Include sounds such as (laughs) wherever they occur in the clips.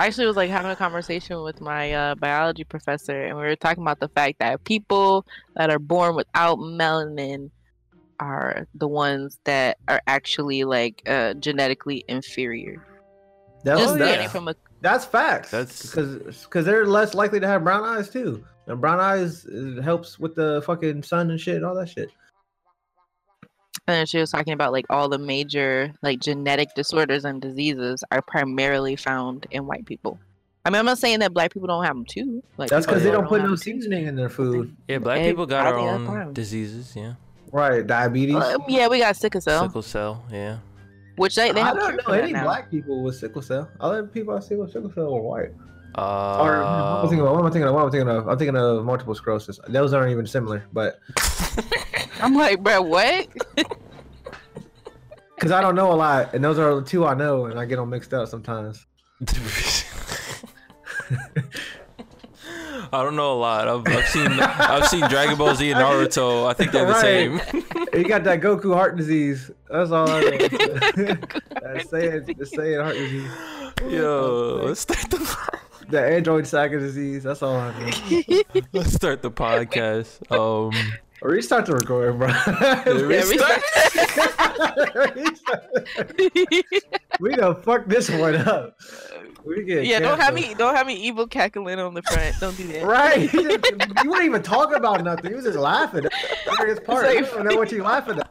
I actually was like having a conversation with my uh, biology professor, and we were talking about the fact that people that are born without melanin are the ones that are actually like uh, genetically inferior. That's Just that's, getting from a that's facts. That's- because because they're less likely to have brown eyes too. And brown eyes it helps with the fucking sun and shit and all that shit. And then she was talking about like all the major like genetic disorders and diseases are primarily found in white people. I mean, I'm not saying that black people don't have them too. Like That's because they yeah. don't put no no 'em too. seasoning in their food. Yeah, black Egg- people got I our own diseases. Yeah, Right, diabetes. Uh, yeah, we got sickle cell, sickle cell. Yeah. which they, they I have don't know any black people with sickle cell. Other people I see with sickle cell are white. Uh, or what am I thinking of? What am I thinking of? What am I thinking of? I'm thinking of multiple sclerosis. Those aren't even similar, but (laughs) I'm like, bro, what? (laughs) because I don't know a lot, and those are the two I know, and I get them mixed up sometimes. (laughs) I don't know a lot. I've, I've seen I've seen Dragon Ball Z and Naruto. I think they're the Right. same. you got that Goku heart disease. That's all I know. That's saying, that's saying heart disease. Yo, let's start the (laughs) The android saga disease. That's all I know. let's start the podcast. Um, Restart the recording, bro. (laughs) restart? (laughs) we done fuck this one up. We get yeah, don't have me, don't have me evil cackling on the front. Don't do that. Right. (laughs) you weren't even talking about nothing. You was just laughing. That's the funniest part. It's You like- don't know what you laughing at.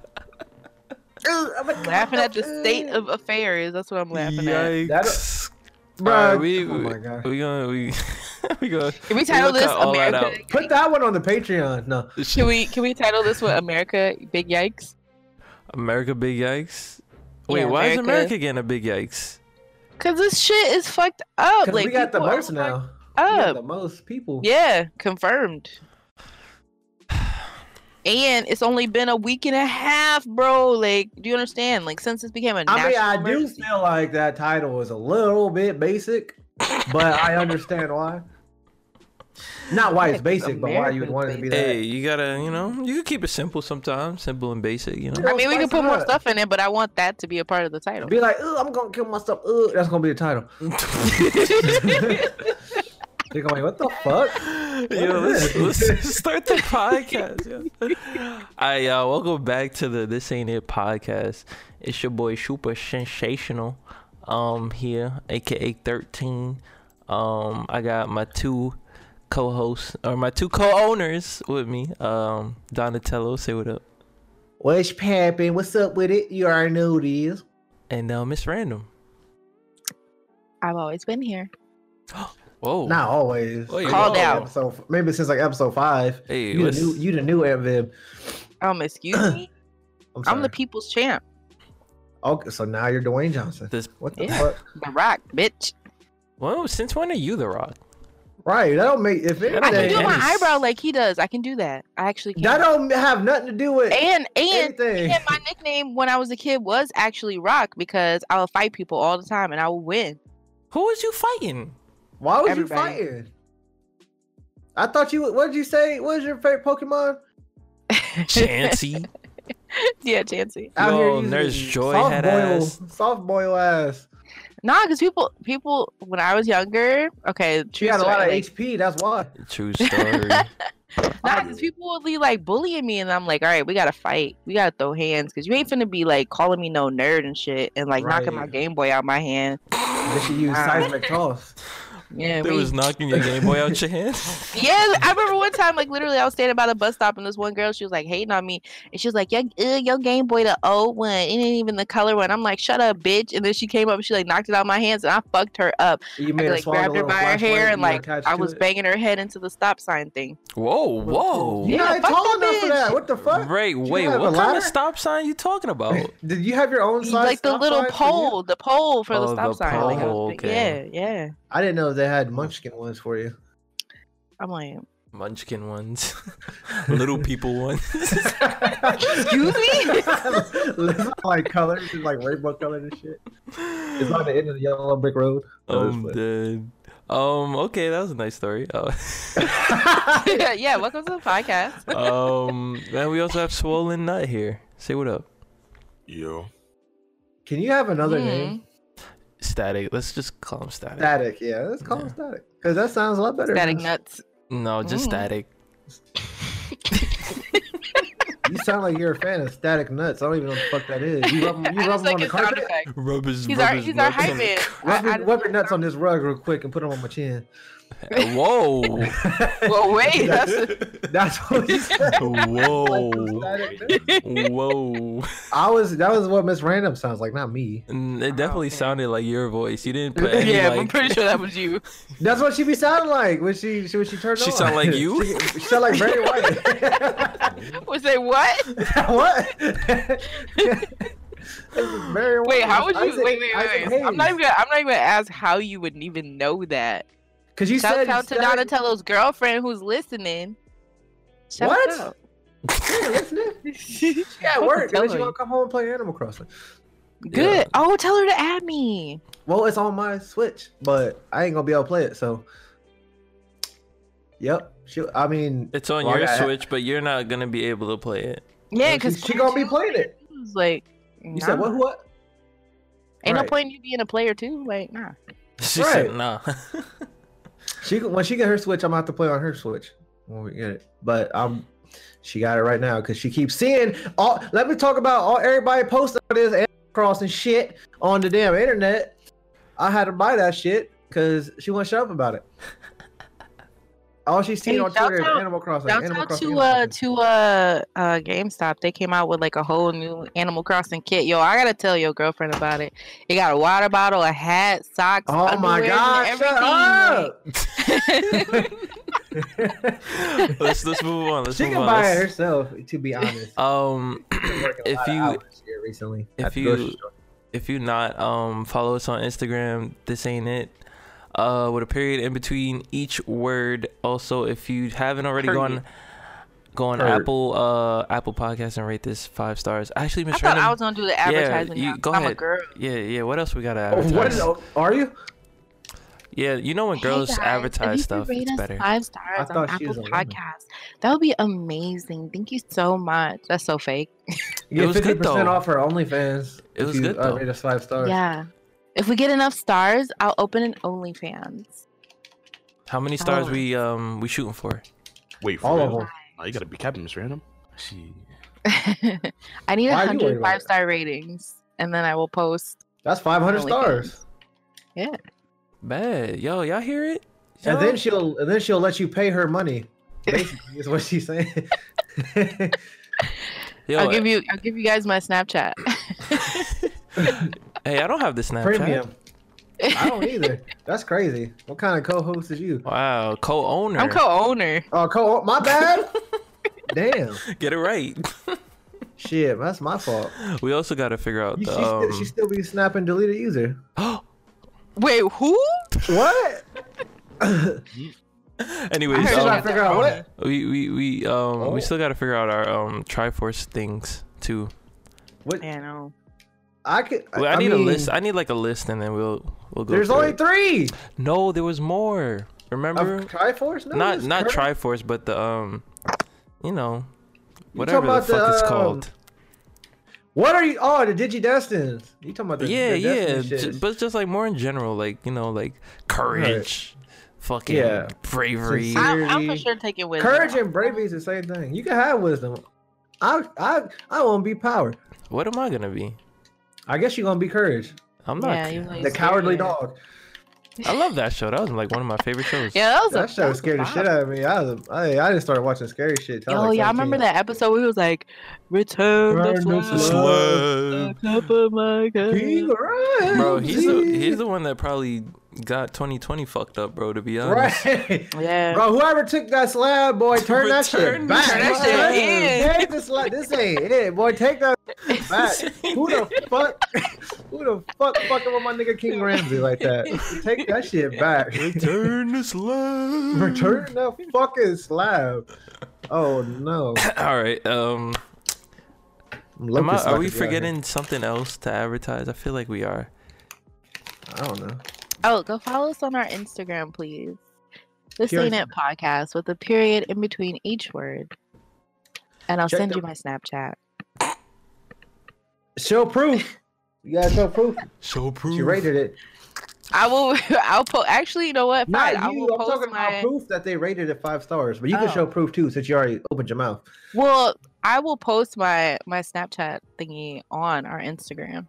Ugh, I'm Laughing at the state of affairs. That's what I'm laughing at. yikes! Bro, Alright, we, oh my god. we gonna we (laughs) we gonna Can we title gonna this cut all that America? Put that one on the Patreon. No. (laughs) Can we can we title this with America? Big yikes. America big yikes. Wait, Yeah, why is America- America getting a big yikes? Cause this shit is fucked up. Like we got the most now. fucked We got Up. the most people. Yeah, confirmed. And it's only been a week and a half, bro. Like, do you understand? Like, since this became a I mean, national I do feel like that title is a little bit basic, but I understand why. Not why (laughs) it's Like, basic, but why you would want it to be that. Hey, you gotta, you know, you can keep it simple sometimes, simple and basic, you know. I mean, we Spice can put more stuff in it, but I want that to be a part of the title. Be like, oh, I'm gonna kill myself. Ugh. That's gonna be the title. (laughs) (laughs) You're going, what the fuck? (laughs) Yo, is let's, let's start the podcast. Yo. (laughs) y'all. welcome back to the This Ain't It podcast. It's your boy Super Sensational, um, here, aka Thirteen. Um, I got my two co-hosts or my two co-owners with me. Um, Donatello, say what up, What's poppin'? What's up with it? You already know who it is. and uh, Miss Random. I've always been here. (gasps) Whoa, Not always. Oh, you Called know. out. Episode, maybe since like episode five. Hey, You the new, you the new Aunt Viv. Um, excuse me. (clears throat) I'm, I'm the people's champ. Okay, so now you're Dwayne Johnson. this. What the Yeah. fuck? The Rock, bitch. Well, since when are you the Rock? Right. That don't make if That I don't can do my eyebrow like he does. I can do that. I actually can. That don't have nothing to do with and and and my nickname when I was a kid was actually Rock because I would fight people all the time and I would win. Who was you fighting? Why was Everybody. you fighting? I thought you. What did you say? What was your favorite Pokemon? Chansey. (laughs) yeah, Chansey. Out Yo, using Nurse Joy soft had boil, ass. soft boil ass. Nah, because people people when I was younger, okay, true She had a lot of story, like, HP. That's why. True story. (laughs) Nah, because people would be like bullying me, and I'm like, all right, we gotta fight. We gotta throw hands, because you ain't finna be like calling me no nerd and shit, and like knocking my Game Boy out my hand. Then she used Ah. seismic toss. Yeah, There we- was knocking your Game Boy out your hand. (laughs) yeah. I remember one time, like literally, I was standing by the bus stop, and this one girl, she was like hating on me, and she was like, "Your, uh, your Game Boy, the old one, it ain't even the color one." I'm like, "Shut up, bitch!" And then she came up, and she like knocked it out my hands, and I fucked her up. You I made her like grabbed her by her hair, and like I was it. banging her head into the stop sign thing. Whoa, whoa. You're Yeah, not fuck tall that enough for that. What the fuck? Right, you wait, what kind of stop sign you talking about? (laughs) Did you have your own size? like the little sign pole, the pole for Oh, the stop the sign. Like, I was pole, big- okay. Yeah, yeah. I didn't know they had munchkin ones for you. I'm like, Munchkin ones. (laughs) Little people ones. excuse me. (laughs) Like colors, it's like rainbow colors and shit. It's on the end of the yellow brick road. No, it's I'm dead. Um, okay, that was a nice story. Uh, (laughs) yeah, yeah, welcome to the podcast. um, and we also have Swollen Nut here. Say what up. Yo. Can you have another Mm. name? Static. Let's just call him static. Static, yeah. Let's call him static because that sounds a lot better. Static nuts. No, just Mm. static. You sound like you're a fan of Static Nuts. I don't even know what the fuck that is. You rub, you (laughs) I rub just them on like the his sound carpet. Rub his, He's rub our his he's our hype man. Rub, I- your, I- rub your nuts on this rug real quick and put them on my chin. Whoa. (laughs) Well, wait, that's a- (laughs) That's what he said. (laughs) Whoa. Whoa. I was that was what Miss Random sounds like, not me. Mm, It definitely okay. sounded like your voice. You didn't put any, yeah, I'm pretty sure that was you. That's what she be sounding like when she when she turned She on. sound like you? She, she sound like Barry White. Was it what? what? This is Wait, how would you? Isaac- wait, wait, Isaac wait. I'm not even. Gonna, I'm not even gonna ask how you wouldn't even know that. Cause you Shout said out to Static- Donatello's girlfriend who's listening. Shout What? (laughs) out. Yeah, listening. (laughs) She at work. Tell And then she gonna come home and play Animal Crossing. Good. Oh, tell her to add me. Well, it's on my Switch, but I ain't gonna be able to play it. So, yep. She, I mean, It's on Well, your got- Switch, but you're not gonna be able to play it. Yeah, Well, she- because she gonna be playing it. Like, you said what? What? Ain't Right. no point in you being a player too. Like, nah. (laughs) She Right. said, "Nah." She when she get her Switch, I'm gonna have to play on her Switch when we get it. But um, she got it right now because she keeps seeing all. Let me talk about all everybody posting this Crossing shit on the damn internet. I had to buy that shit because she won't shut up about it. All she's seen Hey, on shout Twitter is Animal Crossing. Shout Animal out Crossing. to Animal uh to uh uh GameStop. They came out with like a whole new Animal Crossing kit. Yo, I gotta tell your girlfriend about it. It got a water bottle, a hat, socks. Oh my god! Shut everything. up! (laughs) let's let's move on. Let's she move can on. buy it Let's- herself. To be honest, (laughs) Um, (clears throat) Been working a (clears throat) if you recently, if at the grocery you- if you not um follow us on Instagram, this ain't it. Uh, with a period in between each word. Also, if you haven't already gone, Period. go on Period. Apple uh Apple Podcast and rate this five stars. Actually, I Miss thought I was gonna do the advertisement. you- now. go I'm a ahead. girl. yeah, yeah. What else we gotta Oh, advertise? what is, oh, are you? Yeah, you know when Hey girls guys, advertise stuff, it's better. Five stars thought on Apple. Podcast. That would be amazing. Thank you so much. That's so fake. You It get was good, fifty percent though. off her OnlyFans. It if was you, good, uh, though. rate us five stars. Yeah. If we get enough stars, I'll open an OnlyFans. How many stars Oh. we um we shooting for? Wait, for All real? of them. Oh, you gotta be capping, Miss Random. She. (laughs) I need a Why are you worried hundred five star ratings, and then I will post. That's five hundred OnlyFans. stars. Bad, yo, y'all hear it? And then she'll and then she'll let you pay her money. (laughs) Basically, is what she's saying. yo, I'll give you. I'll give you guys my Snapchat. (laughs) hey, I don't have the Snapchat. Premium. (laughs) I don't either. That's crazy. What kind of co-host is you? Wow, co-owner. I'm co-owner. Oh, co. My bad. (laughs) Damn. Get it right. (laughs) Shit, that's my fault. we also got to figure out You, the. she, still, Um... she still be snapping deleted user. (gasps) Wait, who? What? Anyways, I heard She's you um, trying to figure out what? we we we um Oh. we still got to figure out our um Triforce things too. What? Yeah, no. I could. Well, I, need mean, a list. I need like a list, and then we'll we'll go. There's only it. three. No, there was more. Remember? Of Triforce? No, not not Curtis. Triforce, but the um, you know, You whatever the about fuck it's um, called. What are you? Oh, the DigiDestined. You talking about the yeah, the yeah, j- but just like more in general, like you know, like courage, fucking Yeah. bravery. I'm, I'm for sure taking wisdom. Courage and bravery is the same thing. You can have wisdom. I I I won't be power. What am I gonna be? I guess you're gonna be courage. I'm not. Yeah, even The cowardly scared. dog. I love that show. That was like one of my favorite shows. Yeah, that was a, That show was a scared the shit out of me. I was, I, I just started watching scary shit. Oh I Yo, like yeah, I remember that episode where he was like, "Return the Return the flag, slave. the top of my King Bro, he's the he's the one that probably got 2020 fucked up, bro. To be honest. right. (laughs) Yeah. Bro, whoever took that slab, boy, (laughs) turn that shit back. that shit in. Take the slab. This ain't it, boy. Take that (laughs) back. Who the fuck? Who the fuck fucking with my nigga King Ramses like that? Take that shit back. Return the slab. Return the fucking slab. Oh no. All right. Um, I'm am I, locust are we lucky out here. forgetting something else to advertise? I feel like we are. I don't know. Oh, go follow us on our Instagram, please. This Period. ain't it podcast with a period in between each word. And I'll Check send the- you my Snapchat. Show proof. You gotta show proof. So She rated it. I will. (laughs) I'll post. Actually, you know what? Fine. Not I you. will I'm post talking my. about proof that they rated it five stars. But you can Oh. show proof too, since you already opened your mouth. Well, I will post my my Snapchat thingy on our Instagram.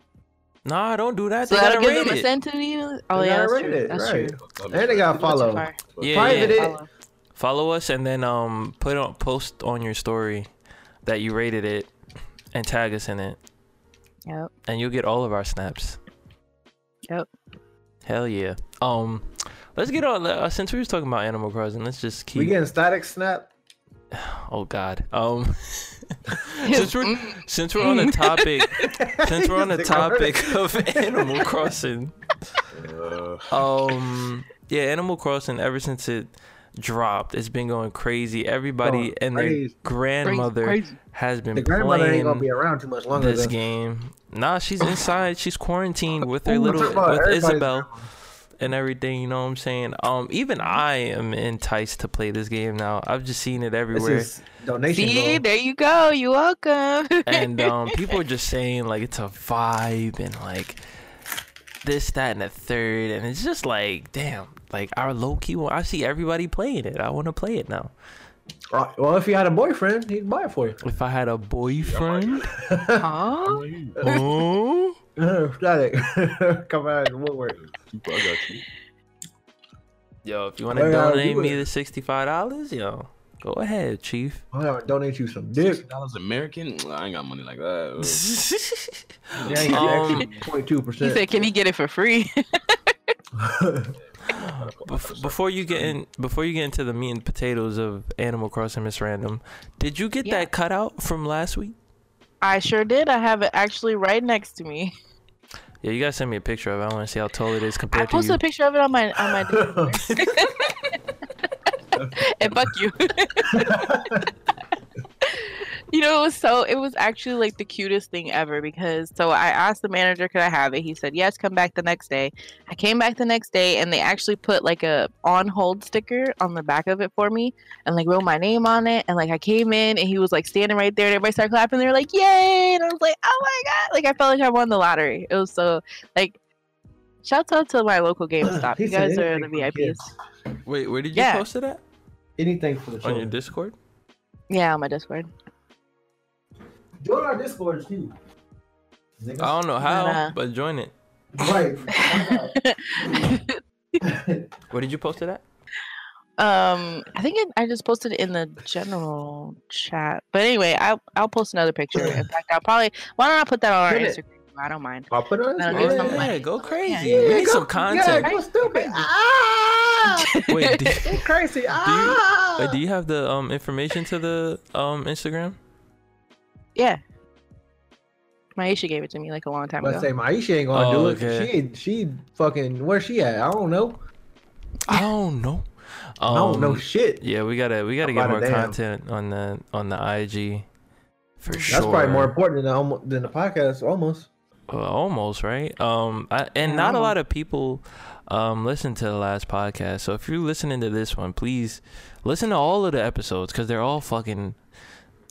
Nah, don't do that. So they gotta give rate them a it. send to you. Oh They yeah, that's true. it, That's right. true. And they gotta follow. Yeah, Private yeah. it. Follow. Follow us and then um put on post on your story that you rated it and tag us in it, Yep. and you'll get all of our snaps. Yep. Hell yeah. Um, let's get on. Uh, since we was talking about Animal Crossing, let's just keep. We getting static snap. (sighs) oh God. Um, (laughs) since we're Mm. since we're on the topic, (laughs) since we're on the Sick, I heard it. topic of Animal (laughs) Crossing, um, yeah, Animal Crossing. Ever since it dropped, it's been going crazy. Everybody and their grandmother Crazy. has been The grandmother playing ain't gonna be around too much longer. this though. game. Nah, she's inside. She's quarantined with her little with Isabelle and everything. You know what I'm saying? Um, even I am enticed to play this game now. I've just seen it everywhere, donation. See, goal. there you go. You're welcome. and (laughs) um, people are just saying like it's a vibe and like this, that, and the third, and it's just like, damn, like our low key. I see everybody playing it. I want to play it now. Right, Well, if you had a boyfriend, he'd buy it for you. If I had a boyfriend, huh? oh, (laughs) static. (laughs) Come out of the woodwork. I got you. yo, if you want to donate me the sixty five dollars, yo, go ahead, chief. I'm gonna donate you some dick. dollars American? I ain't got money like that. (laughs) Yeah, you Um, get point He said, "Can he get it for free?" Bef- before you get in, before you get into the meat and potatoes of Animal Crossing, Miss Random, did you get Yeah. that cutout from last week? I sure did. I have it actually right next to me. Yeah, you guys send me a picture of it. I want to see how tall it is I compared to posted you. a picture of it on my on my. (laughs) (laughs) Discord. and fuck you. (laughs) (laughs) you know, it was so it was actually like the cutest thing ever because so I asked the manager could I have it. He said yes, come back the next day. I came back the next day and they actually put like a on hold sticker on the back of it for me and like wrote my name on it. And like I came in and he was like standing right there and everybody started clapping. They were like, Yay! And I was like, Oh my god! Like I felt like I won the lottery. It was so like Shouts out to my local (clears throat) GameStop. He You guys are the anything for VIPs. Wait, where did you Yeah. post it at? Anything for the On your. Discord? Yeah, on my Discord. Join our Discord too. I don't know how, uh, but join it. Right. (laughs) Where did you post it at? um, I think it, I just posted it in the general chat. But anyway, I'll I'll post another picture. In fact, I'll probably why don't I put that on our it. Instagram? I don't mind. I'll put it on That'll Discord. give Oh, some yeah, go crazy. Yeah, we need go- some Yeah, content. go stupid. Ah! (laughs) Wait, do, Go crazy. Ah! wait, do you have the um information to the um Instagram? Yeah. Maisha gave it to me like a long time ago. Let's ago. say Maisha ain't gonna Oh, do it. okay. She ain't- she fucking where she at? I don't know. I don't know. (laughs) I don't know Um, shit. Yeah, we gotta we gotta get About a more damn. content on the on the IG for That's sure. That's probably more important than the, than the podcast. Almost. Well, almost right. Um, I, and not a lot of people um listen to the last podcast. So if you're listening to this one, please listen to all of the episodes because they're all fucking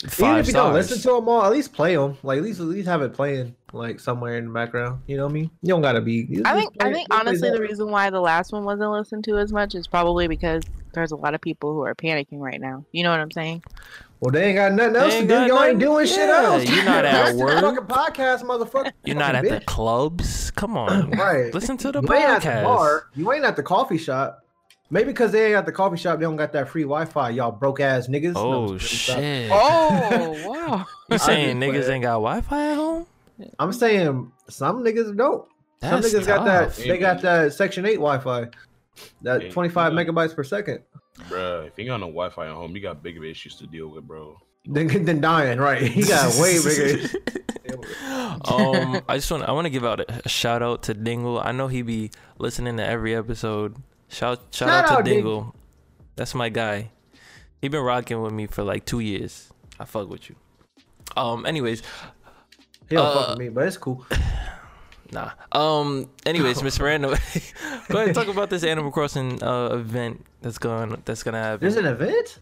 five Even if you stars. don't listen to them all, at least play them. Like at least at least have it playing like somewhere in the background. You know what I mean? You don't gotta be. I think play- I think honestly the reason why the last one wasn't listened to as much is probably because there's a lot of people who are panicking right now. You know what I'm saying? Well, they ain't got nothing else to do. Y'all ain't nothing- doing shit else. you're not (laughs) at the work. Fucking podcast, motherfucker. You're not at Fucking the clubs. Come on, (clears throat) Right. listen to the you ain't at the podcast. bar. You ain't at the coffee shop. Maybe because they ain't at the coffee shop, they don't got that free Wi-Fi. Y'all broke ass niggas. Oh I'm just kidding. shit! Oh (laughs) wow. You I saying niggas ain't got Wi-Fi at home? I'm saying some niggas don't. Some That's niggas got that. tough. They got that Section Eight Wi-Fi. That Yeah, 25 yeah. megabytes per second. Bruh, if you got no Wi-Fi at home, you got bigger issues to deal with, bro. Then then dying, right? (laughs) He got (laughs) way bigger. um, I just want I want to give out a, a shout out to Dingle. I know he be listening to every episode. Shout shout, Shout out to out, Ding- Dingle. That's my guy. He been rocking with me for like two years. I fuck with you. Um. Anyways, He don't Uh, fuck with me, but it's cool. (sighs) nah. Um. Anyways, Miss Random, (laughs) go ahead and talk about this Animal Crossing uh event that's going that's gonna happen. There's an event.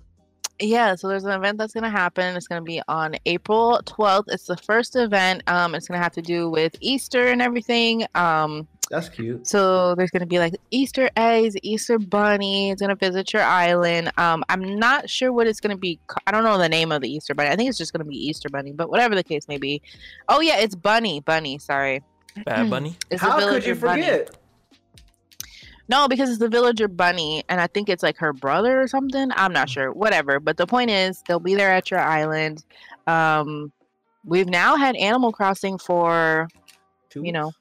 Yeah, so there's an event that's gonna happen. It's gonna be on April 12th. It's the first event. Um, it's gonna have to do with Easter and everything. Um, That's cute. So there's gonna be like Easter eggs, Easter bunny. It's gonna visit your island. Um, I'm not sure what it's gonna be. I don't know the name of the Easter bunny. I think it's just gonna be Easter bunny. But whatever the case may be. Oh yeah, it's bunny. Bunny. Sorry, Bad Bunny. it's How could villager you bunny. forget? No, because it's the villager bunny, and I think it's like her brother or something. I'm not sure. Whatever. But the point is, they'll be there at your island. Um, we've now had Animal Crossing for Two you know, weeks?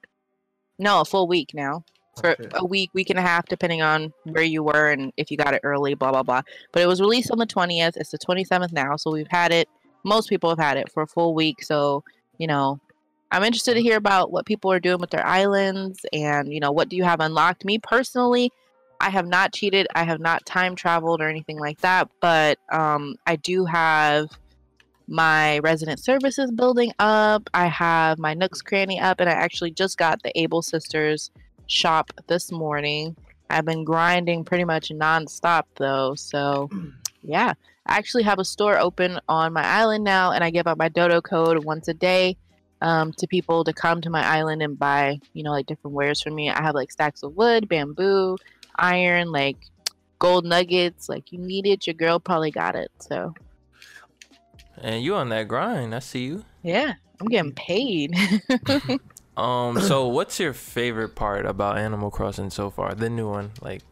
No, a full week now. Oh, For a week, week and a half, depending on where you were and if you got it early, blah blah blah. But it was released on the twentieth. It's the twenty seventh now, so we've had it. Most people have had it for a full week. So you know, I'm interested to hear about what people are doing with their islands and you know what do you have unlocked. Me personally, I have not cheated. I have not time traveled or anything like that. But um, I do have my resident services building up. I have my Nook's Cranny up, and I actually just got the Able Sisters shop this morning. I've been grinding pretty much nonstop though, so (clears throat) yeah. I actually have a store open on my island now, and I give out my Dodo code once a day um, to people to come to my island and buy, you know, like different wares from me. I have like stacks of wood, bamboo, iron, like gold nuggets. Like you need it, your girl probably got it. So And you on that grind. I see you. yeah, I'm getting paid. (laughs) Um, so what's your favorite part about Animal Crossing so far? The new one, like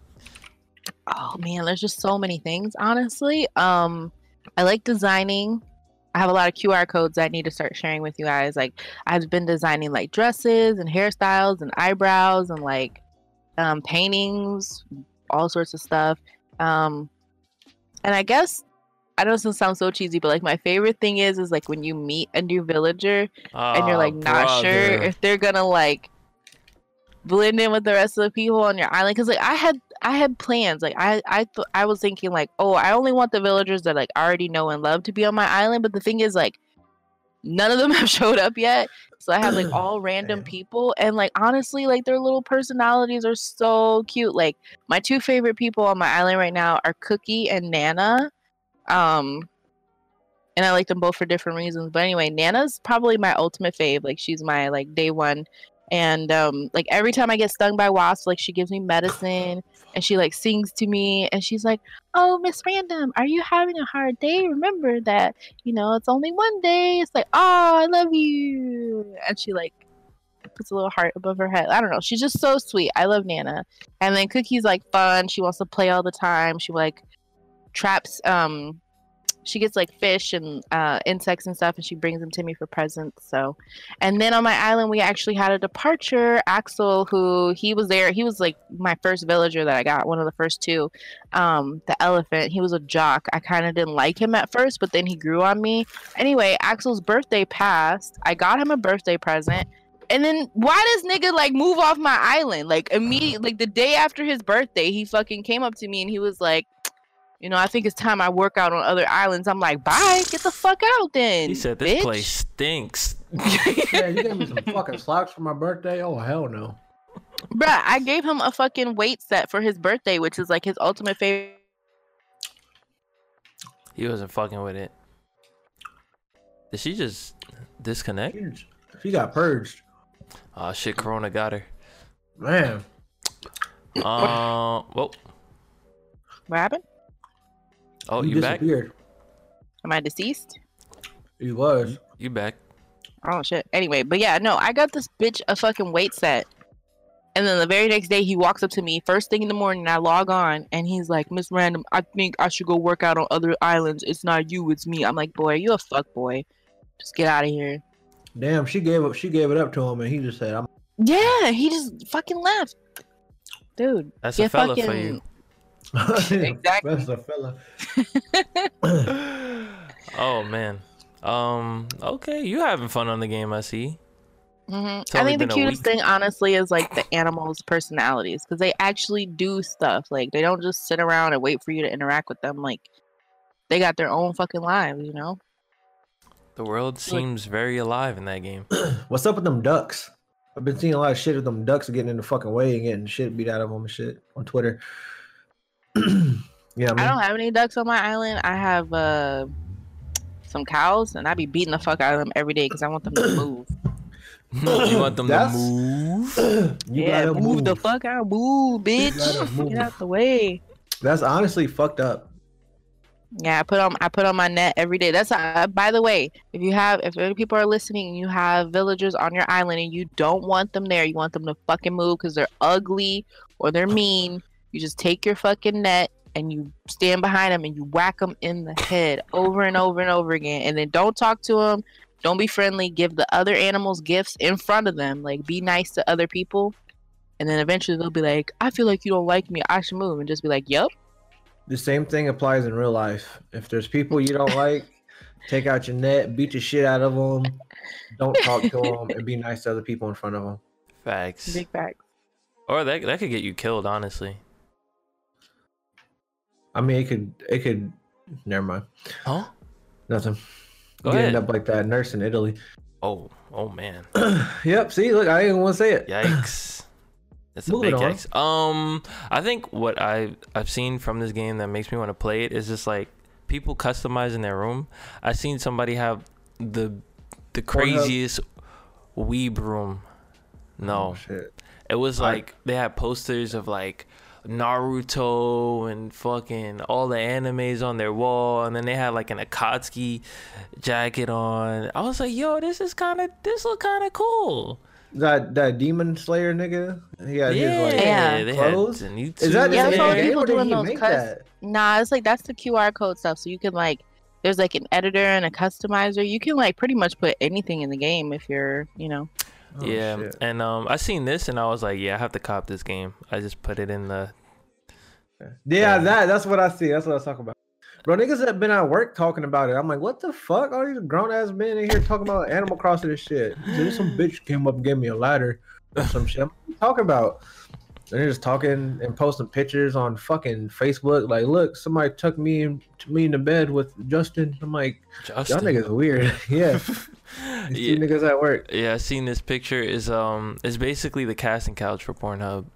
oh man, there's just so many things. Honestly, um, I like designing. I have a lot of QR codes I need to start sharing with you guys. Like I've been designing like dresses and hairstyles and eyebrows and like um, paintings, all sorts of stuff. Um, and I guess I know this sounds so cheesy, but like my favorite thing is is like when you meet a new villager and you're ah, like not sure if they're gonna like blend in with the rest of the people on your island. Because like i had i had plans. Like i i th- i was thinking like oh i only want the villagers that like I already know and love to be on my island but the thing is like none of them (laughs) have showed up yet. So i have like (clears throat) all random Damn. people and like honestly like their little personalities are so cute. Like my two favorite people on my island right now are cookie and nana um and I like them both for different reasons. But anyway, Nana's probably my ultimate fave. Like she's my like day one. And um like every time I get stung by wasps, like she gives me medicine and she like sings to me and she's like, Oh, Miss Random, are you having a hard day? Remember that, you know, it's only one day. It's like, oh, I love you. And she like puts a little heart above her head. I don't know. She's just so sweet. I love Nana. And then Cookie's like fun. She wants to play all the time. She like traps um she gets like fish and uh, insects and stuff and she brings them to me for presents so. And then on my island we actually had a departure. Axel who he was there he was like my first villager that i got one of the first two um the elephant. He was a jock. I kind of didn't like him at first but then he grew on me. Anyway axel's birthday passed. I got him a birthday present. And then why does nigga like move off my island? Like immediately like the day after his birthday he fucking came up to me and he was like you know, I think it's time I work out on other islands. I'm like, bye, get the fuck out then. He said this bitch." place stinks. Yeah, you gave me some fucking socks for my birthday. Oh hell no. Bruh, I gave him a fucking weight set for his birthday, which is like his ultimate favorite. He wasn't fucking with it. Did she just disconnect? She, she got purged. Oh shit, Corona got her. Man, Uh, well, What happened? Oh, you you back? disappeared. Am I deceased? He was. You back? Oh shit. Anyway, but yeah, no, I got this bitch a fucking weight set. And then the very next day he walks up to me, first thing in the morning, I log on and he's like, Miss Random, I think I should go work out on other islands. It's not you, it's me. I'm like, boy, you a fuck boy. Just get out of here. Damn, she gave up. She gave it up to him, and he just said, "I'm." Yeah, he just fucking left. Dude. That's a fella for fucking- you. Exactly. (laughs) That's a fella. (laughs) oh man. Um. Okay, you having fun on the game? I see. hmm I think the cutest thing, honestly, is like the animals' personalities because they actually do stuff. Like they don't just sit around and wait for you to interact with them. Like they got their own fucking lives, you know. The world seems very alive in that game. (clears throat) What's up with them ducks? I've been seeing a lot of shit with them ducks getting in the fucking way and getting shit beat out of them and shit on Twitter. (clears throat) yeah, I, I don't have any ducks on my island. I have uh some cows, and I be beating the fuck out of them every day because I want them to (clears throat) move. you want them to move? (clears throat) You yeah, gotta move, the fuck out, move, bitch. move. Get out the way. That's honestly fucked up. Yeah, I put on I put on my net every day. That's uh, by the way, if you have if any people are listening, and you have villagers on your island and you don't want them there, you want them to fucking move because they're ugly or they're mean. You just take your fucking net and you stand behind them and you whack them in the head over and over and over again, and then don't talk to them. Don't be friendly. Give the other animals gifts in front of them. Like be nice to other people, and then eventually they'll be like, "I feel like you don't like me. I should move," and just be like, "Yep." The same thing applies in real life. If there's people you don't (laughs) like, take out your net, beat the shit out of them. Don't talk to them, and be nice to other people in front of them. Facts. Big facts. Or that that could get you killed, honestly. I mean, it could, it could. Never mind. Huh? Nothing. Go you ahead. end up like that nurse in Italy. Oh, oh man. (clears throat) yep. See, look, I didn't want to say it. (clears throat) Yikes. That's a big yikes. Um, I think what I I've seen from this game that makes me want to play it is just like people customizing their room. I've seen somebody have the the Pornhub? craziest weeb room. No, Oh, shit. it was I- like they had posters of like Naruto and fucking all the animes on their wall, and then they had like an Akatsuki jacket on. I was like, yo, this is kind of this look kind of cool. That that demon slayer nigga. He got yeah, his like. Yeah. they clothes? had Zenitsu Is that Yeah, the that's all same people game, or did doing he those make cus- that? Nah, it's like that's the QR code stuff. So you can like, there's like an editor and a customizer. You can like pretty much put anything in the game if you're, you know. Oh, yeah, shit. and um, I seen this and I was like, yeah, I have to cop this game. I just put it in the. Yeah, that that's what I see. That's what I was talking about. Bro, niggas have been at work talking about it. I'm like, what the fuck? All these grown ass men in here talking about Animal Crossing and shit. Then some bitch came up and gave me a ladder or some shit. I'm talking about. And they're just talking and posting pictures on fucking Facebook. Like, look, somebody took me in, me into bed with Justin. I'm like, Justin. y'all niggas weird. (laughs) yeah. (laughs) These yeah, niggas at work. yeah, I seen this picture. Is um, is basically the casting couch for Pornhub,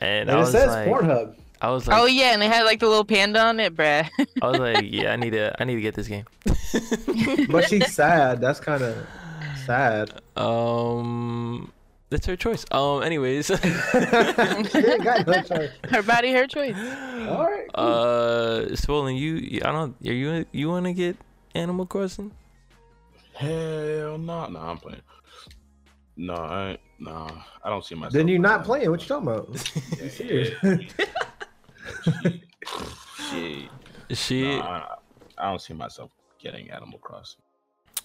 and, And I it was says like, Pornhub. I was like, oh yeah, and they had like the little panda on it, bruh. I was like, (laughs) yeah, I need to, I need to get this game. But she's sad. That's kind of sad. Um, that's her choice. Um, anyways, she ain't got no choice. her body, her choice. All right. cool. uh, Swollen, you, you- I don't, are you, you want to get Animal Crossing? Hell no, no, I'm playing. No, I ain't, nah, I don't see myself. then you're not playing playing. What you talking about? that. You serious? Shit. She, Nah, I, I don't see myself getting Animal Crossing.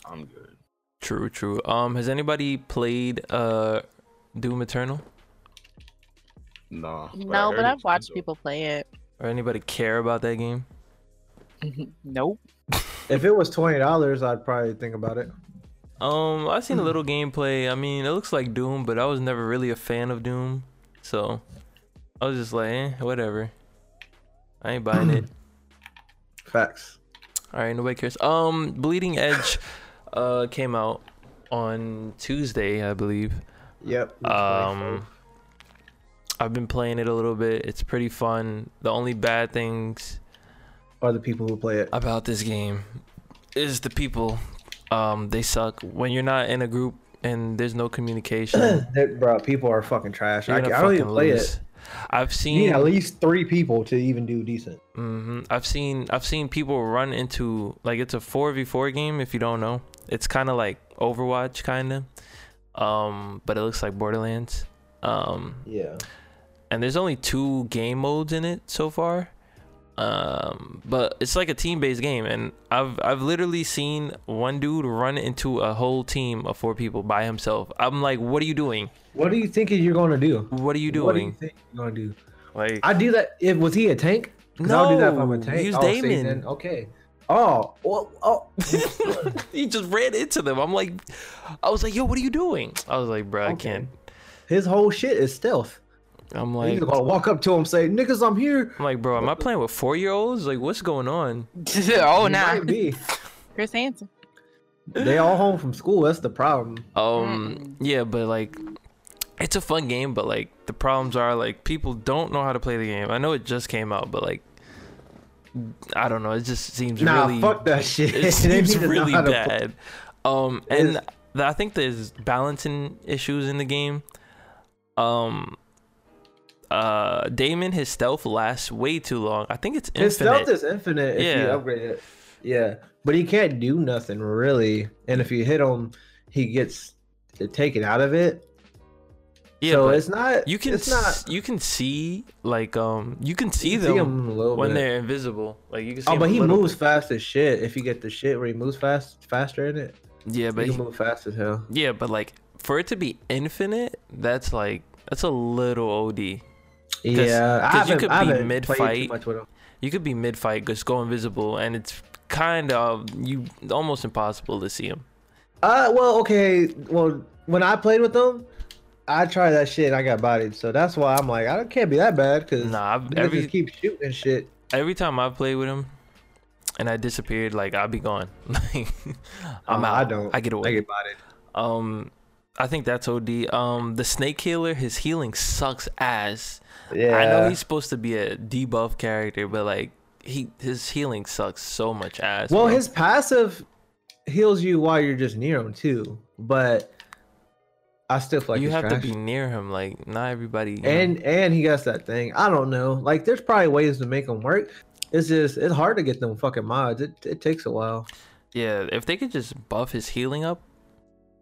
I'm good. True, true. Um, has anybody played uh, Doom Eternal? No. I No, heard but I've watched people play it. Or anybody care about that game? (laughs) nope. (laughs) if it was twenty dollars, I'd probably think about it. Um, I've seen a little (laughs) gameplay. I mean, it looks like Doom, but I was never really a fan of Doom, so I was just like, eh, whatever. I ain't buying it. (clears throat) Facts. All right, nobody cares. Um, Bleeding Edge, uh, came out on Tuesday, I believe. Yep. Um, I've been playing it a little bit. It's pretty fun. The only bad things are the people who play it. about this game is the people. Um, they suck. When you're not in a group and there's no communication, (clears throat) bro, people are fucking trash. I, I don't even play lose. it. I've seen. at least three people to even do decent. Mm-hmm. I've seen I've seen people run into like it's a four v four game. If you don't know, it's kind of like Overwatch, kind of, um, but it looks like Borderlands. Um, Yeah. and there's only two game modes in it so far. Um, but it's like a team-based game, and I've I've literally seen one dude run into a whole team of four people by himself. I'm like, what are you doing? What do you think you're gonna do? What are you doing? What do you doing? think you're gonna do? Like, I do that. If was he a tank? 'Cause I'll do that if I'm a No, tank. he was Oh, Daemon. okay. Oh. Well, oh. (laughs) he just ran into them. I'm like, I was like, yo, what are you doing? I was like, bro, I can't. His whole shit is stealth. I'm Like, like, He's gonna walk up to him, say, "Niggas, I'm here." I'm like, bro, am I playing with four year olds? Like, what's going on? (laughs) oh, He nah. might be. Chris Hansen. They all home from school. That's the problem. Um, yeah, but like, it's a fun game, but like, the problems are like people don't know how to play the game. I know it just came out, but like, I don't know. It just seems Nah, really, fuck that shit. (laughs) it seems need to know really how to play. bad. Um, and It's- I think there's balancing issues in the game. Um, uh, Daemon his stealth lasts way too long. I think it's infinite. His stealth is infinite if you Yeah. upgrade it. Yeah, but he can't do nothing really. And if you hit him, he gets taken out of it. Yeah, so it's not. you can It's not. you can see like um you can see you them see him a little when bit. they're invisible. Like you can see. Oh, but he moves bit. fast as shit. If you get the shit where he moves fast, faster in it, Yeah, but he can move fast as hell. yeah, but like for it to be infinite, that's like that's a little OD. Yeah, I 'cause you could be mid fight. much with him. You could be mid fight, just go invisible, and it's kind of you almost impossible to see him. Uh, well, okay. Well, when I played with them, I tried that shit and I got bodied. So that's why I'm like, I can't be that bad because Nah, I've, every just keep shooting shit. every time I play with him, and I disappeared, like I'll be gone. (laughs) Like I'm Uh, out. I don't. I get away. I get bodied. Um, I think that's OD. Um, the snake healer, his healing sucks ass. Yeah. I know he's supposed to be a debuff character, but like he his healing sucks so much ass. well, bro. his passive heals you while you're just near him too, but I still feel like you have trash. to be near him. Like not everybody. you know. and and he got that thing. I don't know. Like, there's probably ways to make him work. It's just it's hard to get them fucking mods. It it takes a while. yeah, if they could just buff his healing up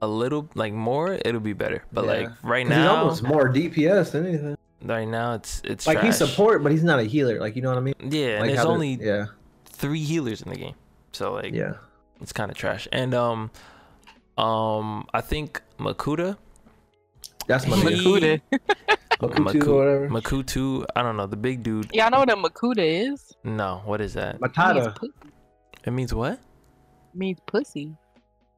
a little, like more, it'll be better. But Yeah. like right 'Cause he's now, almost more DPS than anything. right now it's it's Like he's support, but he's not a healer. Like you know what I mean? Yeah, and like there's only yeah three healers in the game, so like yeah. it's kind of trash. And um, um, I think Makuta, That's my He- nigga. Makuta. (laughs) Makutu or whatever. Makutu, I don't know, the big dude. Y'all know what a Makuta is? No, what is that? It means, Matata. It means what? it means pussy.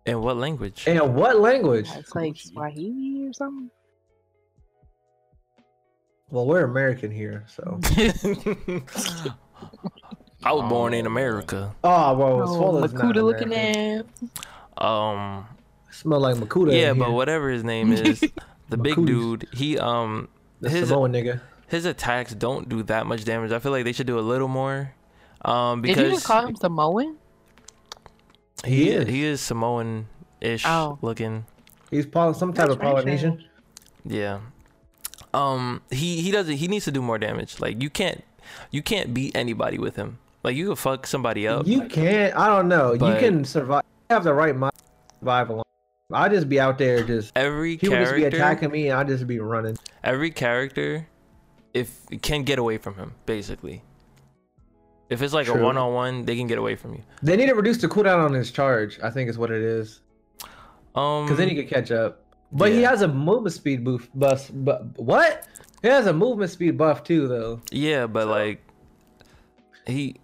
In what language? And what language? It's like Swahili or something. Well, we're American here, so. (laughs) (laughs) I was born in Oh, America. Oh, well, Oh, Swallow's Makuta looking at. Um, Smell like Makuta. yeah, but here. whatever his name is, the big Makutas. dude, he um, The his Samoan nigga. his attacks don't do that much damage. I feel like they should do a little more. Um, Did you because just call him Samoan? he He is is. he is Samoan ish Oh. looking. He's Poly- some type That's of Polynesian. racist. Yeah. Um he he doesn't he needs to do more damage. Like you can't you can't beat anybody with him. Like you can fuck somebody up. You can't. I don't know. You can survive. You have the right mind. to Survive along. I just be out there just. every He would just be attacking me, and I just be running. every character if can get away from him, basically. If it's like a one on one, they can get away from you. They need to reduce the cooldown on his charge. I think is what it is. Um Because then he could catch up. But he has a movement speed boost. Bus. But what? He has a movement speed buff too, though. Yeah, but So- like he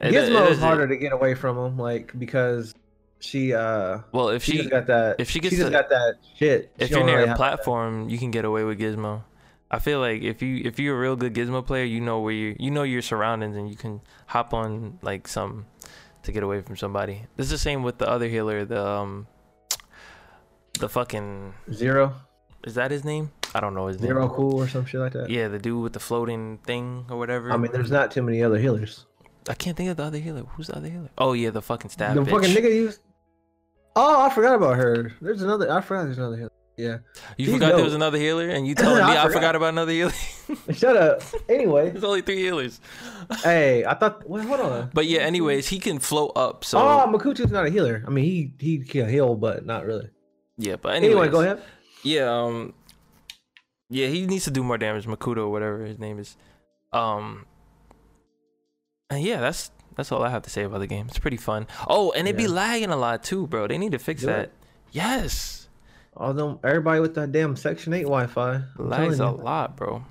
it- Gizmo it is harder to get away from him, like because she uh Well, if she, she got that. if she gets to- got that shit. if you're near really a that. platform, you can get away with Gizmo. I feel like if you if you're a real good Gizmo player, you know where you you know your surroundings and you can hop on like some to get away from somebody. This is the same with the other healer, the um the fucking Zero, is that his name? I don't know his zero name. cool or some shit like that. Yeah, the dude with the floating thing or whatever. I mean, there's not too many other healers. I can't think of the other healer. Who's the other healer? Oh yeah, the fucking stab the bitch. fucking nigga used. Oh, I forgot about her. There's another. I forgot there's another healer. Yeah. You She's forgot there was another healer, and you (laughs) telling me I I forgot. about another healer? (laughs) Shut up. Anyway, There's only three healers. hey, I thought. (laughs) Wait, hold on. But yeah, anyways, he can float up. So oh, Makutu's not a healer. I mean, he he can heal, but not really. yeah, but anyways, Anyway, go ahead. Yeah, um, yeah, he needs to do more damage. Makuto, or whatever his name is. Um, and yeah, that's that's all I have to say about the game. It's pretty fun. Oh, and it be Yeah. lagging a lot too, bro. They need to fix Do it. that. Yes, All them, everybody with that damn Section Eight Wi-Fi. I'm lags a lot, bro.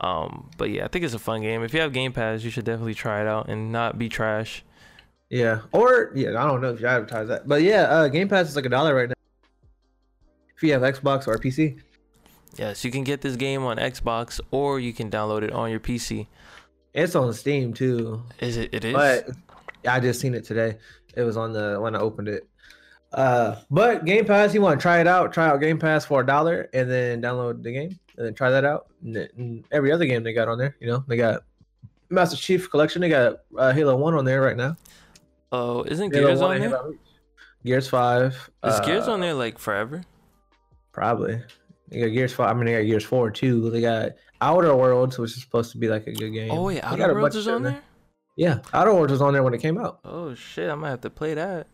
Um, but yeah, I think it's a fun game. If you have Game Pass, you should definitely try it out and not be trash. Yeah, or yeah, I don't know if you advertise that, but yeah, uh, Game Pass is like a dollar right now. If you have Xbox or PC, Yes, you can get this game on Xbox or you can download it on your PC. It's on Steam too. Is it? It is. But I just seen it today. It was on the when I opened it. Uh, but Game Pass, you want to try it out? Try out Game Pass for a dollar, and then download the game, and then try that out. And, and every other game they got on there, you know, they got Master Chief Collection. They got uh, Halo One on there right now. Oh, isn't Halo Gears on there? Gears Five. Is Gears uh, on there like forever? Probably. They got Gears Five. I mean, they got Gears Four too. They got Outer Worlds, which is supposed to be like a good game. Oh wait, Outer Worlds is on shit there. Yeah, Outer Worlds was on there when it came out. Oh shit, I might have to play that.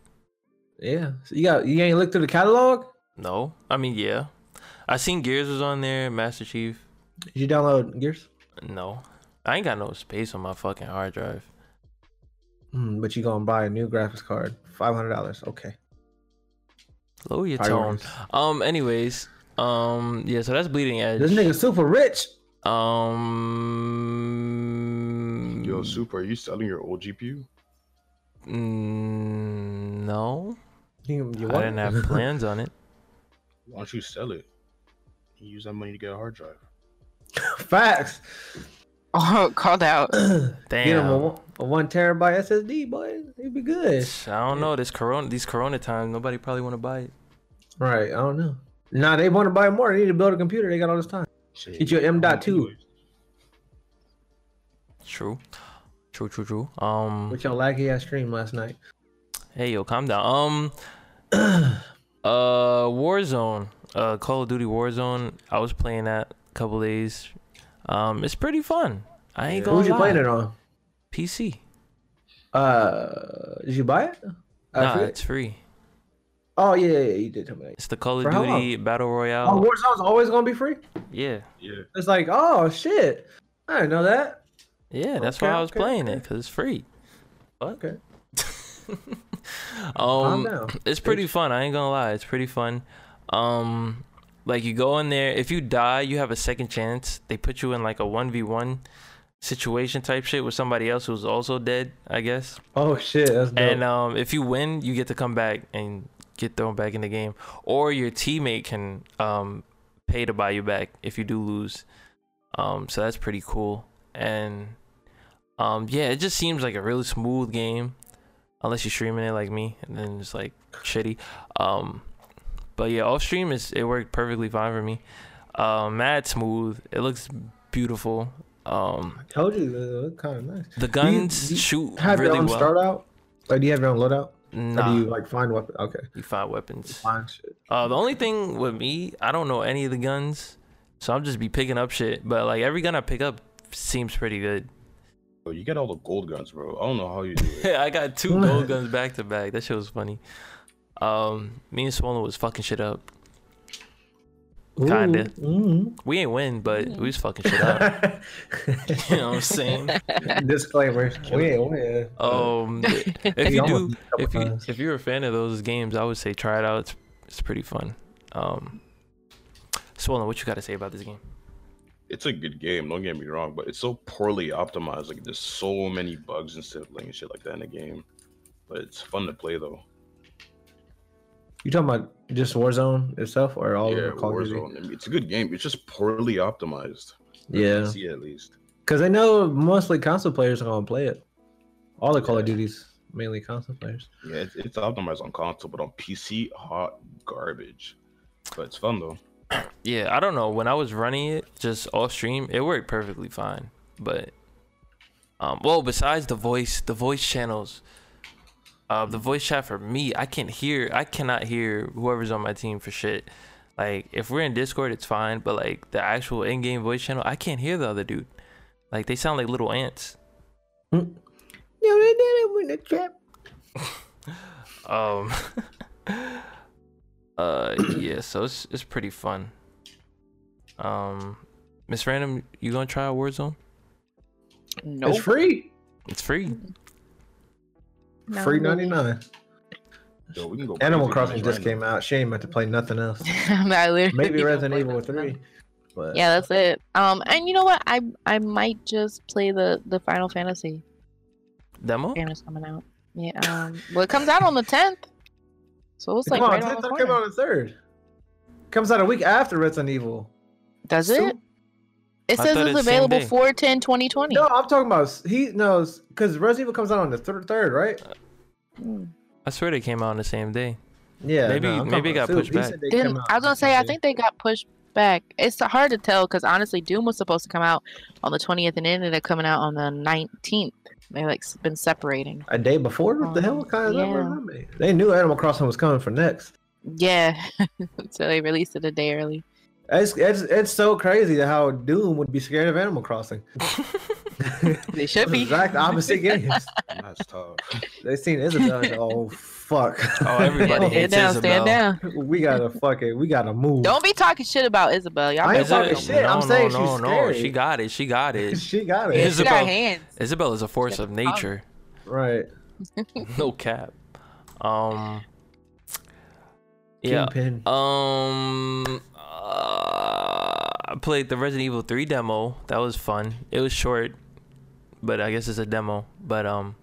Yeah, so you got you ain't looked through the catalog. No, I mean yeah, I seen Gears was on there. Master Chief. Did you download Gears? No, I ain't got no space on my fucking hard drive. Hmm, but you gonna buy a new graphics card, five hundred dollars. Okay. Lower your tone. Um. Anyways. Um. Yeah. So that's Bleeding Edge. This nigga super rich. Um. Yo, Super, are you selling your old GPU? mm, no, You, you I didn't it? have plans on it. (laughs) Why don't you sell it? You use that money to get a hard drive. (laughs) Facts. Oh, called out. (clears throat) Get him a, Damn. one- a one terabyte SSD, boy. It'd be good. I don't know. This Corona, these Corona times, nobody probably want to buy it. Right. I don't know. Nah, they want to buy more. They need to build a computer. They got all this time. Shit, Get you an you M.2. True. True. True. True. Um. With your laggy ass stream last night. Hey, yo, calm down. Um. (clears throat) uh, Warzone. Uh, Call of Duty Warzone. I was playing that a couple days. Um, it's pretty fun. I ain't Yeah. gonna Who's you playing it on? PC. Uh, did you buy it? I Nah, forget. it's free. Oh yeah, yeah, yeah, you did tell me that. It's the Call of For how Duty Battle Royale. Oh, Warzone's always gonna be free. yeah, Yeah. It's like, oh shit, I didn't know that. yeah. That's Okay, why I was okay, playing it because it's free. What? Okay. (laughs) Um, down. (clears throat) it's pretty bitch. fun. I ain't gonna lie, it's pretty fun. Um, like you go in there. If you die, you have a second chance. They put you in like a one v one situation type shit with somebody else who's also dead. I guess. Oh shit, that's dope. And um, if you win, you get to come back and get thrown back in the game, or your teammate can um pay to buy you back if you do lose. Um, so that's pretty cool. And um, yeah, it just seems like a really smooth game, unless you're streaming it like me, and then it's like shitty. Um, but yeah, off stream is it worked perfectly fine for me. Um, mad smooth. It looks beautiful. Um, I told you, they look kind of nice. the Do you- guns do you shoot Have really your own well. start out? Like, do you have your own loadout? Nah, Or do you like find weapons? Okay, you find weapons. find shit. Uh, the only thing with me, I don't know any of the guns, so I'm just be picking up shit. But like every gun I pick up seems pretty good. Bro, you get all the gold guns, bro. I don't know how you do it. Yeah, (laughs) I got two gold (laughs) guns back to back. That shit was funny. Um, me and Swollen was fucking shit up. Kinda. Ooh, We ain't win, but we was fucking shit up. (laughs) you know what I'm saying? Disclaimer: We ain't win. Um, (laughs) if (laughs) you do, beat a couple if you if you're a fan of those games, I would say try it out. It's it's pretty fun. Um, Swollen, what you got to say about this game? It's a good game, don't get me wrong, but it's so poorly optimized. Like there's so many bugs and sibling and shit like that in the game. But it's fun to play though. You talking about just Warzone itself, or all yeah, of Call of Duty? Warzone. I mean, it's a good game. It's just poorly optimized. Yeah, See at least. because I know mostly console players are gonna play it. All the Call of Duties mainly console players. Yeah, it's, it's optimized on console, but on PC, hot garbage. But it's fun though. (clears throat) Yeah, I don't know. When I was running it just off stream, it worked perfectly fine. But um well, besides the voice, the voice channels, uh the voice chat for me, I can't hear I cannot hear whoever's on my team for shit. Like if we're in Discord, it's fine, but like the actual in-game voice channel, I can't hear the other dude. Like they sound like little ants. No, they did it with the trap. (laughs) Um (laughs) Uh yeah, so it's it's pretty fun. Um Miss Random, you gonna try out Warzone? Nope. It's free. It's free. No, free ninety nine. Yo, we can go. Animal Crossing just came out. She ain't meant to play nothing else. (laughs) I'm not literally Maybe gonna Resident Evil nothing else. three. But Yeah, that's it. Um, and you know what? I I might just play the the Final Fantasy Demo? game that's coming out. Yeah. Um. Well, it comes out on the tenth, so it's like Come on, right on the came out on the third. Comes out a week after Resident Evil. Does So- it? It I says it's it's available day. 4 10 2020. No, I'm talking about he knows because Resident Evil comes out on the third, third, right? I swear they came out on the same day. Yeah, Maybe- no, maybe it got pushed back. said they came Didn't, I was gonna say I think they got pushed back. It's hard to tell because honestly, Doom was supposed to come out on the 20th and ended up coming out on the 19th. They like been separating. A day before? What the hell Um, kind of yeah. number? They knew Animal Crossing was coming for next. Yeah, (laughs) so they released it a day early. It's, it's it's so crazy how Doom would be scared of Animal Crossing. (laughs) They should Those be. exact opposite games. (laughs) That's tough. They seen Isabelle. and, oh fuck! Oh, everybody (laughs) stand hates down, Isabelle. stand down. we gotta fuck it. we gotta move. Don't be talking shit about Isabelle. Y'all I better ain't talk talking about shit. I'm No, saying no, she's no, no. scary. She got it. She got it. she got Yeah, it. she got Isabelle- hands. Isabelle is a force of nature. Right. No cap. Um. Yeah. Kingpin. Um. Uh, I played the Resident Evil 3 demo. That was fun. It was short, but I guess it's a demo. But um,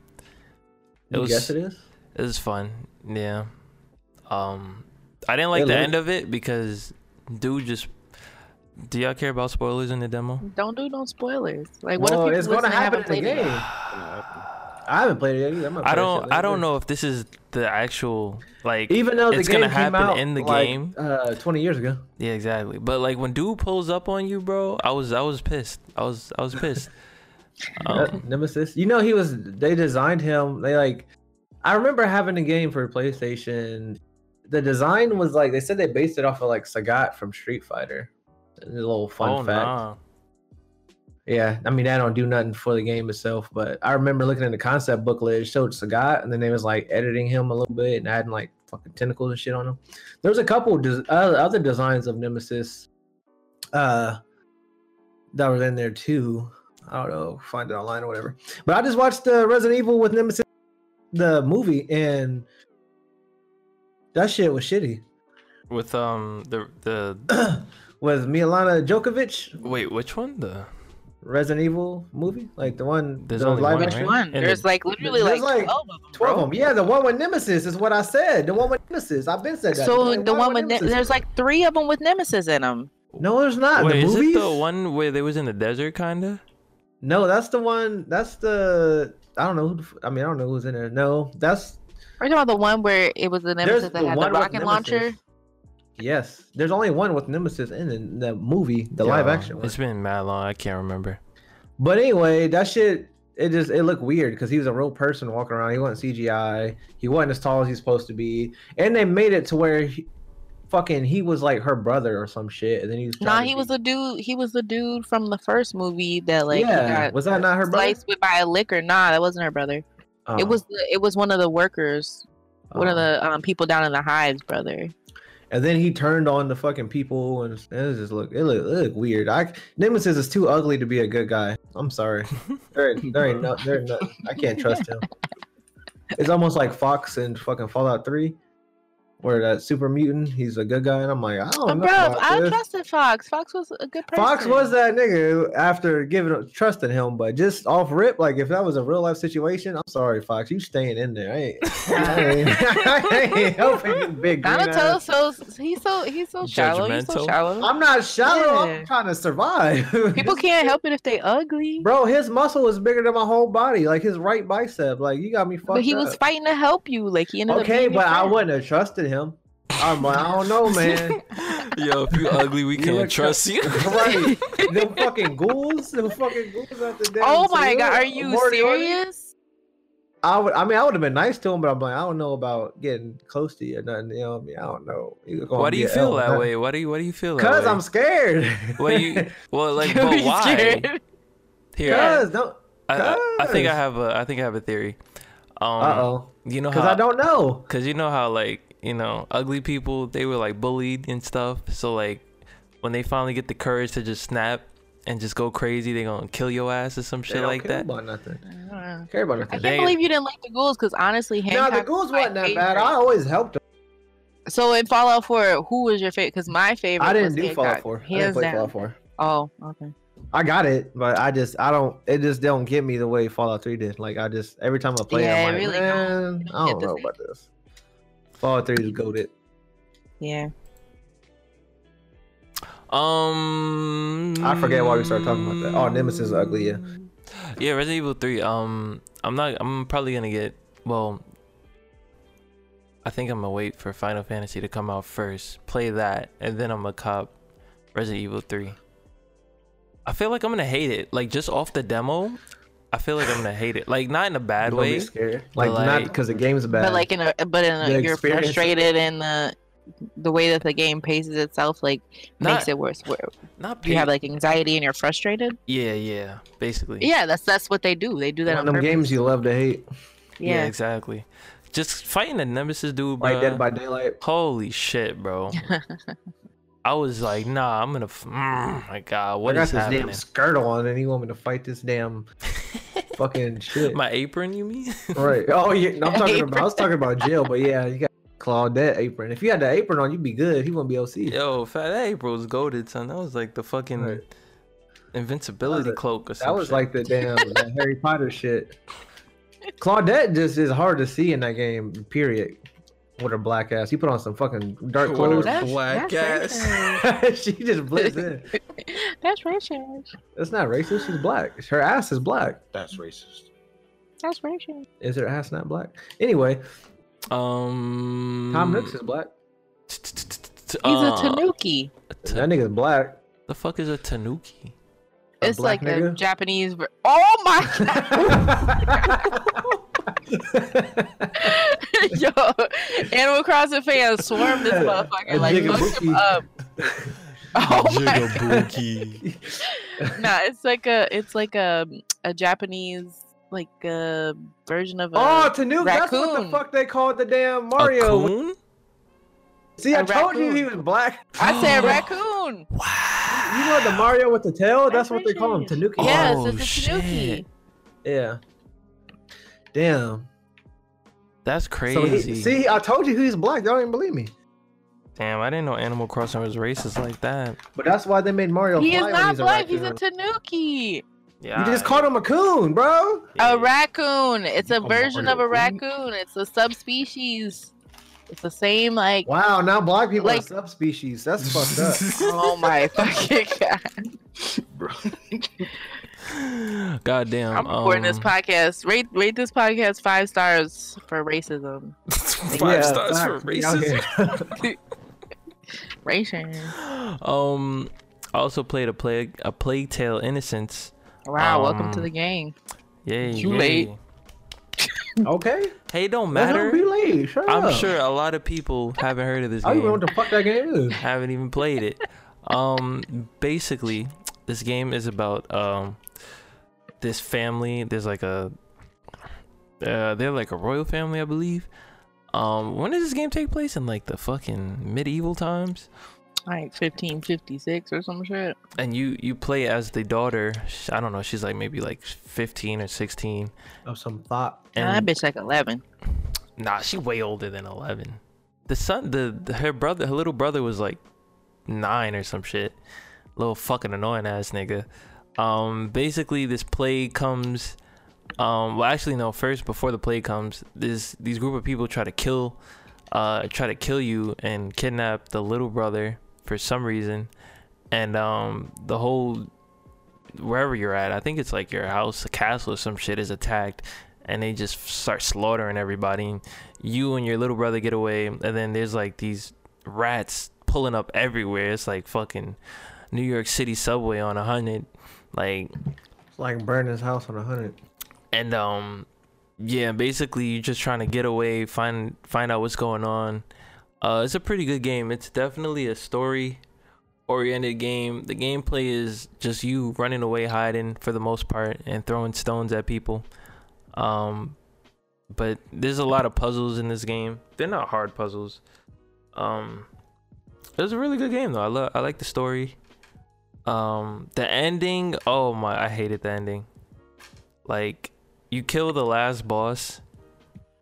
it You was- guess it is. it was fun. Yeah. Um, I didn't like It the looked- end of it because dude just. Do y'all care about spoilers in the demo? Don't do no spoilers. Like, what Well, if people it's gonna happen haven't in the game. (sighs) I haven't played it yet either. I don't. I don't know if this is the actual like. Even though the it's game gonna came happen out in the like, game. uh, 20 years ago. Yeah, exactly. But like when dude pulls up on you, bro, I was I was pissed. I was I was pissed. (laughs) Um, Nemesis. You know he was. They designed him. They like. I remember having a game for PlayStation. The design was like they said they based it off of like Sagat from Street Fighter. A little fun oh fact. nah. Yeah, I mean, I don't do nothing for the game itself, but I remember looking at the concept booklet. It showed Sagat, and then they was like editing him a little bit and adding like fucking tentacles and shit on him. There's a couple des- uh, other designs of Nemesis, uh, that were in there too. I don't know, find it online or whatever. But I just watched uh, Resident Evil with Nemesis, the movie, and that shit was shitty. With um the the (clears throat) with Milla Jovovich, wait which one the Resident Evil movie, like the one, There's the only live one, Which action. right? one? There's the- like literally There's like like 12 of them. 12 of them. Yeah, the one with Nemesis is what I said. The one with Nemesis. I've been said that. So There's the one with ne- there's like three of them with Nemesis in them. no, there's not. wait the is movies? it the one where they was in the desert kinda? No, that's the one. That's the. I don't know. Who the, f- I mean, I don't know who's in there. No, that's. Are you talking about the one where it was the Nemesis that the had the rocket launcher? Nemesis. Yes, there's only one with Nemesis in the, the movie, the live action one. It's been mad long. I can't remember. But anyway, that shit. It just it looked weird because he was a real person walking around. He wasn't CGI. He wasn't as tall as he's supposed to be, and they made it to where he, fucking he was like her brother or some shit. And then he was Nah, he be- was a dude. He was the dude from the first movie that like yeah. got Was that not her brother? sliced with by a liquor. Nah, that wasn't her brother. It Oh, was the, it was one of the workers, one of oh. the um, people down in the hives, brother. And then he turned on the fucking people, and it just look it look, it look weird. I Nemesis is too ugly to be a good guy. I'm sorry. (laughs) There, there ain't no, there ain't no, I can't trust him. It's almost like Fawkes and fucking Fallout Three, where that super mutant, he's a good guy, and I'm like, I don't Uh, know. bro, about I this. trusted Fawkes. Fawkes was a good person. Fawkes was that nigga after giving trusting him, but just off rip, like if that was a real life situation, I'm sorry, Fawkes, you staying in there. I ain't, I ain't, (laughs) I ain't (laughs) helping you, big green Donatello, ass. so he's so he's so shallow. He's so shallow. I'm not shallow. Yeah. I'm trying to survive. (laughs) People can't help it if they ugly. Bro, his muscle is bigger than my whole body, like his right bicep. Like you got me fucked but he was fighting to help you. Like he ended up okay, but I wouldn't have trusted him. I'm like, I don't know, man. (laughs) Yo, if you ugly, we can't trust you. (laughs) right? them fucking ghouls, them fucking ghouls at the damn Oh my god, are you Morty, Morty. serious? I would. I mean, I would have been nice to him, but I'm like, I don't know about getting close to you or nothing. You know, what I mean, I don't know. Why do you feel L, that huh? way? Why do you Why do you feel that Cause way? I'm scared. Well, you (laughs) well like, but why? scared. Here, Cause don't. I, I, I think I have a I think I have a theory. Um, Uh oh. you know Cause how I don't know. Cause you know how like you know ugly people they were like bullied and stuff. So like when they finally get the courage to just snap and just go crazy, they gonna kill your ass or some They shit don't like care that. About nothing. I don't. Care about nothing. I can't believe you didn't like the ghouls because honestly, No, Hancock the ghouls my wasn't that bad. favorite. I always helped them. So in Fallout 4, who was your favorite? Because my favorite. I was didn't do Hancock. Fallout 4. I didn't play down. Fallout 4. Oh, okay. I got it, but I just I don't. It just don't get me the way Fallout 3 did. Like I just every time I play, Yeah, it, I'm like, really don't. man, You I don't know about this. Fallout 3 is goaded. Yeah. Um, I forget why we started talking about that. Oh, Nemesis is ugly, yeah. Yeah, Resident Evil Three. Um, I'm not. I'm probably gonna get. Well, I think I'm gonna wait for Final Fantasy to come out first. Play that, and then I'm gonna cop Resident Evil Three. I feel like I'm gonna hate it. Like just off the demo, I feel like I'm gonna hate it. Like not in a bad You're gonna be way. scared. Like, not because the game's bad. But like in a but in a, you're frustrated in the the way that the game paces itself like Not- makes it worse. Where Not you have like anxiety and you're frustrated. yeah, yeah, basically. Yeah, that's that's what they do. They do that one on of them purpose. games you love to hate, yeah, Yeah. exactly. Just fighting the nemesis dude, bro. like Dead by Daylight. Holy shit, bro. (laughs) I was like, nah, I'm gonna. F- mm, my God, what I got is this happening? damn skirt on, and he want me to fight this damn (laughs) fucking shit. My apron, you mean? Right. Oh yeah. No, I'm talking Apron. about. I was talking about jail, but yeah, you got Claudette apron. If you had the apron on, you'd be good. He wouldn't be OC. Yo, fat that apron was goaded, son. That was like the fucking Right. invincibility a- cloak or something. That was like the damn that Harry Potter shit. (laughs) Claudette just is hard to see in that game. Period. With her black ass, you put on some fucking dark With clothes. her That's, Black that's ass. (laughs) she just blends in. (laughs) that's racist. That's not racist. She's black. Her ass is black. That's racist. That's racist. Is her ass not black? Anyway, um. Tom Nook's is black. He's uh, a tanuki. ta- That nigga's black. The fuck is a tanuki? It's like a? Japanese. Oh my (laughs) (laughs) Yo, Animal Crossing fans swarm this motherfucker. Like, look him up. Oh my God. Jigabuki. Nah, it's like a, it's like a, a Japanese like a version of a. oh, Tanuki. That's what the fuck they called the damn A Mario. coon? See, I A told you he was black. I said (gasps) raccoon. Wow. You know the Mario with the tail? That's, That's what they call him, racist. Tanuki. Oh, it's a shit. tanuki. Yeah. Damn. That's So crazy. he, see, I told you he's black. Y'all didn't believe me. Damn, I didn't know Animal Crossing was racist like that. But that's why they made Mario He is fly when not he's a black. He's a tanuki. Yeah. You just called him a coon, bro. A raccoon. It's a version of a raccoon. It's a subspecies. It's the same like. Wow, now black people Like- are subspecies. That's fucked up. (laughs) Oh my (laughs) fucking god! Bro. (laughs) (laughs) God damn. I'm recording this um, podcast. Rate rate this podcast five stars for racism. (laughs) Five Yeah, stars for facts. We out racism. here. (laughs) Racism. Um, I also played a plague a Plague Tale Innocence. Wow, welcome to Um, the gang. Yay! Too yay. late. okay. Hey, don't Let him matter. be late. Shut I'm up. sure a lot of people haven't heard of this game. I don't even know game. what the fuck that game is. haven't even played it. Um, basically, this game is about um this family. There's like a uh, they're like a royal family, I believe. Um, when does this game take place? In like the fucking medieval times. Like 1556 or some shit. And you you play as the daughter. I don't know. She's like maybe like 15 or 16. Of some thought. Nah, that bitch like 11. nah, she way older than 11. The son, the, the her brother, her little brother was like nine or some shit. Little fucking annoying ass nigga. Um, basically this plague comes. Um, well, actually no. First, before the plague comes, this these group of people try to kill, uh, try to kill you and kidnap the little brother for some reason, and um, the whole wherever you're at, I think it's like your house, a castle, or some shit is attacked, and they just start slaughtering everybody. You and your little brother get away, and then there's like these rats pulling up everywhere. It's like fucking New York City subway on a hundred, like It's like burning his house on a hundred. and um yeah basically you're just trying to get away find find out what's going on. Uh it's a pretty good game. It's definitely a story oriented game. The gameplay is just you running away hiding for the most part and throwing stones at people. Um but there's a lot of puzzles in this game. They're not hard puzzles. Um it was a really good game though. I love i like the story um the ending oh my i hated the ending. Like you kill the last boss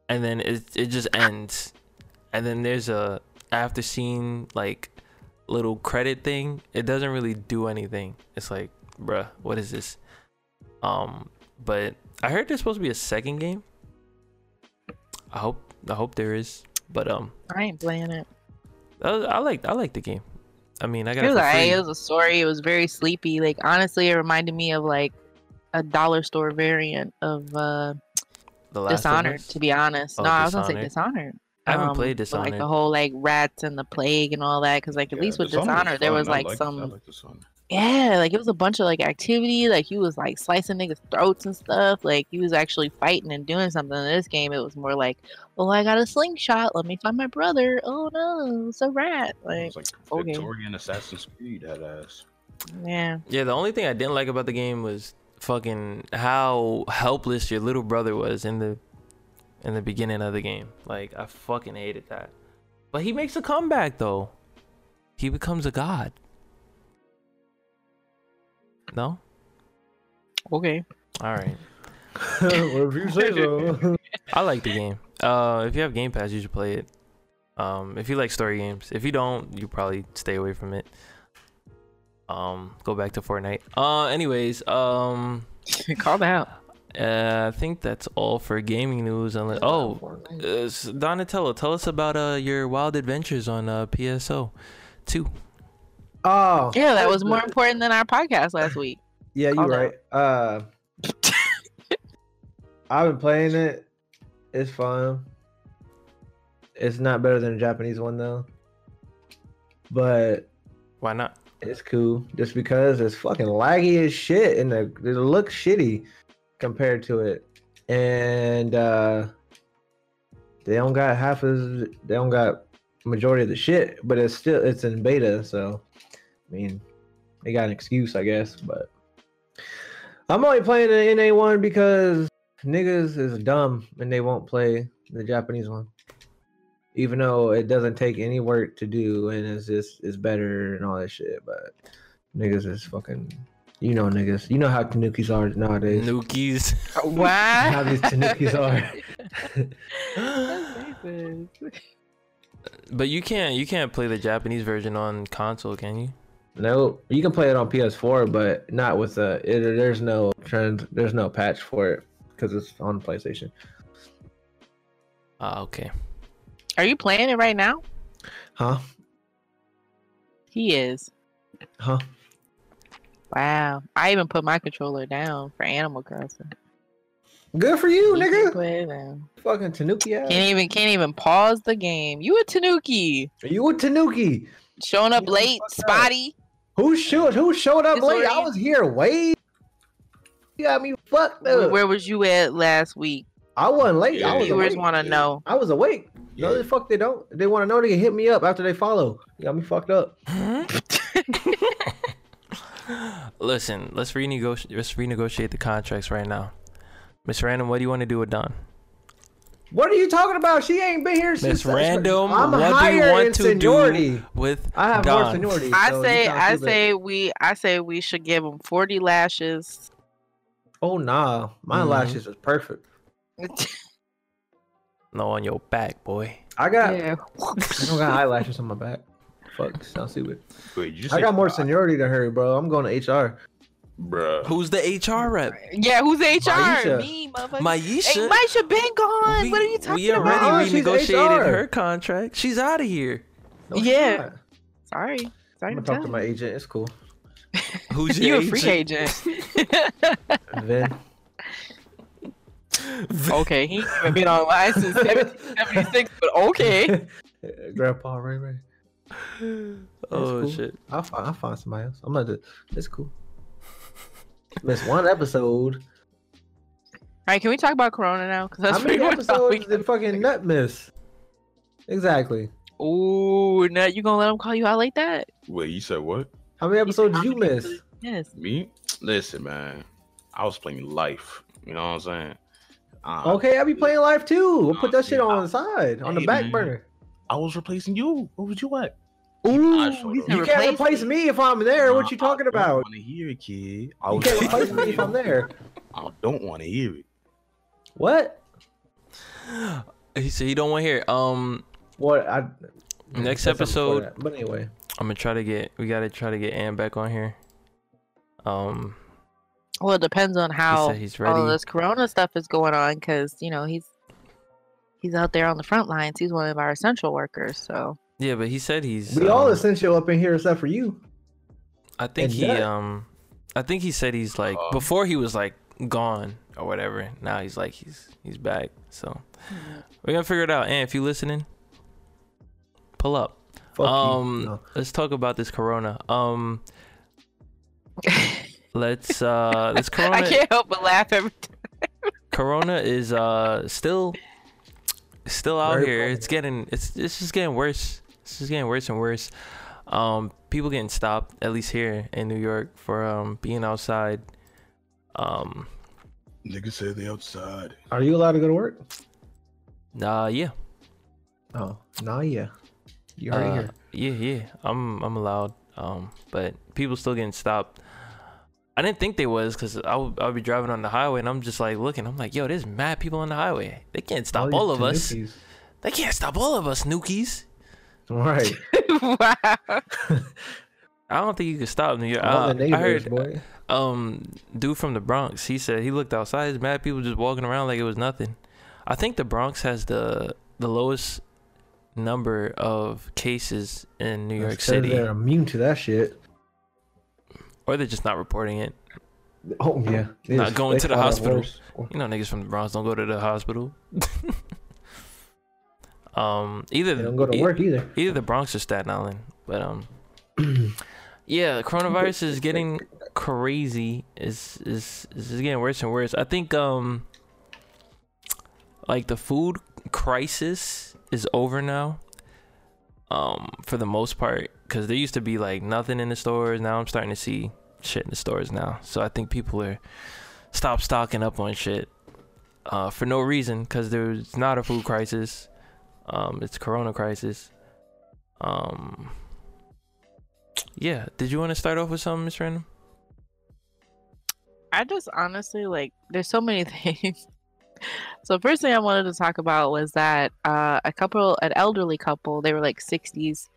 and then it it just ends. And then there's a after scene like little credit thing. It doesn't really do anything. It's like bruh what is this? Um but i heard there's supposed to be a second game. I hope i hope there is but um I ain't playing it. i, I like i like the game i mean i got It it, was for alright. free. It was a story. It was very sleepy. Like honestly, it reminded me of like a dollar store variant of uh the Last Dishonored. Us. To be honest, Oh, no, I was gonna say Dishonored. Dishonored. I haven't Um, played but, Like the whole like rats and the plague and all that. Because like at Yeah, least with Dishonored Dishonored, there was I like like- I some like Dishonored. Yeah, like it was a bunch of like activity. Like he was like slicing niggas' throats and stuff. Like he was actually fighting and doing something. In this game, it was more like, "Oh, I got a slingshot. Let me find my brother. Oh no, it's a rat." It Like, was like okay. Victorian Assassin's Creed that ass. yeah, Yeah, the only thing I didn't like about the game was fucking how helpless your little brother was in the in the beginning of the game. Like I fucking hated that. But he makes a comeback though. He becomes a god. No? okay. All right. (laughs) Whatever you say so. (laughs) I like the game. Uh if you have Game Pass, you should play it. Um if you like story games. If you don't, you probably stay away from it. Um go back to Fortnite. Uh anyways, um (laughs) Call them out. Uh, I think that's all for gaming news. Unless oh, uh, Donatello, tell us about uh your wild adventures on uh PSO two. Oh, Yeah, that was more (laughs) important than our podcast last week. Yeah, you're Call right. Uh, (laughs) I've been playing it. It's fun. It's not better than the Japanese one though, but Why not? it's cool just because it's fucking laggy as shit and the, it looks shitty compared to it, and uh, they don't got half of they don't got majority of the shit, but it's still it's in beta, so I mean they got an excuse, I guess, but I'm only playing the NA one because niggas is dumb and they won't play the Japanese one. Even though it doesn't take any work to do and it's just it's better and all that shit, but niggas is fucking you know niggas. You know how tanukis are nowadays. (laughs) Nookies. How these tanukis are. (laughs) but you can't you can't play the Japanese version on console, can you? No, you can play it on PS4, but not with a. It, there's no trend. There's no patch for it because it's on PlayStation. Ah, okay. Are you playing it right now? Huh? He is. Huh? Wow. I even put my controller down for Animal Crossing. Good for you, You nigga. play it now. Fucking Tanuki ass. Can't even can't even pause the game. You a Tanuki. Are You a Tanuki? Showing up Yeah, late, fuck that. spotty. Who showed? Who showed up It's late? I was here. Wait. You got me fucked Where, up. where was you at last week? I wasn't late. I was Viewers want to know. I was awake. No, the fuck they don't. They want to know they can hit me up after they follow. You got me fucked up. (laughs) Listen, let's renegotiate. Let's renegotiate the contracts right now. Miss Random, what do you want to do with Don? What are you talking about? She ain't been here since. Miss. Random, I'm what do you higher want in to seniority. do with I have Don? more seniority. I so you say I keep it. say we I say we should give him 40 lashes. Oh nah, my Mhm. lashes is perfect. (laughs) No, on your back, boy. I got. yeah. I don't got eyelashes on my back. Fuck, sounds stupid. Wait, you I got more five? seniority than her, bro. I'm going to HR. Bruh. Who's the HR rep? Yeah, who's the HR? Maisha. Me, motherfucker. Hey, Maisha. Maisha been gone. we, what are you talking about? we about? already Oh, renegotiated her contract. She's out of here. No, Yeah. Oh, not. Sorry. Sorry I'm to gonna talk to my agent. It's cool. Who's you. (laughs) your You a free agent. Vin. okay, he ain't even been online since (laughs) 1776, but okay. (laughs) Grandpa Ray Ray. Oh cool. shit. I'll find. I'll find somebody else. I'm gonna. do It's cool. Miss one episode. All right, can we talk about Corona now? Because that's How many pretty much episodes did fucking Nut miss? Exactly. Ooh, Nut, you gonna let him call you out like that? Wait, you said what? How many episodes did you miss? Yes. Me? Listen, man. I was playing life. You know what I'm saying? Uh, Okay, I'll be playing life too. We'll put that shit on the side, on the back burner. I was replacing you. Where was you at? Ooh, I showed he up. said You can't replace me if I'm there. What you talking I about? don't want to hear it, kid. I You can't replace me if I'm there. I don't want to hear it. What? He said he don't want to hear. Um, What? I Next said something before episode- But anyway, I'm gonna try to get. We gotta try to get Ann back on here. Um, Well, it depends on how said he's all ready. of this Corona stuff is going on, because you know he's he's out there on the front lines. He's one of our essential workers. So Yeah, but he said he's. we all um, essential up in here except for you. I think and he Nut. um, I think he said he's like Uh, before he was like gone or whatever. Now he's like he's he's back. So we're gonna figure it out. And if you listening, pull up. Fuck um, you. No. let's talk about this Corona. Um, (laughs) let's uh this I corona can't help but laugh every time. corona is uh still still out Very here funny. it's getting it's it's just getting worse it's just getting worse and worse um people getting stopped at least here in new york for um being outside um Niggas say they outside. Are you allowed to go to work? uh yeah Oh, nah, yeah. You already Uh, here. Yeah, yeah. I'm I'm allowed. Um, but people still getting stopped. I didn't think they was because I would I would be driving on the highway and I'm just like looking. I'm like, yo, there's mad people on the highway. They can't stop these all of us. Tanukis. They can't stop all of us, Nukies. (laughs) Right. wow. (laughs) I don't think you can stop New York. All Uh, the I heard boy. um dude from the Bronx. He said he looked outside. There's mad people just walking around like it was nothing. I think the Bronx has the the lowest number of cases in New York That's 'cause City, They're immune to that shit. or they're just not reporting it. Oh yeah. They Not just- going to the hospital. You know, niggas from the Bronx don't go to the hospital. (laughs) um, either They don't go to e- work either. either the Bronx or Staten Island, but um, (clears throat) yeah, the coronavirus is getting crazy. Is is is getting worse and worse. I think um, like the food crisis is over now. Um, for the most part, because there used to be like nothing in the stores. Now I'm starting to see shit in the stores now. So I think people are stop stocking up on shit uh, for no reason because there's not a food crisis. Um, it's corona crisis. Um, yeah. Did you want to start off with something, Miss Random? I just honestly like there's so many (laughs) things. So first thing I wanted to talk about was that uh, a couple, an elderly couple, they were like 60s,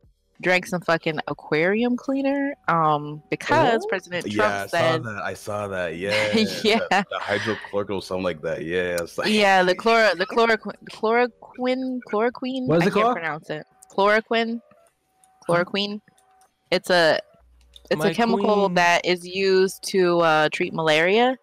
drank some fucking aquarium cleaner um, because Oh? President Trump Yeah, I saw that. I saw that. (laughs) Yeah. Yeah. The, the hydrochloric or something like that. Yeah. Like, yeah, the chloro, the chloroquine, chloroquine, chloroquine. What is I it can't called? pronounce it. Chloroquine, chloroquine. It's a, it's My a chemical queen. that is used to uh, treat malaria.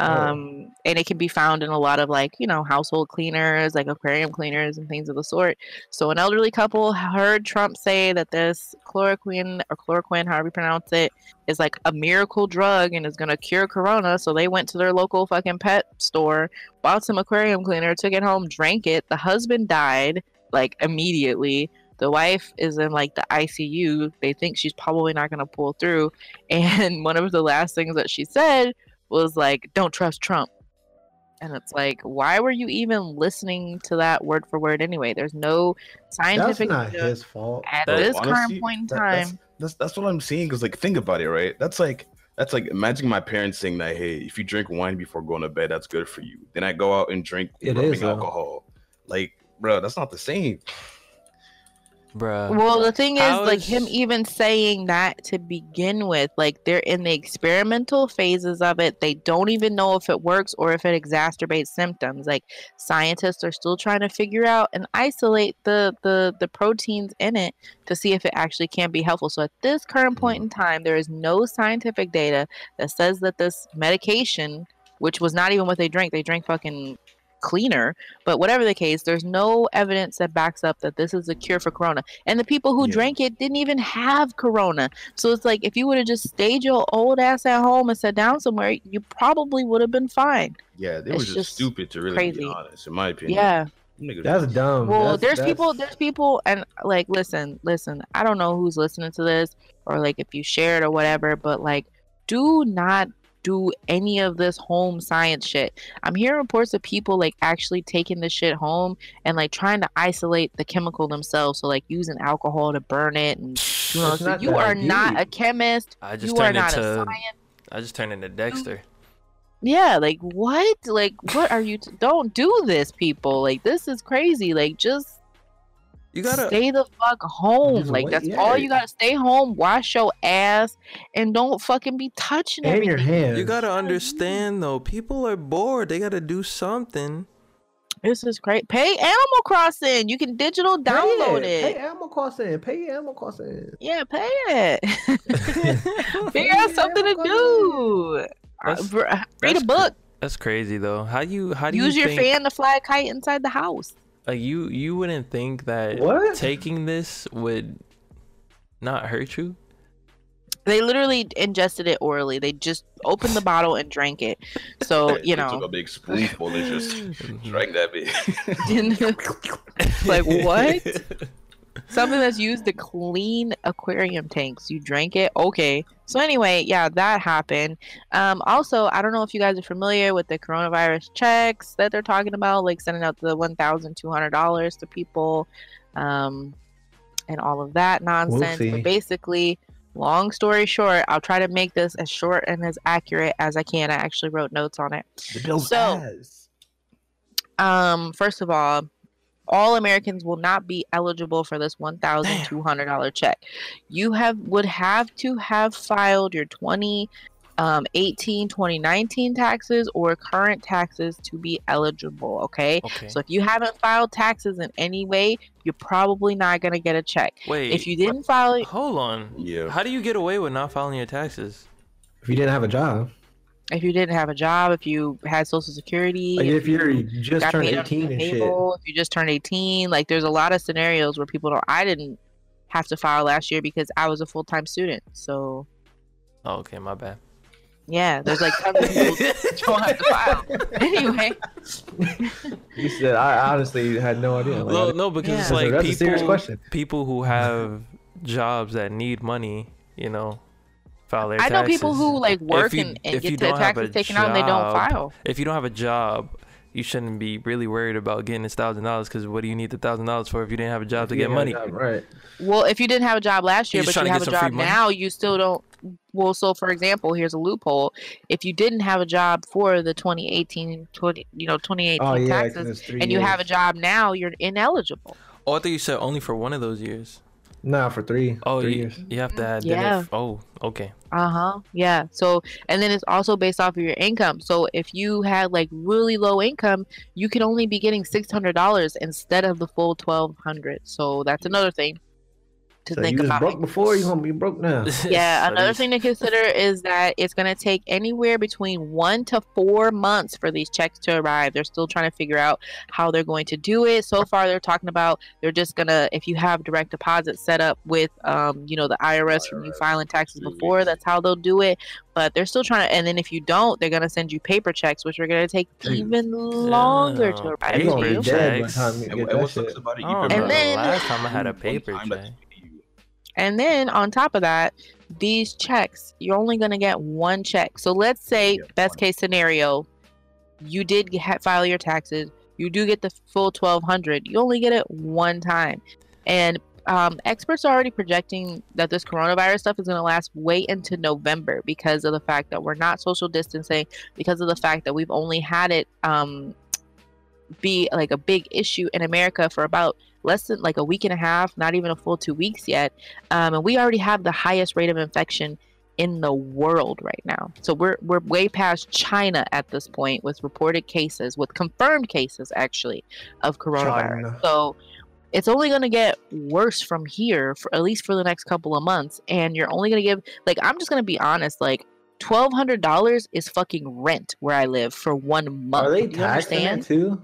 Oh. Um, and it can be found in a lot of like you know household cleaners, like aquarium cleaners and things of the sort. So an elderly couple heard Trump say that this chloroquine or chloroquine, however you pronounce it, is like a miracle drug and is gonna cure corona. So they went to their local fucking pet store, bought some aquarium cleaner, took it home, drank it. The husband died like immediately. The wife is in like the ICU. They think she's probably not gonna pull through. (laughs) And one of the last things that she said was like, "Don't trust Trump." And it's like, why were you even listening to that word for word anyway? There's no scientific. That's scientific not his fault. at That- this honestly, current point in that- time. that's, that's that's what I'm seeing. Cause like, think about it, right? That's like that's like imagine my parents saying that, hey, if you drink wine before going to bed, that's good for you. Then I go out and drink It rubbing is, though. alcohol. Like, bro, that's not the same. Bruh. Well, the thing is, how like is- him even saying that to begin with, like they're in the experimental phases of it. They don't even know if it works or if it exacerbates symptoms. Like scientists are still trying to figure out and isolate the the the proteins in it to see if it actually can be helpful. So at this current point in time, there is no scientific data that says that this medication, which was not even what they drank, they drank fucking cleaner but whatever the case there's no evidence that backs up that this is a cure for corona and the people who Yeah. drank it didn't even have corona so it's like if you would have just stayed your old ass at home and sat down somewhere you probably would have been fine Yeah, they It's were just, just stupid to really crazy. be honest, in my opinion. yeah That's dumb. well That's- there's that's- people there's people and like listen listen i don't know who's listening to this or like if you share it or whatever but like do not do any of this home science shit. I'm hearing reports of people like actually taking this shit home and like trying to isolate the chemical themselves. So like using alcohol to burn it and you know so you are not a chemist. I just you are turned not a into science I just turned into Dexter. yeah like what? Like what are you t- don't do this people. Like this is crazy. Like just You gotta stay the fuck home. Like wait, that's yeah. all you gotta stay home, wash your ass, and don't fucking be touching and your hands. you gotta Gotta understand though. People are bored. They gotta do something. This is great. Pay Animal Crossing. You can digital Pay download Pay it. Animal Crossing. Pay Animal Crossing. Yeah, pay it. (laughs) (laughs) Figure Pay out something to Animal do. Uh, That's- br- Read that's a book. That's crazy though. How you how do Use you use your think, fan to fly a kite inside the house. Like you you wouldn't think that What? taking this would not hurt you? They literally ingested it orally. They just opened the bottle and drank it. So (laughs) They you took a know, big spoonful and just (laughs) drank that bit. (laughs) like what? Something that's used to clean aquarium tanks. You drank it, okay. So anyway, yeah, that happened. Um, also, I don't know if you guys are familiar with the coronavirus checks that they're talking about, like sending out the one thousand two hundred dollars to people, um, and all of that nonsense. see. But basically, long story short, I'll try to make this as short and as accurate as I can. I actually wrote notes on it. The bill So-. Um, first of all, all Americans will not be eligible for this one thousand two hundred dollar check. You have would have to have filed your 20, um, 18, 2019 taxes or current taxes to be eligible. Okay. Okay. So if you haven't filed taxes in any way, you're probably not gonna get a check. Wait. If you didn't file it, hold on. yeah. How do you get away with not filing your taxes? If you didn't have a job, if you didn't have a job, if you had Social Security, like if you're you you just turned 18 the and shit. if you just turned 18 like there's a lot of scenarios where people don't i didn't have to file last year because i was a full-time student so Oh, okay, my bad. yeah there's like tons of people (laughs) that don't have to file (laughs) anyway You said I honestly had no idea. Like, no, no, because it's Yeah. like That's a serious people, question. people who have jobs that need money, you know, file their i know people who like work you- and, and get their don't have a taxes taken out and they don't file If you don't have a job, you shouldn't be really worried about getting this thousand dollars because what do you need the thousand dollars for if you didn't have a job to get money? job, right? well if you didn't have a job last year You're but you have a job now you still don't well so for example here's a loophole if you didn't have a job for the 2018 20 you know 2018 Oh yeah, 'cause taxes it's three and you have a job now you're ineligible Oh, I thought you said only for one of those years. Nah, for three. Oh, three you, years. you have to add. Yeah. if- oh, okay. Uh-huh. Yeah. So and then it's also based off of your income. So if you had like really low income, you can only be getting six hundred dollars instead of the full twelve hundred. So that's another thing to So think you was about. broke before, you gonna be broke now. (laughs) Yeah, So another thing to consider is that it's going to take anywhere between one to four months for these checks to arrive. They're still trying to figure out how they're going to do it. So far, they're talking about they're just going to, if you have direct deposit set up with, um, you know, the IRS from you filing taxes before, that's how they'll do it. But they're still trying to, and then if you don't, they're going to send you paper checks, which are going to take Damn. even longer to Yeah, arrive You to gonna you. paper dead by the checks. time you And, get and that what sucks shit. about it, I don't even remember then- the last time I had a paper check. And then on top of that, these checks, you're only going to get one check. So let's say, Yeah, best one. case scenario, you did ha- file your taxes, you do get the full 1200 you only get it one time. And um, experts are already projecting that this coronavirus stuff is going to last way into November because of the fact that we're not social distancing, because of the fact that we've only had it um, be like a big issue in America for about less than like a week and a half, not even a full two weeks yet. Um, and we already have the highest rate of infection in the world right now. So we're we're way past China at this point with reported cases, with confirmed cases actually of coronavirus. China. So it's only going to get worse from here for at least for the next couple of months and you're only going to give like I'm just going to be honest like $1200 is fucking rent where I live for 1 month. Are they you taxing understand? it too?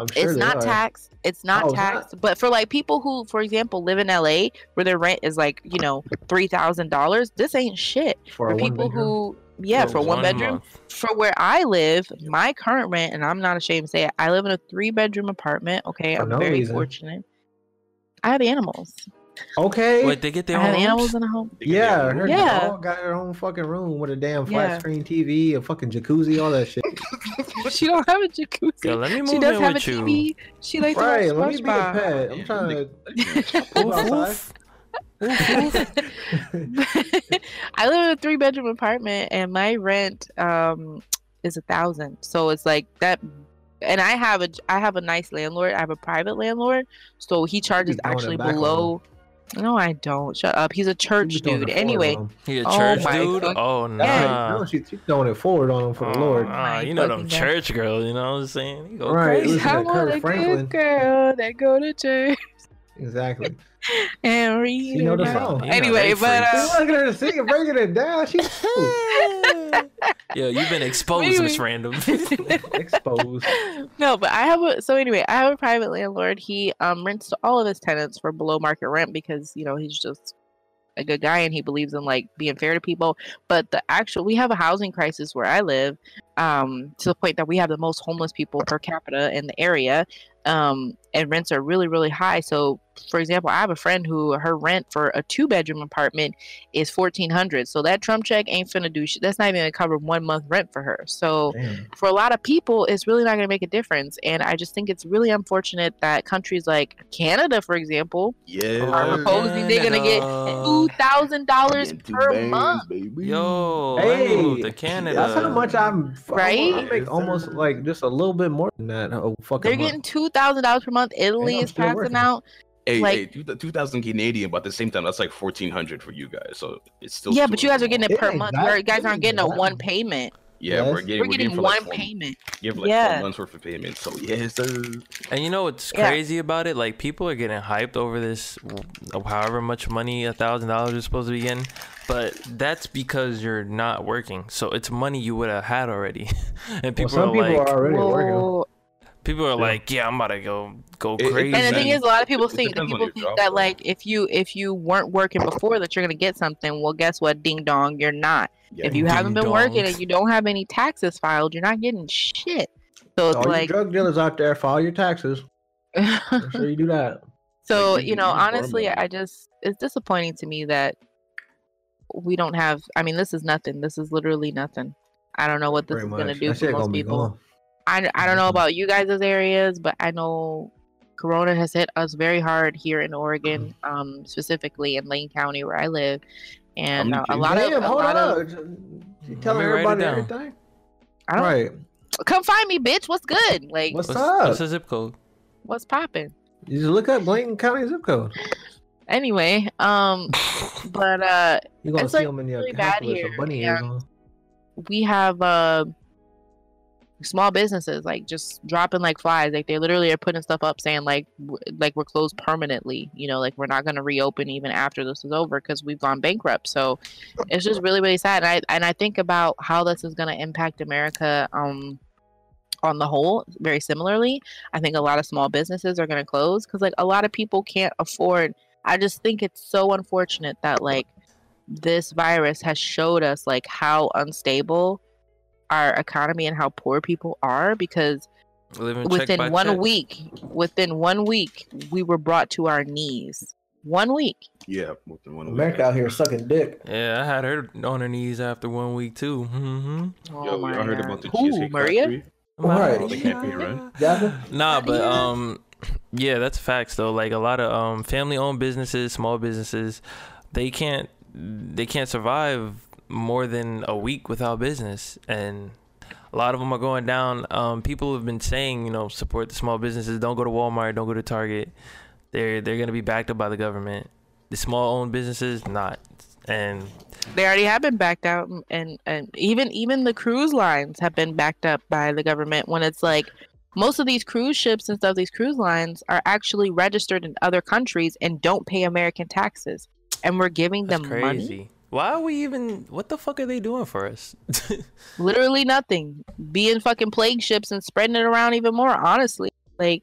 I'm sure it's not are. taxed. It's not Oh, it's not? taxed. But for like people who, for example, live in LA where their rent is like, you know, three thousand dollars, this ain't shit. for, For people bedroom. who yeah, for, one, bedroom. month. For where I live, my current rent, and I'm not ashamed to say it, I live in a three bedroom apartment. Okay. For I'm no very reason. fortunate. I have animals. Okay. Wait, they get their I have own animals in the home. yeah, her Yeah. dog got her own fucking room with a damn flat Yeah. screen TV, a fucking jacuzzi, all that shit. (laughs) she don't have a jacuzzi. Yo, let me she does in have a with you. TV. She likes right, to let watch me be a pet. I'm trying to. Woof, Go outside. I live in a three bedroom apartment and my rent um is a thousand. So it's like that and I have a I have a nice landlord. I have a private landlord. So he charges actually back on below No, I don't. Shut up. He's a church be dude. Anyway, on him. He a Oh church my dude? fuck- Oh That's how you nah. know she's throwing it forward on him for the Oh, Lord. nah, you know them God. church girls, you know what I'm saying? You go Right, crazy. listen to I want Kirk a Franklin. good girl that go to church Exactly. (laughs) and read. She know the song. Bible. You know Anyway, they but freaks. uh, Look at her singing, breaking it down. She's (laughs) (laughs) Yo, you've been exposed, Miss Random. exposed. no, but I have a so anyway, I have a private landlord. He um rents to all of his tenants for below market rent because you know he's just a good guy and he believes in like being fair to people. But the actual, we have a housing crisis where I live, um, to the point that we have the most homeless people per capita in the area, um, and rents are really really high. So, for example, I have a friend who her rent for a two bedroom apartment is fourteen hundred. So that Trump check ain't finna do shit. That's not even gonna cover one month rent for her. So Damn. for a lot of people, it's really not gonna make a difference. And I just think it's really unfortunate that countries like Canada, for example, Yeah. are proposing they're gonna get two thousand dollars per bands, month. baby. Yo, Hey, I to Canada. That's how much I'm. Right? I make almost like just a little bit more than that. Oh, fucking. They're getting two thousand dollars per month. Italy is passing working. out. Hey, like- hey, 2000 Canadian, but at the same time, that's like 1400 for you guys. So it's still. Yeah, but you guys are getting it It per ain't month. that- You guys aren't getting a that one payment. Yeah, Yes. we're getting, We're we're getting one like four, payment. Give like Yeah. four months worth of payment. So yes, sir. And you know what's Yeah. crazy about it? Like people are getting hyped over this, however much money a thousand dollars is supposed to be getting, but that's because you're not working. So it's money you would have had already, (laughs) and Well, people some are people like, are already working. Well, people are Yeah. like, yeah, I'm about to go go It- it crazy. and the thing is, a lot of people It think that people think that like if you if you weren't working before that you're gonna get something. Well, guess what? Ding dong, you're not. Yeah, if you haven't been working and you don't have any taxes filed, you're not getting shit. So it's All like, drug dealers out there, file your taxes. Make sure you do (laughs) that. so Like, you you know, can use farm honestly. I just it's disappointing to me that we don't have. I mean, this is nothing. This is literally nothing. I don't know what this Pretty is gonna do That for most people. gone. I, I don't know Mhm. about you guys' areas, but I know Corona has hit us very hard here in Oregon, Mm-hmm. um, specifically in Lane County where I live, and uh, a lot Damn, of a hold lot of on. You telling Let me write it everybody down. everything? I don't Right. come find me, bitch. What's good? Like What's, what's, what's, up? what's the zip code? What's popping? You just look up Lane County zip code. Anyway, um, (laughs) but uh, You're gonna It's, see like, them in your really bad here, bunny yeah. we have uh small businesses like just dropping like flies like they literally are putting stuff up saying like w- like we're closed permanently you know like we're not going to reopen even after this is over because we've gone bankrupt. So it's just really really sad. And i and i think about how this is going to impact america um on the whole very similarly. I think a lot of small businesses are going to close because like a lot of people can't afford i just think it's so unfortunate that like this virus has showed us like how unstable our economy and how poor people are because Living check by within one check. week within one week we were brought to our knees one week Yeah, within one week. America out here sucking dick. Yeah, I had her on her knees after one week too. Mm-hmm. oh Yo, my y'all heard God. about the Who, Cheesecake maria Factory? Right. They can't pay rent. Jasmine? Nah, but um, yeah, that's facts though. Like a lot of um family-owned businesses, small businesses, they can't they can't survive more than a week without business, and a lot of them are going down. Um, people have been saying, you know, support the small businesses. Don't go to Walmart. Don't go to Target. They're they're gonna be backed up by the government. The small-owned businesses, not. And they already have been backed out and- and even even the cruise lines have been backed up by the government when it's like most of these cruise ships and stuff these cruise lines are actually registered in other countries and don't pay american taxes and we're giving them money. Why are we even? What the fuck are they doing for us? (laughs) literally nothing being fucking plague ships and spreading it around even more honestly like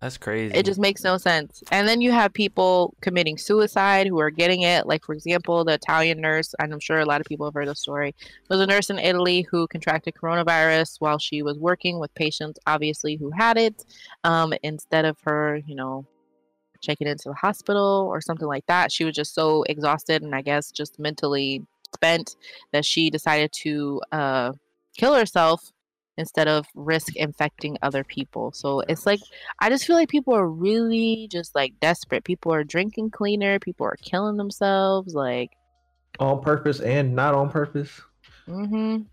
that's crazy. it just makes no sense and then you have people committing suicide who are getting it like for example the italian nurse and i'm sure a lot of people have heard the story was a nurse in italy who contracted coronavirus while she was working with patients obviously who had it um, instead of her you know checking into the hospital or something like that she was just so exhausted and i guess just mentally spent that she decided to uh, kill herself instead of risk infecting other people. So it's like I just feel like people are really just like desperate. People are drinking cleaner, people are killing themselves like On purpose and not on purpose. mhm.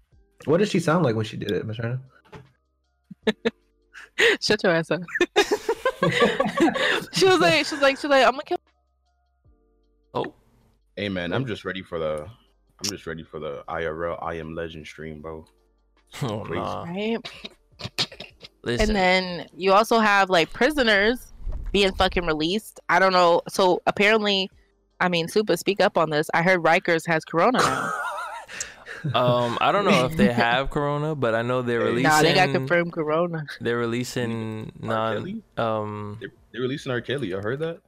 What did she sound like when she did it, Miss (laughs) Shut your ass up. (laughs) (laughs) she was like she was like she was like I'm gonna kill oh, Hey man, I'm oh. just ready for the. I'm just ready for the IRL I am Legend stream, bro. oh Crazy. nah. right? (laughs) Listen. And then you also have like prisoners being fucking released. I don't know. So apparently I mean, Super, speak up on this. I heard Rikers has corona now. (laughs) Um, I don't know if they (laughs) have corona, but I know they're releasing. nah, they got confirmed corona. They're releasing R. non. Kelly? Um, They're, they're releasing R. Kelly. I heard that.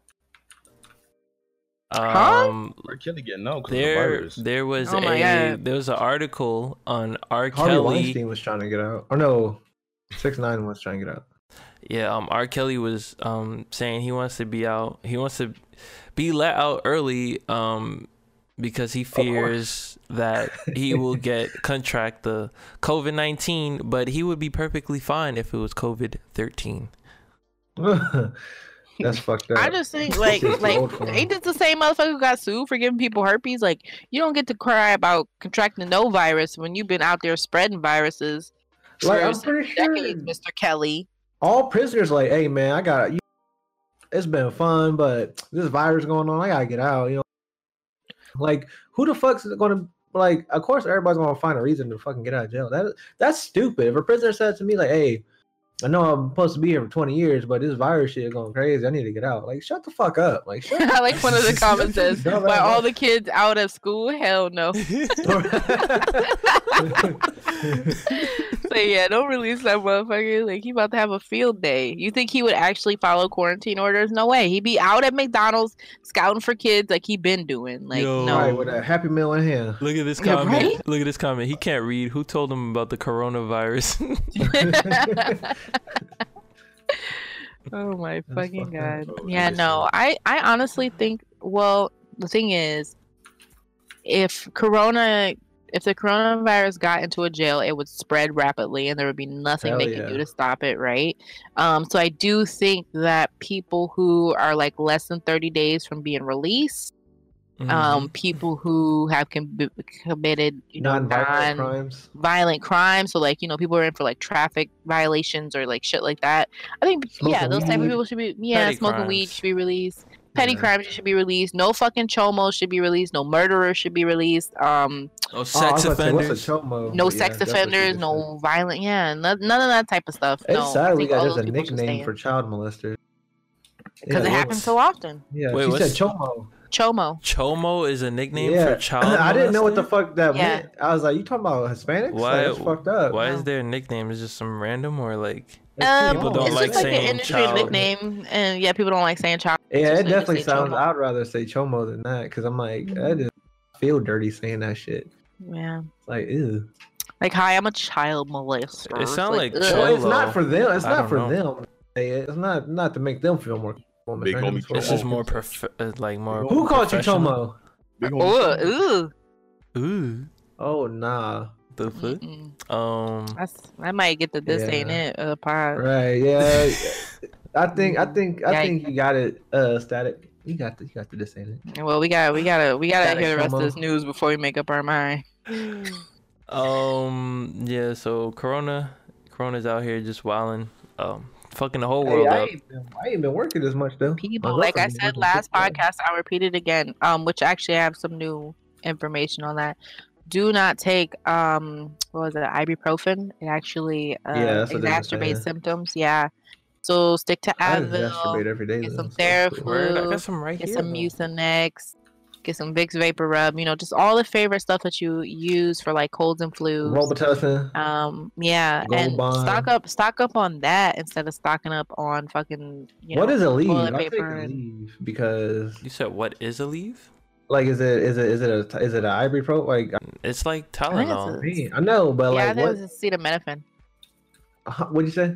Huh? Um, R. Kelly getting out because of the there, there was Oh a God. there was an article on R. Harvey Kelly. Weinstein was trying to get out. Or no, six nine was trying to get out. Yeah, um, R. Kelly was um saying he wants to be out. He wants to be let out early, um, because he oh. fears that he will get (laughs) contract the COVID nineteen, but he would be perfectly fine if it was COVID thirteen. (laughs) That's fucked up. I just think like like old for him. ain't this the same motherfucker who got sued for giving people herpes? Like you don't get to cry about contracting no virus when you've been out there spreading viruses like I'm pretty sure decades, Mr. Kelly. all prisoners like, hey man, I got you. It's been fun, but this virus going on, I gotta get out. You know, like who the fuck's gonna like? Of course, everybody's gonna find a reason to fucking get out of jail. That that's stupid. If a prisoner said to me like, hey. I know I'm supposed to be here for 20 years, but this virus shit is going crazy. I need to get out. Like, shut the fuck up. Like, shut (laughs) I like one of the (laughs) comments says, Dumb "Why ass. all the kids out of school? Hell no." (laughs) So yeah, don't release that motherfucker. Like he about to have a field day. You think he would actually follow quarantine orders? No way. He'd be out at McDonald's scouting for kids like he been doing. Like Yo. no. Right, with a happy meal in hand. Look at this Yeah, comment. right? Look at this comment. He can't read. Who told him about the coronavirus? (laughs) oh my That's fucking fucked god. Oh, Yeah, no. I I honestly think well, the thing is if corona if the coronavirus got into a jail, it would spread rapidly and there would be nothing Hell they yeah. could do to stop it, right? Um so I do think that people who are like less than 30 days from being released, Mm-hmm. um people who have com- committed, you know, Non-violent non crimes. violent crimes. So like, you know, people are in for like traffic violations or like shit like that. I think yeah, Smoking those type of people should be yeah, Petty smoking weed should be released. Petty Yeah. crimes should be released. No fucking chomos should be released. No murderers should be released. Um, oh, Oh, I was sex about to say, offenders. chomo? no But yeah, sex that's what she offenders. just No violent. Yeah, none, none of that type of stuff. said. no, sad we got just a people should stay nickname for child molesters. because Yeah, it happens so often. Yeah, Wait, she what's- said chomo. Chomo. Chomo is a nickname yeah, for child. (laughs) I didn't know what the fuck that Yeah. meant. I was like, you talking about Hispanics? Why- Like, that's fucked up. Why No. is their nickname? Is just some random or like? Um, People don't it's like just like saying an industry child. nickname, and yeah, people don't like saying child. Yeah, it definitely sounds. chomo. I'd rather say chomo than that because I'm like, Mhm. that just feel dirty saying that shit. Yeah, It's like, ew. like hi, I'm a child molester. It It's sound like. Cholo. Well, it's not for them. It's I not for know. them. to say it. It's not not to make them feel more. Comfortable, Big man. homie It's This is more people. prof- uh, like more. Who called you professional. chomo? Big Ugh, homie. ugh. Ooh, Oh nah. the fuck. Mm-mm. Um, That's I might get the this ain't Yeah. it uh, pod. Right. Yeah. (laughs) I think. I think. I Yikes. think you got it. Uh, static. You got the. You got the this ain't it. Well, we got we gotta we gotta Static hear the rest of this news before we make up our mind. um, yeah. So Corona, Corona's out here just wilding, um, fucking the whole Hey, world I, up. ain't been, I ain't been working as much though. People, My like I said last podcast, I'll repeat it again. Um, which actually I have some new information on that. Do not take um what was it ibuprofen. It actually uh, Yeah, that's what they were exacerbates symptoms. Yeah. So stick to Advil. masturbate every day. get though, some so that's cool. Word, I got some right Get here. some though. Mucinex. Get some Vicks VapoRub. You know, just all the favorite stuff that you use for like colds and flus. Robitussin. Um, yeah, Gold and Bond. stock up, stock up on that instead of stocking up on fucking. You what know, is Aleve? I take and- leave because You said what is Aleve? like is it is it is it a is it an ibuprofen? Like It's like think it's Tylenol. a- man, I know, but yeah, I like think what? it's acetaminophen. uh, What'd you say?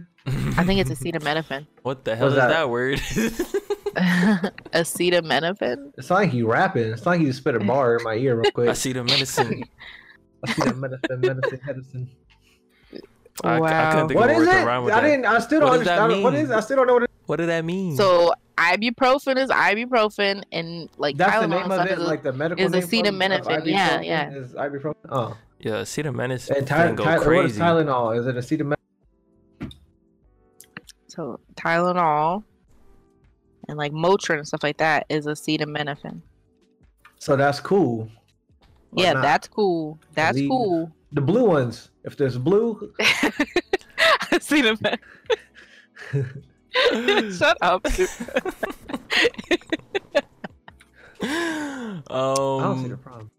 I think it's (laughs) acetaminophen. what the hell is What's that? that word? (laughs) (laughs) acetaminophen. It's not like you rapping. It's not like you spit a bar in my ear real quick. I see the medicine. I (laughs) see the medicine, medicine, medicine. I, I Wow. couldn't think What of a is word it? to rhyme with I that. didn't. I still don't What understand. What mean? I still don't know what. It, What did that mean? So ibuprofen is ibuprofen, and like that's the name of stuff it. is Like the medical is name for- of acetaminophen. Yeah, yeah. Is ibuprofen? Oh, yeah, acetaminophen and Ty- can go Ty- what is crazy. Tylenol? Is it acetaminophen? so Tylenol and like Motrin and stuff like that is acetaminophen. So that's cool. Or Yeah, not. that's cool. That's Leave. cool. The blue ones. If there's blue, (laughs) acetaminophen. (laughs) Shut up. dude. (laughs) I don't see um. the problem.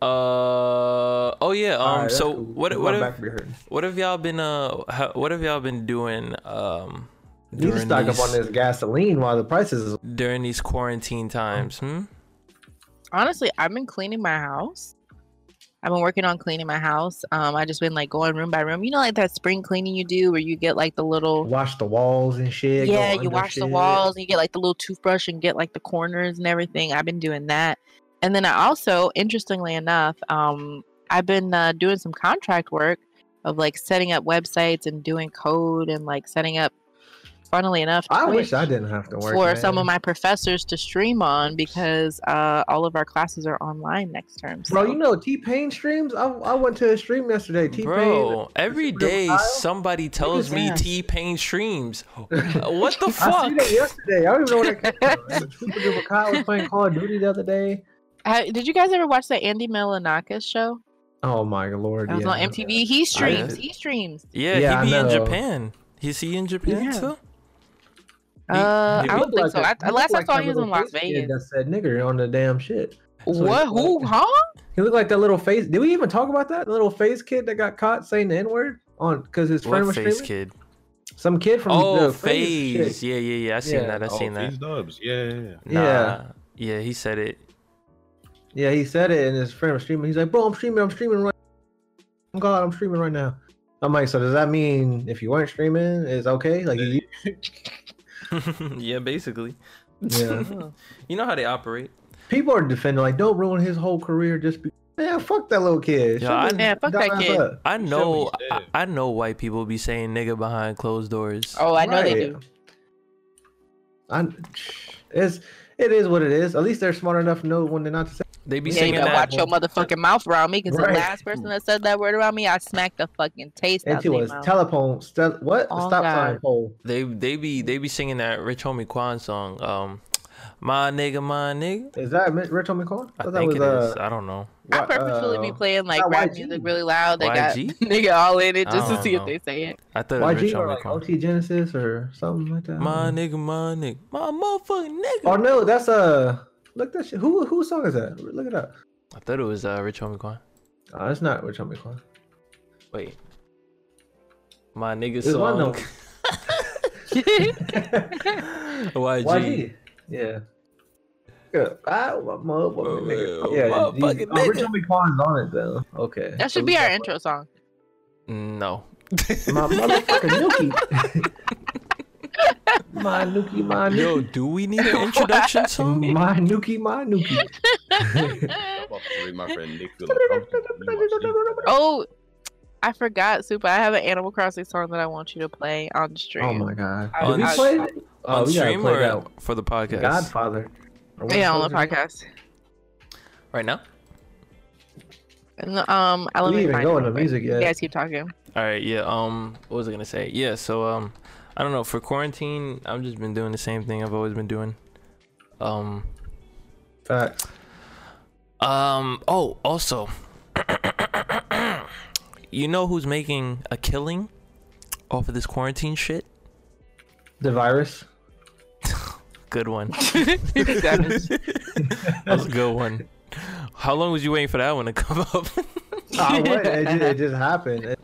Uh. Oh yeah. Um. Alright, that's so cool. what? What have be. What have y'all been? Uh. How, what have y'all been doing? Um. You need to stock these, up on this gasoline while the prices is. during these quarantine times. Hmm. Honestly, I've been cleaning my house. I've been working on cleaning my house. Um, I just been like going room by room. You know, like that spring cleaning you do, where you get like the little Wash the walls and shit. yeah, you under wash the walls and you get like the little toothbrush and get like the corners and everything. I've been doing that. And then I also, interestingly enough, um, I've been uh, doing some contract work of like setting up websites and doing code and like setting up, funnily enough, I wish I didn't have to work. for some of my professors to stream on because uh, all of our classes are online next term. Bro, you know T Pain streams. I, I went to a stream yesterday. T Pain. Bro, every Super day Kyle? somebody tells me. T Pain streams. (laughs) what the I fuck? seen it yesterday. I don't even know what that came (laughs) from. Kyle was playing Call of Duty the other day. Ha- did you guys ever watch the Andy Milonakis show? Oh my lord! That was yeah. on MTV. He streams. He streams. Yeah, Yeah, he be in. Japan. Is he in Japan Yeah. too? Uh, he I don't looked think so. like a- I, last looked I saw that he was in Las Vegas. That said nigger on the damn shit. That's what he looked Who? like. Huh? He looked like that little face. Did we even talk about that? The little face kid that got caught saying the N word on because his friend What was face streaming. kid? Some kid from Oh, the FaZe phase. Yeah, yeah, yeah. I seen Yeah. that. I oh, seen that. these dubs. Yeah, yeah, yeah. Nah, Yeah. yeah, he said it. Yeah, he said it, and his friend was streaming. He's like, "Bro, I'm streaming. I'm streaming right. Oh God, I'm streaming right now." I'm like, "So does that mean if you weren't streaming, it's okay?" Like, (laughs) you, (laughs) yeah, basically. yeah. (laughs) You know how they operate. People are defending like, "Don't ruin his whole career just be." Yeah, fuck that little kid. Yeah, I- his Yeah, fuck that kid. up. I know. I. I know white people be saying nigga behind closed doors. Oh, I know they do. I, it's it is what it is. At least they're smart enough to know when they're not to say. They be Yeah, you singing better that. watch your motherfucking mouth around me, because Right. the last person that said that word around me, I smacked the fucking taste And out she their was mouth. telephone. St- what? Oh, Stop God. sign pole. They they be they be singing that Rich Homie Quan song. Um, my nigga, my nigga. Is that Mi- Rich Homie Quan? I thought think that it was is. uh, I don't know. I what, purposefully be uh, playing like not rap music really loud. They got nigga (laughs) all in it just to see know. if they say it. I thought it was Rich YG or Homie like Quan. OT Genesis or something like that. My nigga, my nigga, my motherfucking nigga. Oh no, that's uh look that shit. Who whose song is that? Look it up. I thought it was uh, Rich Homie Quan. Oh, it's not Rich Homie Quan. Wait. My nigga It's song. (laughs) (laughs) YG. YG. Yeah. Yeah, I, my motherfucking oh, nigga. Oh, Yeah, motherfucking these- oh, Rich. Homie Quan's on it though. Okay. That should we be our got intro song. No. (laughs) My motherfucking Nuki. (laughs) my Nuki, my Nuki. Yo, do we need an introduction (laughs) song? My Nuki, my Nuki. I'm about to read my friend Nick feel uncomfortable. in my seat. oh, I forgot, Super. I have an Animal Crossing song that I want you to play on stream. Oh my god. I- Did we I- play? Oh, On we gotta stream play or that. for the podcast? Godfather. Or what Yeah, on the song is it? podcast. Right now? And, um, I let We me even find go it into real quick. music You guys keep talking. All right, yeah. Um, what was I gonna say? Yeah, so um, I don't know. For quarantine, I've just been doing the same thing I've always been doing. Um, Facts. um. Oh, also, (clears throat) you know who's making a killing off of this quarantine shit? The virus. (laughs) Good one. (laughs) Savage. That's a good one. How long was you waiting for that one to come up? (laughs) What? It, just, it just happened. It-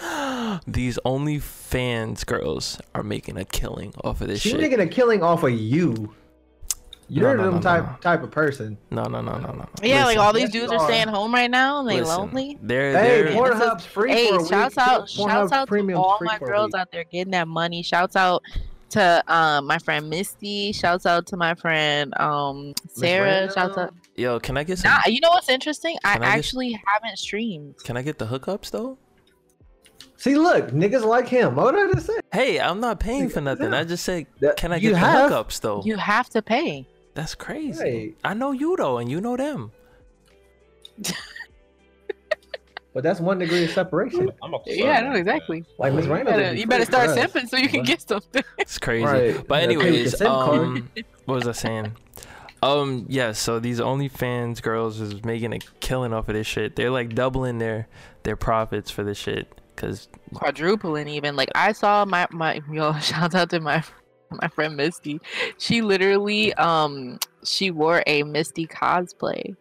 (gasps) These OnlyFans girls are making a killing off of this She's shit. making a killing off of you. You're no, them no, type no. type of person. No, no, no, no, no. yeah, like all these dudes are are. staying home right now and they listen, lonely. They're, Hey, they're, Porn- Pornhub's free Hey, for a shouts week. out, Pornhub shouts out to all my girls week. out there getting that money. Shouts out to um my friend Misty. Shouts out to my friend um Sarah. Miss Shouts Randall. out. yo, can I get some? Nah, you know what's interesting? I Can I get- actually haven't streamed. Can I get the hookups though? See, look, niggas like him. What did I just say? Hey, I'm not paying for Yeah. nothing. I just said, can I you get the have- hookups though? You have to pay. That's crazy. Hey. I know you though, and you know them. (laughs) But that's one degree of separation. I'm a Yeah, I know exactly. Like Miss You Randall. better, you better start simping so you can get something. (laughs) It's crazy. Right. But Yeah, pay with anyways, your SIM card. um, what was I saying? Um, yeah. So these OnlyFans girls is making a killing off of this shit. They're like doubling their their profits for this shit. Cause Quadrupling even. Like I saw my my (laughs) yo, shout out to my my friend Misty. She literally um she wore a Misty cosplay.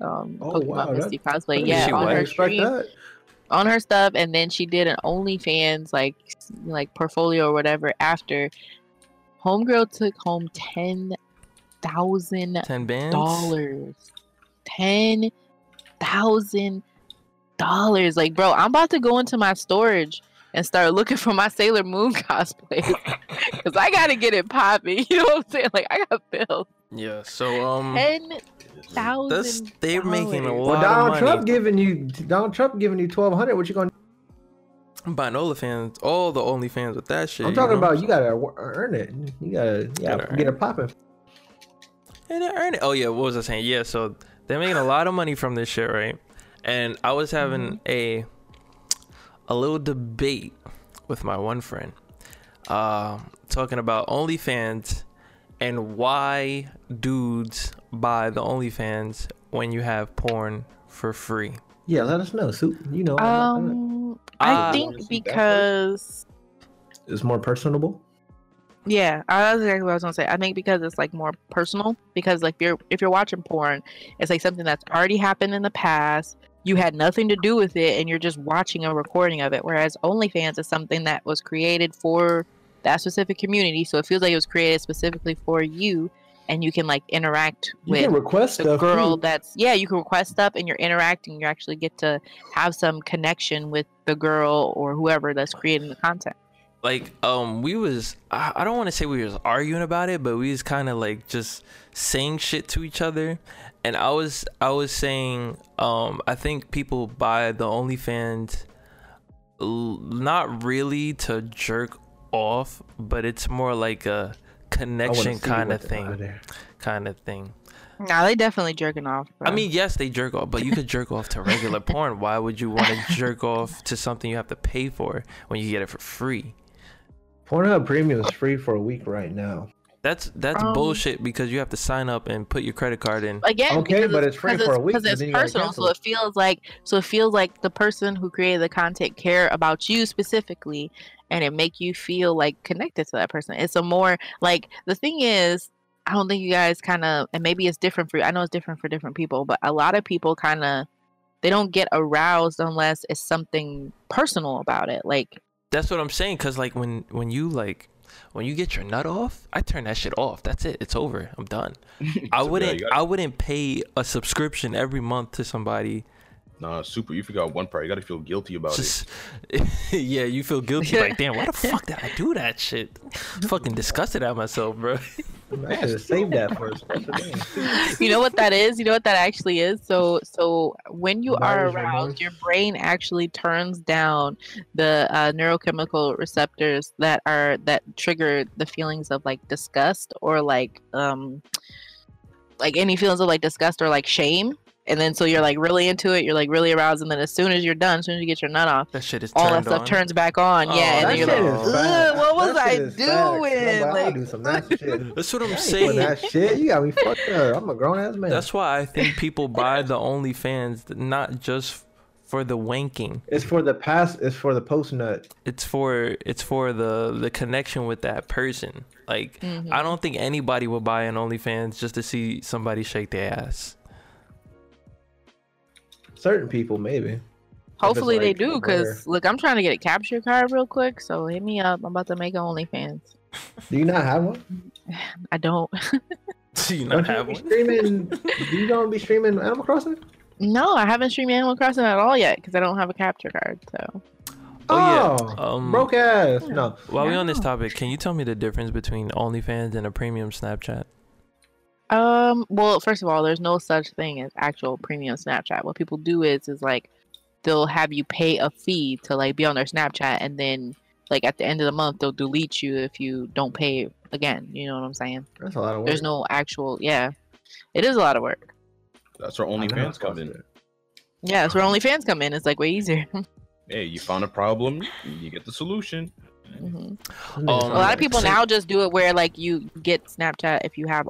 Um Oh, Pokemon wow, Misty that- cosplay. Did Yeah, she on what? her stream. that? on her stuff and then she did an OnlyFans like like portfolio or whatever after Homegirl took home ten thousand Ten bands. dollars. Ten thousand dollars. Like, bro, I'm about to go into my storage and start looking for my Sailor Moon (laughs) cosplay (laughs) (laughs) because I gotta get it popping. You know what I'm saying? Like, I got bills. Yeah. So um, Ten that's they're making a dollars. lot Well, Donald of Trump giving you Donald Trump giving you twelve hundred. What you gonna? I'm Buying OnlyFans, all the OnlyFans with that shit. I'm you talking know? about you gotta earn it. You gotta, you gotta Gotta get earn it popping. And they earn it. Oh yeah, what was I saying? Yeah, so they're making a lot of money from this shit, right? And I was having a a little debate with my one friend, uh, talking about OnlyFans and why dudes buy the OnlyFans when you have porn for free. Yeah, let us know. So you know, Um, I Uh, think Wanna see that because it's more personable. yeah, that's exactly what I was gonna say. I think because it's like more personal. Because like if you're if you're watching porn, it's like something that's already happened in the past. You had nothing to do with it, and you're just watching a recording of it. Whereas OnlyFans is something that was created for that specific community, so it feels like it was created specifically for you, and you can like interact You with can request the stuff. girl too. that's yeah you can request stuff and you're interacting you actually get to have some connection with the girl or whoever that's creating the content like um we was i, I don't want to say we was arguing about it but we was kind of like just saying shit to each other and i was i was saying um i think people buy the onlyfans l- not really to jerk off but it's more like a connection kind of with it out thing kind of thing nah they definitely jerking off I mean, yes, they jerk off, but you could jerk off to regular (laughs) porn. Why would you want to jerk off to something you have to pay for when you get it for free? Pornhub Premium is free for a week right now. That's that's Um, bullshit because you have to sign up and put your credit card in. again Okay, but it's free because for a week, because it's then you gotta personal so it. it feels like so it feels like the person who created the content care about you specifically and it make you feel like connected to that person it's a more like the thing is i don't think you guys kind of and maybe it's different for you. i know it's different for different people but a lot of people kind of they don't get aroused unless it's something personal about it like That's what I'm saying. Cause like when when you like when you get your nut off, I turn that shit off. That's it. It's over. I'm done. (laughs) I wouldn't I wouldn't pay a subscription every month to somebody. Nah, super. You forgot one part. You gotta feel guilty about it. (laughs) Yeah, you feel guilty. Like damn, why the (laughs) fuck did I do that shit? Fucking disgusted at myself, bro. I should have saved that for a special day. (laughs) you know what that is you know what that actually is so so when you are Buyer's aroused your brain actually turns down the uh, neurochemical receptors that are that trigger the feelings of like disgust or like um like any feelings of like disgust or like shame and then so you're like really into it you're like really aroused and then as soon as you're done as soon as you get your nut off That shit is all that stuff on. turns back on Oh, yeah and then you're like what was That i shit is doing like, I'll do some nasty (laughs) shit. That's what I'm saying. that shit. You got me fucked up. I'm a grown ass man. That's why I think people buy the OnlyFans not just for the wanking. It's for the past. It's for the post nut. It's for it's for the the connection with that person. Like Mhm. I don't think anybody would buy an OnlyFans just to see somebody shake their ass. Certain people, maybe. Hopefully they do, because look, I'm trying to get a capture card real quick. So hit me up. I'm about to make an OnlyFans. Do you not have one? (sighs) I don't. (laughs) Do you Don't not you have one? streaming? (laughs) do you don't be streaming Animal Crossing? No, I haven't streamed Animal Crossing at all yet because I don't have a capture card. So Oh, yeah. Oh, Um, broke ass. No. While we on this topic, can you tell me the difference between OnlyFans and a premium Snapchat? Um, well, first of all, there's no such thing as actual premium Snapchat. What people do is is like they'll have you pay a fee to like be on their Snapchat and then like at the end of the month they'll delete you if you don't pay again. You know what I'm saying? That's a lot of work. There's no actual yeah. It is a lot of work. That's where I know OnlyFans it's come in. busted. Yeah, that's where OnlyFans come in. It's like way easier. (laughs) Hey, you found a problem, you get the solution. hmm Um, A lot of people so- now just do it where like you get Snapchat if you have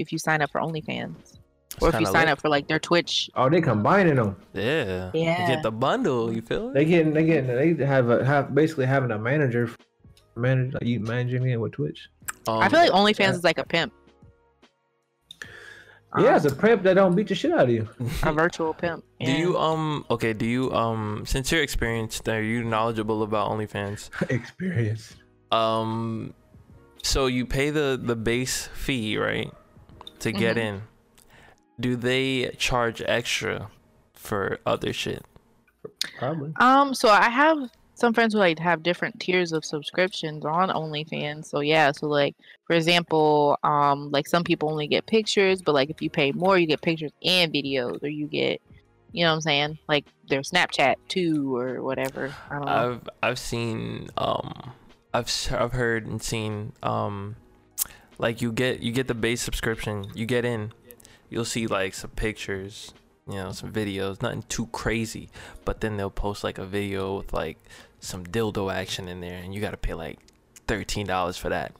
if you sign up for OnlyFans or if you kinda sign lit. up for like their Twitch. Oh, they combining them. Yeah. You Yeah. get the bundle, you feel it? They it? getting, they getting, they have a have basically having a manager, manage like you managing it with Twitch. I feel like Um, OnlyFans yeah. is like a pimp, yeah, it's a pimp that don't beat the shit out of you. (laughs) a virtual pimp. Do you um okay, do you um since you're experienced, are you knowledgeable about OnlyFans? (laughs) Experience. Um so you pay the the base fee, right? To get Mhm. in, do they charge extra for other shit? Probably. Um, so I have some friends who like have different tiers of subscriptions on OnlyFans. So yeah, so like for example, um, like some people only get pictures, but like if you pay more, you get pictures and videos, or you get, you know what I'm saying, like their Snapchat too, or whatever. I don't know. I've I've seen um I've I've heard and seen um like you get you get the base subscription you get in you'll see like some pictures you know some videos nothing too crazy but then they'll post like a video with like some dildo action in there and you got to pay like thirteen dollars for that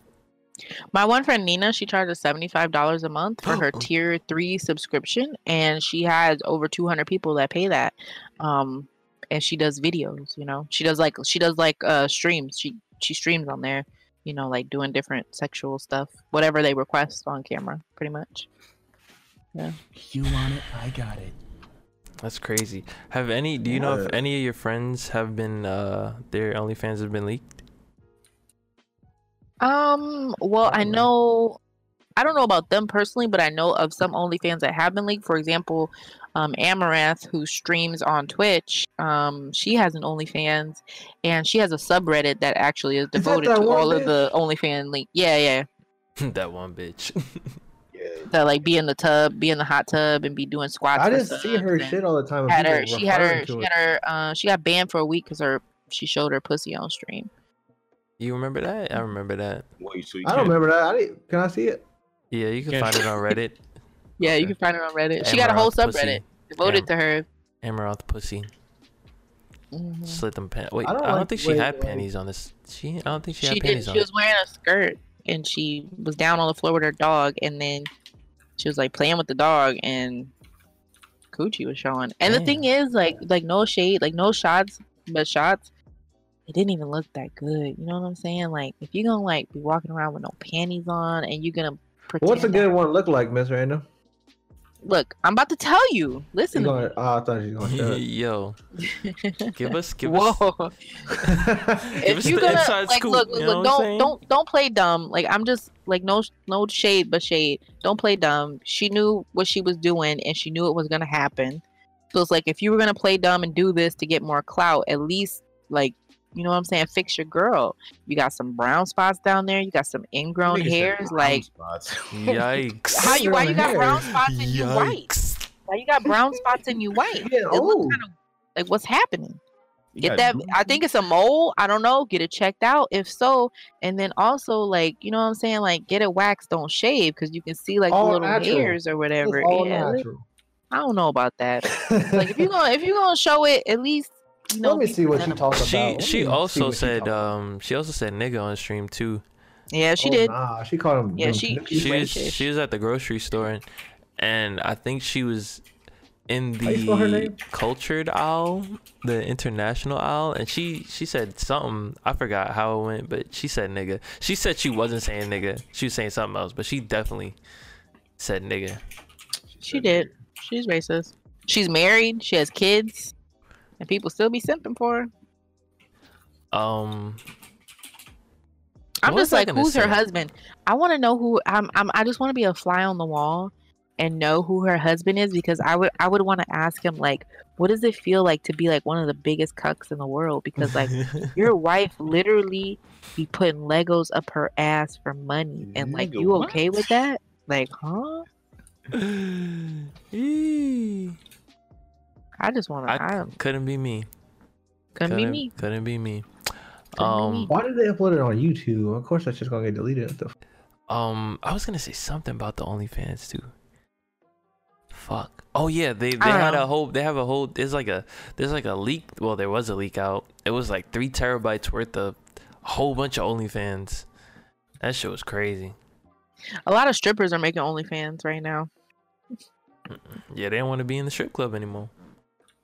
My one friend Nina, she charges seventy five dollars a month for her Oh. tier three subscription, and she has over two hundred people that pay that. Um, and she does videos. You know, she does like she does like uh streams. She she streams on there. You know, like doing different sexual stuff, whatever they request on camera, pretty much. Yeah. You want it? I got it. that's crazy have any do you know if any of your friends have been uh their OnlyFans have been leaked Um, well, I Probably. know I don't know about them personally, but I know of some OnlyFans that have been leaked. For example, um, Amouranth, who streams on Twitch, um, she has an OnlyFans, and she has a subreddit that actually is devoted that to one all of the OnlyFans link. Yeah, yeah, (laughs) that one bitch (laughs) yeah. that like be in the tub, be in the hot tub, and be doing squats. I for just see her shit all the time. Had people her, she had her, referring to she it. had her, uh, she got banned for a week because her she showed her pussy on stream. you remember that I remember that Wait, so you I don't remember that. I didn't, can I see it? yeah you can Can't- find it on (laughs) Reddit Yeah, you can find her on Reddit. She got a whole Amouranth pussy. subreddit devoted to her. Amouranth pussy Mhm. Slit them pants. Wait, I I don't, don't like think she way, had like- panties on this. She, I don't think she, she had did. panties She on. was wearing a skirt and she was down on the floor with her dog, and then she was like playing with the dog, and coochie was showing. And the thing is, like, like no shade, like no shots, but shots. It didn't even look that good. You know what I'm saying? Like, if you're gonna like be walking around with no panties on, and you're gonna pretend. What's a good one look like, Miss Random? Look, I'm about to tell you. Listen. You to gonna, oh, I thought you was gonna (laughs) Yo, give us, give Whoa. us. show (laughs) Give us if you're the gonna like scoop, look, look, look don't don't don't play dumb. Like I'm just like no no shade but shade. Don't play dumb. She knew what she was doing and she knew it was gonna happen. So it's like if you were gonna play dumb and do this to get more clout, at least like you know what I'm saying, fix your girl. You got some brown spots down there, you got some ingrown Nigga said hairs, brown like spots. (laughs) Yikes! how you why you got brown spots and you white? Why you got brown spots and you white? You getting It look kind of like what's happening? Get that i think it's a mole i don't know get it checked out if so and then also like you know what i'm saying like get it waxed don't shave because you can see like the All little natural. hairs or It's whatever all yeah natural. i don't know about that (laughs) like if you're gonna if you're gonna show it at least you know Let me see what she presentable. talks She about. Let she also what she said um she also said nigga on stream too. yeah she Oh, did Nah, she called him. Yeah, them she- She was she was at the grocery store and, and I think she was in How you spell her the cultured owl, the international owl, and she she said something. I forgot how it went, but she said nigga. She said she wasn't saying nigga. She was saying something else, but she definitely said nigga. she did she's racist she's married she has kids and people still be simping for her Um, I'm just like, who's her husband? I want to know who. I'm. I'm. I just want to be a fly on the wall and know who her husband is because I would. I would want to ask him like, what does it feel like to be like one of the biggest cucks in the world? Because like (laughs) your wife literally be putting Legos up her ass for money, and like you okay what? with that? Like, huh? (laughs) I just want to. I I, couldn't be me. couldn't be me. Couldn't be me. Couldn't be Um, me. Why did they upload it on YouTube? Of course, that's just gonna get deleted. What the f- Um, I was gonna say something about the OnlyFans too. Fuck. Oh yeah, they they I had know. a whole. They have a whole. There's like a. There's like a leak. Well, there was a leak out. It was like three terabytes worth of a whole bunch of OnlyFans. That shit was crazy. A lot of strippers are making OnlyFans right now. Yeah, they don't want to be in the strip club anymore.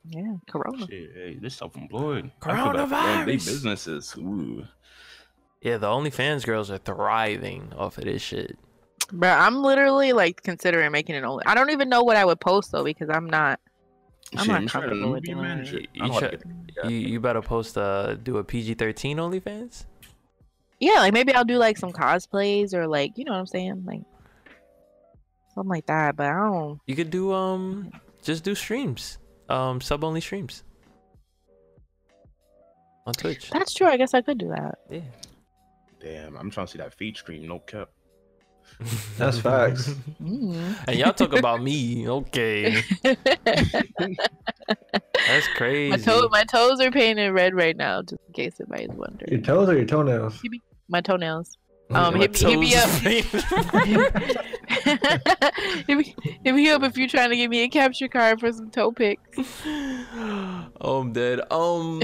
Yeah, Corona. Shit, hey, this self-employed. I feel bad for them. They businesses. Ooh. Yeah, the OnlyFans girls are thriving off of this shit. Bro, I'm literally like considering making an only. I don't even know what I would post though because I'm not. I'm Shit, not I'm trying to comfortable with be doing man it. You I know how to try- yeah. You you better post uh do a PG thirteen OnlyFans. Yeah, like maybe I'll do like some cosplays or like you know what I'm saying, like something like that. But I don't. You could do um just do streams. Um sub only streams. On Twitch. That's true. I guess I could do that. Yeah. Damn, I'm trying to see that feed stream. No cap. (laughs) That's facts. Mm. And y'all talk about me. Okay. (laughs) That's crazy. my toe, my toes are painted red right now, just in case anybody's wondering. Your toes or your toenails? My toenails. (laughs) Um, hit, me- hit me up. Toes- hit, me, hit me up if you're trying to give me a capture card for some toe pics. (laughs) oh, I'm dead. Um,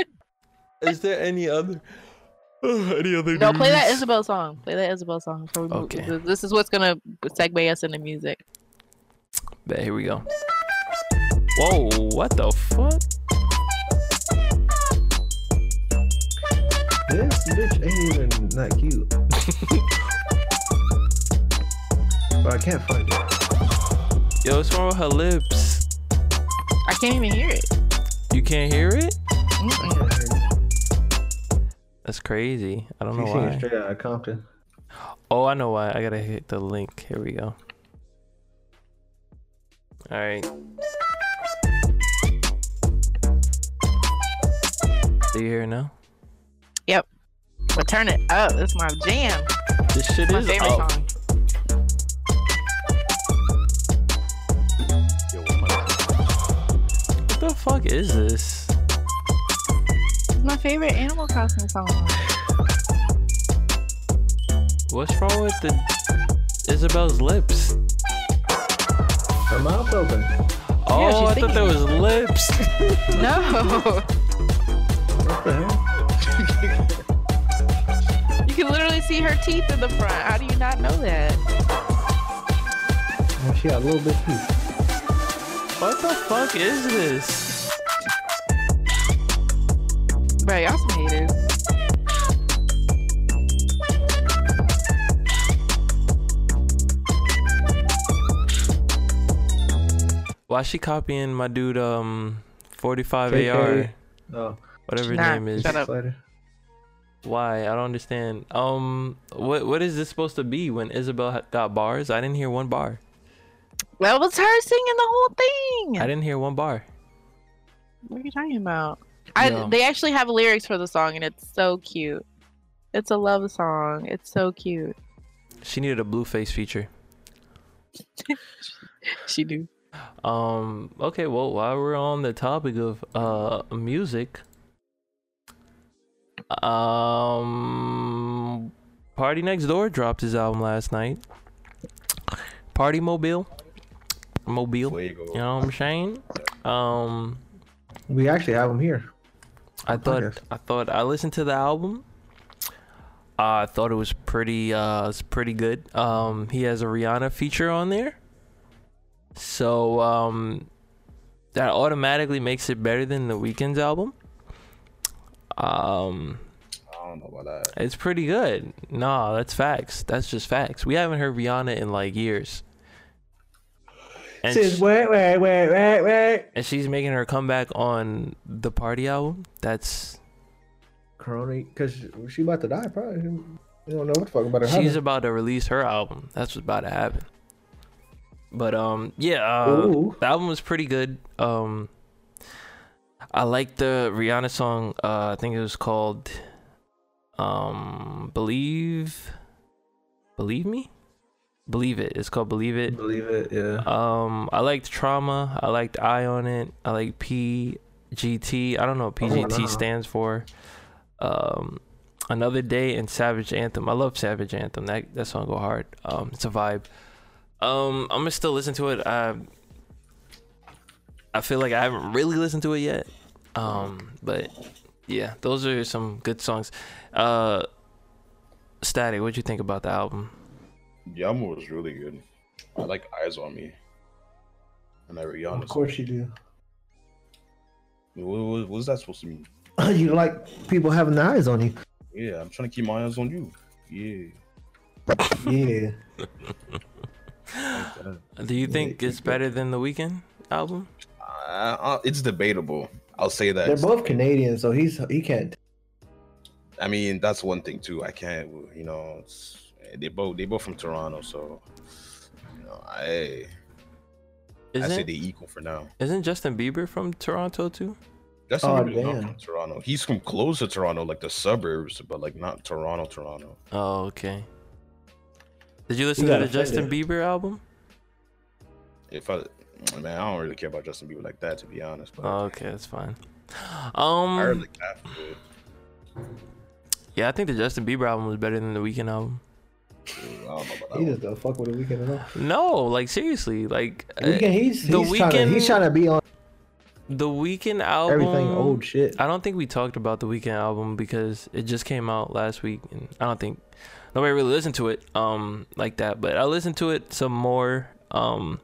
(laughs) is there any other, (sighs) any other? No, play that? Isabelle song. Play that Isabelle song. Before we move. Okay. This- This is what's gonna segue us into music. But here we go. Whoa, what the fuck? This bitch ain't even that cute. (laughs) but I can't find it. Yo, what's wrong with her lips? I can't even hear it. You can't hear it? That's crazy. I don't know She's singing why. straight out of Compton. Oh, I know why. I gotta hit the link. Here we go. All right. Do you hear it now? Yep. But turn it up. That's my jam. This shit My is favorite up. song. The fuck is this? It's my favorite Animal Crossing song. What's wrong with the Isabelle's lips? Her mouth open. Oh, she's I thought that was lips. (laughs) No. What the hell? You can literally see her teeth in the front. How do you not know that? Oh, she got a little bit teeth. What the fuck is this? Bro, y'all some haters. Why is she copying my dude um 45 KK. AR? Oh, Whatever his Nah, name is. shut up. Why? I don't understand. Um, what what is this supposed to be when Isabelle got bars? I didn't hear one bar. That was her singing the whole thing. I didn't hear one bar. What are you talking about? I No. they actually have lyrics for the song and it's so cute. It's a love song. It's so cute. She needed a Blueface feature. (laughs) She do. Um. Okay. Well, while we're on the topic of uh music, um, PartyNextDoor dropped his album last night. Partymobile, Mobile. Fuego. You know what I'm saying? Um, We actually have them here. I thought podcast. I thought I listened to the album. I thought it was pretty uh it's pretty good. Um he has a Rihanna feature on there. So um that automatically makes it better than the Weeknd's album. Um I don't know about that. it's pretty good. Nah, that's facts. That's just facts. We haven't heard Rihanna in like years. And, Says sh- wait, wait, wait, wait, wait. and she's making her comeback on the party album. That's Corona, because she about to die, probably. You don't know what the fuck about her. She's husband. about to release her album. That's what's about to happen. But um, yeah, uh, the album was pretty good. Um, I like the Rihanna song. Uh, I think it was called um, "Believe." Believe me, believe it. It's called "Believe It." Believe it, yeah. Um, I liked Trauma. I liked Eye on It. I like PGT. I don't know what PGT no. stands for. Um, Another Day and Savage Anthem. I love Savage Anthem. That that song go hard. Um, it's a vibe. Um, I'm gonna still listen to it. I I feel like I haven't really listened to it yet. Um, but yeah, those are some good songs. Uh, Static, what'd you think about the album? The was really good. I like Eyes on Me. And I Rihanna. Of course you do. What, what, what's that supposed to mean? (laughs) you like people having their eyes on you. Yeah, I'm trying to keep my eyes on you. Yeah. (laughs) Yeah. Do you think keep it's it. better than the Weeknd album? Uh, uh, it's debatable. I'll say that. They're both Canadian, so he's he can't. I mean, that's one thing too. I can't, you know, it's, they both they both from Toronto, so you know, No, I I say Isn't they equal for now. isn't Justin Bieber from Toronto too? Justin Oh, Bieber is not from Toronto. He's from close to Toronto, like the suburbs, but like not Toronto, Toronto. Oh, okay. Did you listen You to the Justin offended. Bieber album? If I man, I don't really care about Justin Bieber like that to be honest. But Oh, okay, that's fine. Um, I heard like half yeah, I think the Justin Bieber album was better than the Weeknd album. He just don't fuck with the Weeknd at all. No, like seriously, like The Weeknd, he's, the he's, trying to, he's trying to be on the Weeknd album. everything old shit. I don't think we talked about the Weeknd album because it just came out last week, and I don't think nobody really listened to it um like that. But I listened to it some more. Um,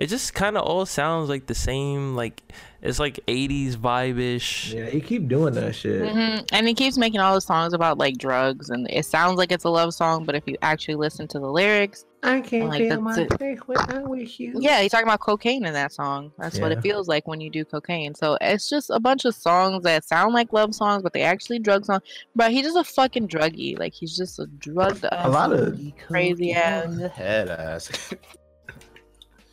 it just kind of all sounds like the same. Like it's like '80s vibe-ish. Yeah, he keep doing that shit. hmm And he keeps making all the songs about like drugs, and it sounds like it's a love song, but if you actually listen to the lyrics, I can't Like, feel that's my it. face when I'm with you. yeah, he's talking about cocaine in that song. That's what it feels like when you do cocaine. So it's just a bunch of songs that sound like love songs, but they actually drug songs. But he's just a fucking druggie. Like he's just a drugged up, A lot of crazy ass. head ass. (laughs)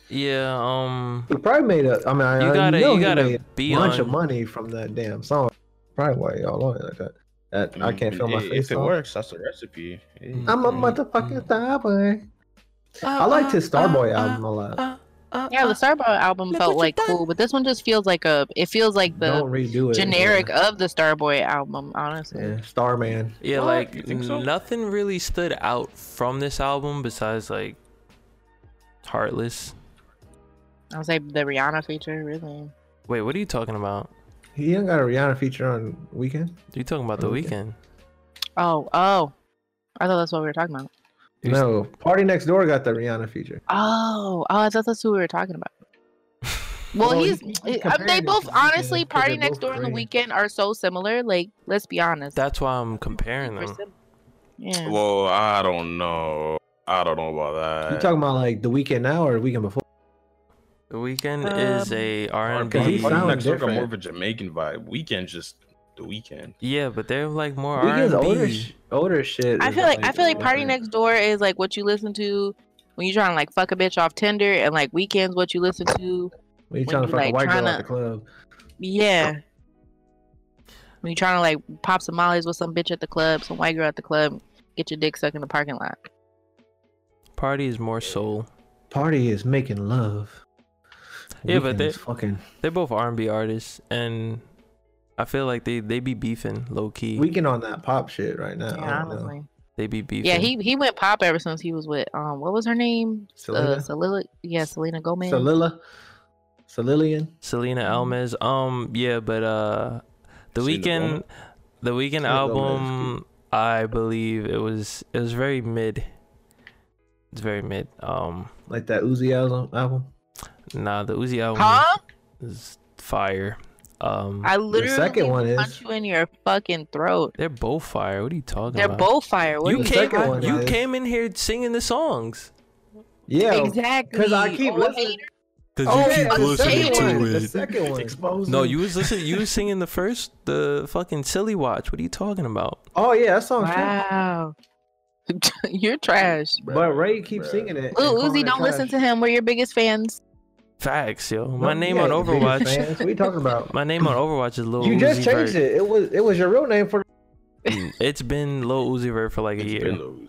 Yeah. Um. he probably made a. I mean, I You I gotta. know You he gotta made be a bunch on. of money from that damn song. Probably why y'all on it like that. That I can't feel my If- face. If it song. works, that's the recipe. Hey. I'm a Mm, mm motherfucking mm. star boy. Uh, I liked his uh, Starboy album a lot. Yeah, the Starboy album felt like cool, but this one just feels like a. It feels like the it. generic Yeah, of the Starboy album, honestly. yeah. Starman. Yeah, What? like so? nothing really stood out from this album besides like Heartless. I would say the Rihanna feature, really. Wait, what are you talking about? He ain't got a Rihanna feature on Weeknd. You talking about the Weeknd? Oh, oh. I thought that's what we were talking about. No, PartyNextDoor got the Rihanna feature. Oh, oh, I thought that's who we were talking about. (laughs) Well, Well, he's you- you uh, they both it to Weeknd honestly because PartyNextDoor and The. Weeknd are so similar. Like, let's be honest. That's why I'm comparing them. Yeah. Well, I don't know. I don't know about that. You talking about like the weekend now or the weekend before? The Weeknd is Um, a Party R&B. he Party sound Next Door got more of a Jamaican vibe. Weeknd just the Weeknd. Yeah, but they're like more R&B. sh- older shit. I feel like I feel like Party different. Next Door is like what you listen to when you're trying to like fuck a bitch off Tinder, and like Weeknd's what you listen to. When you when trying to you, fuck a white girl tryna- at the club. Yeah. When you're trying to like pop some mollies with some bitch at the club, some white girl at the club, get your dick sucked in the parking lot. Party is more soul. Party is making love. Yeah, but they fucking. They're both R&B artists, and I feel like they they be beefing low key. Weeknd on that pop shit right now. I Yeah, don't know. They be beefing. Yeah, he he went pop ever since he was with um what was her name? Selena, Uh, Selena. Yeah, Selena Gomez. Salila, Salilian. Selena. Elmes. Um, yeah, but uh, the Selena Weeknd, Gomez? the Weeknd Selena Gomez, album, I believe it was it was very mid. It's very mid. Um, like that Uzi album. album. Nah, the Uzi album Huh? is fire. Um, I literally second one will is- punch you in your fucking throat. they're both fire. What are you talking about? They're both fire. What You came, second one you is- came in here singing the songs. Yeah, exactly. Because I keep Oh, listening- hater. Cause Oh, keep yeah, the listening second to one. The second one. Exposing. No, you was listening. You was singing the first, the fucking silly watch. What are you talking about? Oh yeah, that song's trash. Wow. (laughs) You're trash. But Ray keeps singing it. Lil Uzi, don't listen to him. We're your biggest fans. Facts, yo. No, My name yeah, on Overwatch. fans. What are you talking about? (laughs) My name on Overwatch is Lil Uzi. you Uzi just changed Vert. it. It was it was your real name for. It's been Lil Uzi Vert for like a It's year. been Lil Uzi.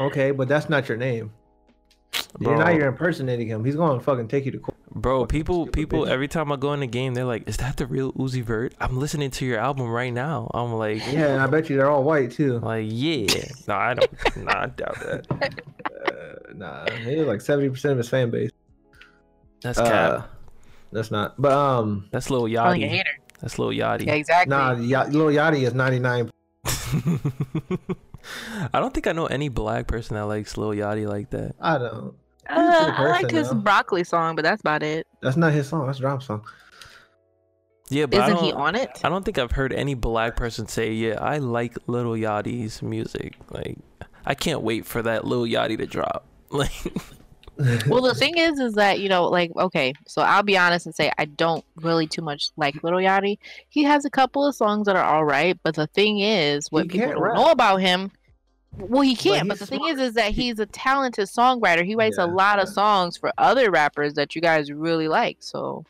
Okay, but that's not your name. You're Bro, now you're impersonating him. He's going to fucking take you to court. bro, people, people. bitch. Every time I go in the game, they're like, "Is that the real Uzi Vert?" I'm listening to your album right now. I'm like, Yeah, and I bet you they're all white too. like, yeah. No, I don't. nah, I doubt that. (laughs) Uh, nah, he's like seventy percent of his fan base. That's Uh. That's not. But um, That's Lil a Yachty. hater. That's Lil Yachty. Yeah, exactly. nah, y- Lil Yachty is ninety nine. (laughs) (laughs) I don't think I know any black person that likes Lil Yachty like that. I don't. Uh, He's I like his though. broccoli song, but that's about it. That's not his song. That's a drop song. Yeah, but Isn't don't, he on it? I don't think I've heard any black person say, "Yeah, I like Lil Yachty's music." Like, I can't wait for that Lil Yachty to drop. (laughs) Like, well, the (laughs) thing is, is that you know, like, okay, so I'll be honest and say I don't really too much like Little Yachty. He has a couple of songs that are all right, but the thing is, what He people don't rap. know about him Well, he can't. But, he's the thing is, is that he's a talented songwriter. He writes Yeah, a lot of songs for other rappers that you guys really like. So,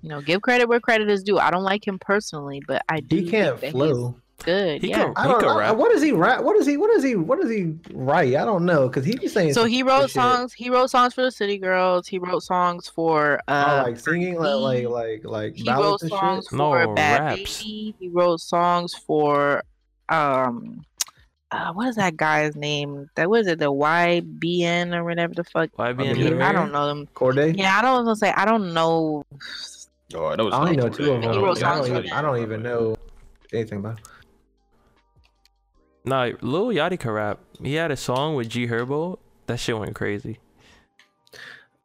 you know, give credit where credit is due. I don't like him personally, but I do. He can't flow. Good. He yeah. can- I don't could know. rap. What does he rap? What is he? What is he? What does he write? I don't know because he be saying. So he wrote songs. He wrote songs for the City Girls. He wrote songs for Oh, uh, like singing, like like like like he wrote songs shit. for No, Bad raps. Baby. He wrote songs for um uh, what is that guy's name? That was it, the YBN or whatever the fuck. Why be I mean, I don't know them. Cordae. Yeah, I don't want to say I don't know. Oh, I know. I only know two of them. I don't, even, I don't even know anything about. Him. Nah, Lil Yachty can rap. He had a song with G Herbo. That shit went crazy.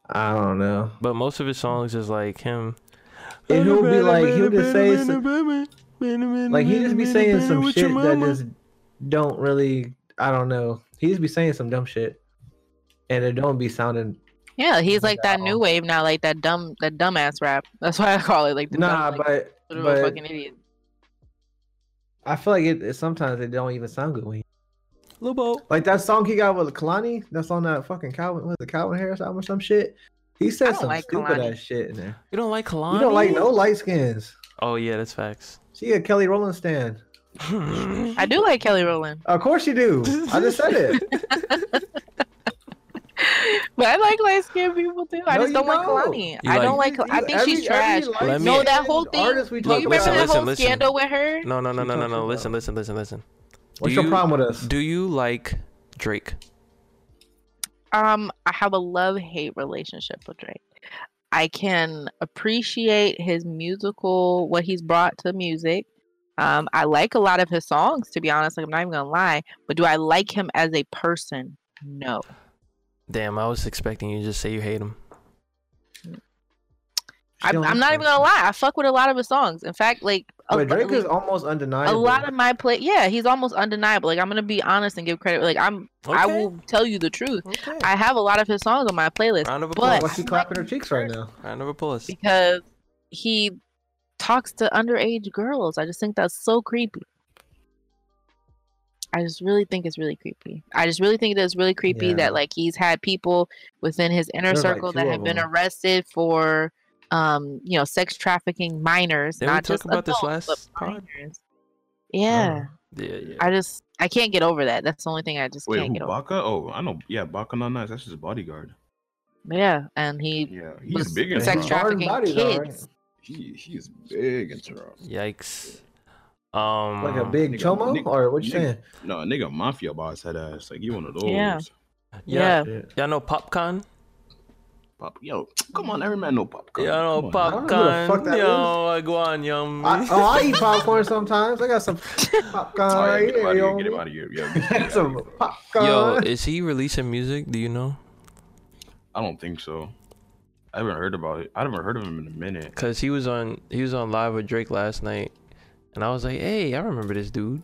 I don't know. But most of his songs is like him. And he'll be like, he'll just say some, like he just be saying some shit that just don't really. I don't know. He just be saying some dumb shit, and it don't be sounding. Yeah, he's like that new wave now, like that dumb, that dumbass rap. That's why I call it like the Nah, dumb, like, but but fucking idiot. I feel like it, it. Sometimes it don't even sound good when he, Lil like that song he got with Kehlani. That's on that fucking Calvin, what the Calvin Harris album or some shit. He said some like stupid Kehlani. ass shit in there. You don't like Kehlani? You don't like no light skins. Oh yeah, that's facts. She a Kelly Rowland stand. (laughs) I do like Kelly Rowland, Of course you do. I just said it. (laughs) (laughs) but I like light skinned people too. I No, just don't like don't. Kehlani. You I don't like- like. I think Every- she's trash. Let me- No, that whole thing. artist we Do you Listen, remember that whole listen. scandal with her? no, no, no, no, no, no. Listen, listen, listen, listen. What's Do your you- problem with us? Do you like Drake? Um, I have a love hate relationship with Drake. I can appreciate his musical, what he's brought to music. Um, I like a lot of his songs, to be honest. Like, I'm not even gonna lie. But do I like him as a person? No. Damn, I was expecting you to just say you hate him. I'm, don't I'm not even gonna lie. I fuck with a lot of his songs. In fact, like a, But Drake like, is almost undeniable. a lot of my play. Yeah, he's almost undeniable. Like I'm gonna be honest and give credit. Like I'm, I will tell you the truth. Okay. I have a lot of his songs on my playlist Round of applause. What's he clapping her cheeks right now? Round of applause. because he talks to underage girls. I just think that's so creepy. I just really think it's really creepy. I just really think it's really creepy Yeah. that like he's had people within his inner There's, circle two that have been them. arrested for um, you know, sex trafficking minors, Didn't we talk just about adults, but last pod? minors. Yeah. Yeah, yeah. I just I can't get over that. That's the only thing I just Wait, can't who, get over. Baka? Oh, I know. Yeah, Baka not nice. That's his bodyguard. Yeah, and he Yeah, he's was big in sex trafficking bodies, all right. kids. He he's big in Toronto. Yikes. Um, Like a big nigga, chomo, nigga, or what you nigga. saying? No, nigga, mafia boss head ass. Like you one of those. Yeah. Yeah. Yeah. Y'all know Popcaan? Pop, yo, come on, every man know Popcaan. Yeah, I know Come on, I don't know who the fuck Popcaan. that Yo, I go on, yum. I, oh, I eat popcorn sometimes. I got some (laughs) popcorn Oh, yeah, right get him here, yo. Get him out of here. Yeah, (laughs) get some here. popcorn. Yo, is he releasing music? Do you know? I don't think so. I haven't heard about it. I haven't heard of him in a minute. Cause he was on he was on live with Drake last night, and I was like, hey, I remember this dude.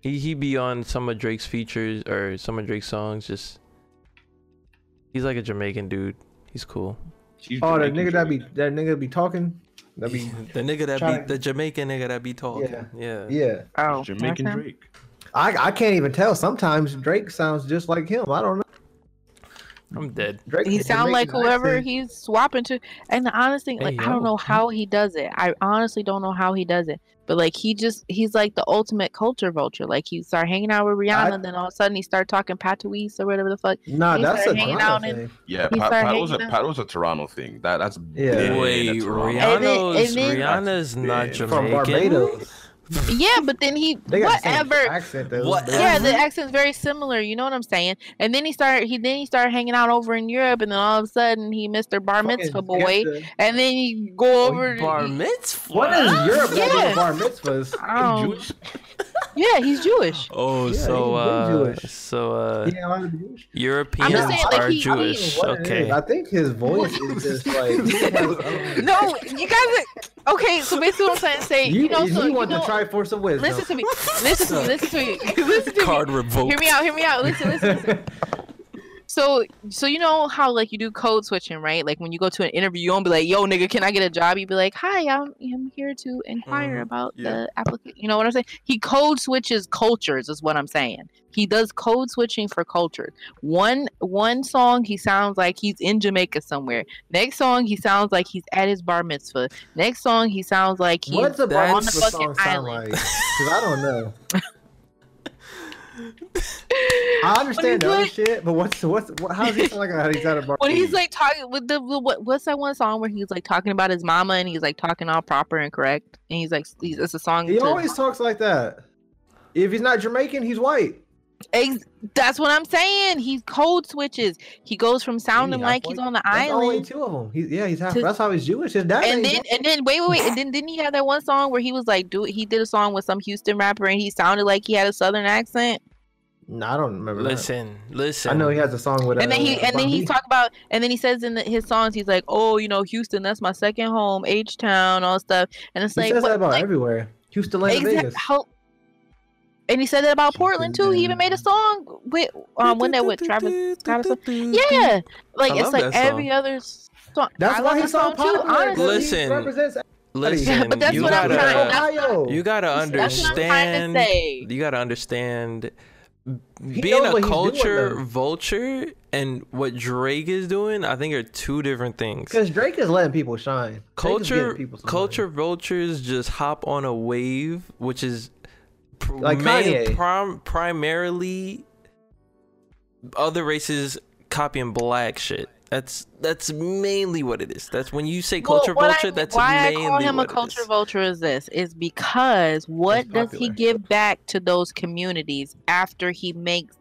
He he be on some of Drake's features or some of Drake's songs. Just he's like a Jamaican dude. He's cool. He's oh, that Jamaican nigga that be that nigga be talking. That be (laughs) the nigga that trying- be the Jamaican nigga that be talking. Yeah. Yeah. yeah. Oh, Jamaican that's him? Drake. I I can't even tell. Sometimes Drake sounds just like him. I don't know. I'm dead. Drake. He sound like whoever accent. he's swapping to. And the honest thing, like Hey, I don't know how he does it. I honestly don't know how he does it. But like he just he's like the ultimate culture vulture. Like he start hanging out with Rihanna, I- then all of a sudden he start talking patois or whatever the fuck. Nah, he that's a hanging out Toronto in- thing. Yeah, He Pat, started Pat was a hanging Pat was a Toronto thing. That that's Yeah. big in Wait, Toronto. And then- Rihanna's and then- Rihanna's not Jamaican. From Barbados. (laughs) Yeah, but then he They got the whatever. accent though. What- Yeah, the accent's very similar. You know what I'm saying? And then he started. He then he started hanging out over in Europe, and then all of a sudden he Mr. Bar Mitzvah boy, and then you go over. to- Bar mitzvah. What is Europe got Yeah. with bar mitzvahs? (laughs) Oh, Jewish? (laughs) yeah, he's Jewish. Oh, Yeah, so uh, Jewish. so uh, Yeah, a lot of Jewish. Europeans saying, like, are he- I mean, Jewish. What it is, okay. I think his voice is just like. No, you guys. Are, okay, so basically, what I'm trying to say, you, You, know, you, so you want know, the Triforce of Wisdom. listen to me, listen to me, listen to me, (laughs) listen to me. Card revoked. Hear me out, hear me out. Listen, listen, listen. So, so you know how like you do code switching, right? Like when you go to an interview, you don't be like, "Yo, nigga, can I get a job?" You be like, "Hi, I'm I'm here to inquire Mhm, about yeah. the application." You know what I'm saying? He code switches cultures, is what I'm saying. He does code switching for culture. One one song he sounds like he's in Jamaica somewhere. Next song he sounds like he's at his bar mitzvah. Next song he sounds like he's What's a bar on the fucking song sound island. like? Because I don't know. (laughs) I understand the like- shit, but what's what's what, how does he sound like how he's at a bar? (laughs) when he's like talking with the the- what, what's that one song where he's like talking about his mama and he's like talking all proper and correct and he's like he's, it's a song he always talks like that. If he's not Jamaican, he's white. Ex- that's what I'm saying. He code switches. He goes from sounding half like he's on the That's only island. two of them. He's yeah, he's half. To- that's how he's Jewish. His dad. And then and then wait wait wait and then didn't he have that one song where he was like do he did a song with some Houston rapper and he sounded like he had a southern accent No, I don't remember. that. Listen, listen. I know he has a song with. and then he uh, and then Bun he's talking about and then he says in the, his songs he's like oh you know Houston that's my second home H Town all stuff and it's He like says what that about like, everywhere. Houston, Land, exact- Vegas. how and he said that about Portland too. He even made a song with um when that with Travis Travis. Yeah, like it's like every other song. That's I why love he's the so song too. popular. 'cause Honestly, he Listen, represents (laughs) Listen, but that's you what I'm gotta, trying- that's- Ohio. you gotta That's what I'm trying understand. to say. You gotta understand. He being a what he's doing, culture vulture and what Drake is doing, I think are two different things. Because Drake is letting people shine. Culture getting people culture vultures just hop on a wave, which is pr- Like main- Kanye. prim- primarily other races copying black shit. That's that's mainly what it is. That's when you say Well, culture what I- vulture. that's why mainly I call him a what it culture is. vulture is this is because what does he give back to those communities after he makes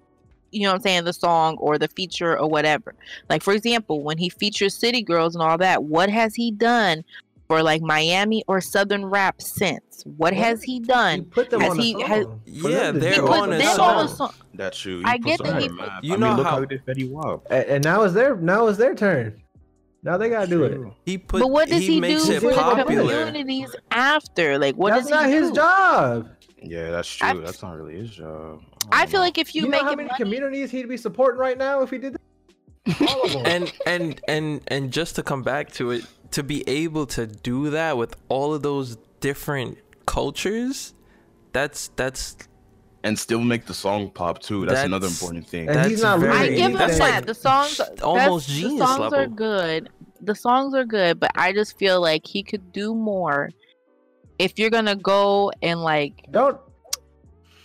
you know what I'm saying the song or the feature or whatever. Like for example, when he features City Girls and all that, what has he done for like Miami or Southern rap since? What Well, has he He done? put them Has on the he- song. has- Yeah, they're He do it. puts on a them song. on the song. That's true. He I puts get them that on he put- You I know mean, look how- how he did Fetty Wap. And, and now it's their now it's their turn. Now they gotta do it. He put. But what does he, makes do it for the popular. communities after? Like what That's does he not do? his job. Yeah, that's true. I- That's not really his job. I don't feel know. like if you, You, know make how many money, communities he'd be supporting right now if he did that? (laughs) All of them. and and and and just to come back to it to be able to do that with all of those different cultures that's that's and still make the song pop too. That's, another important thing. And that's he's not very, I give him that's anything. that. like the songs, almost genius the songs level. are good. The songs are good, but I just feel like he could do more. If you're gonna go and like, Don't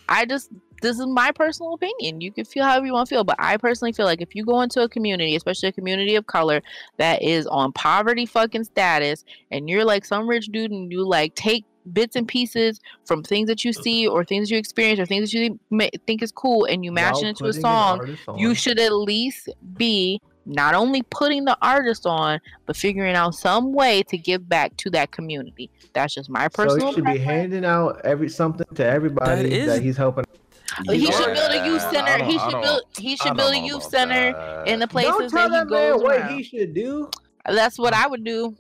I just this is my personal opinion. You can feel however you want to feel, but I personally feel like if you go into a community, especially a community of color that is on poverty fucking status, and you're like some rich dude and you like take bits and pieces from things that you see or things that you experience or things that you think is cool and you mash while it into a song you should at least be not only putting the artist on, but figuring out some way to give back to that community. That's just my personal. So personal. he should be handing out every something to everybody That that, is- he's helping. He Yeah, should build a youth center. He should build. He should build a youth center that. in the Don't places tell that he that man goes what around. he should do. That's what I would do.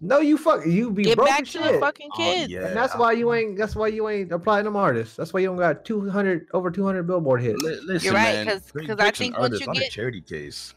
No, you fuck. You be Get broke back as to the fucking Oh, kids. yeah. And that's why you ain't. That's why you ain't applying platinum artist. That's why you don't got two hundred over two hundred billboard hits. Li- Listen, You're right, man, 'cause- Drake- 'cause I think once artist, you not a get- charity case.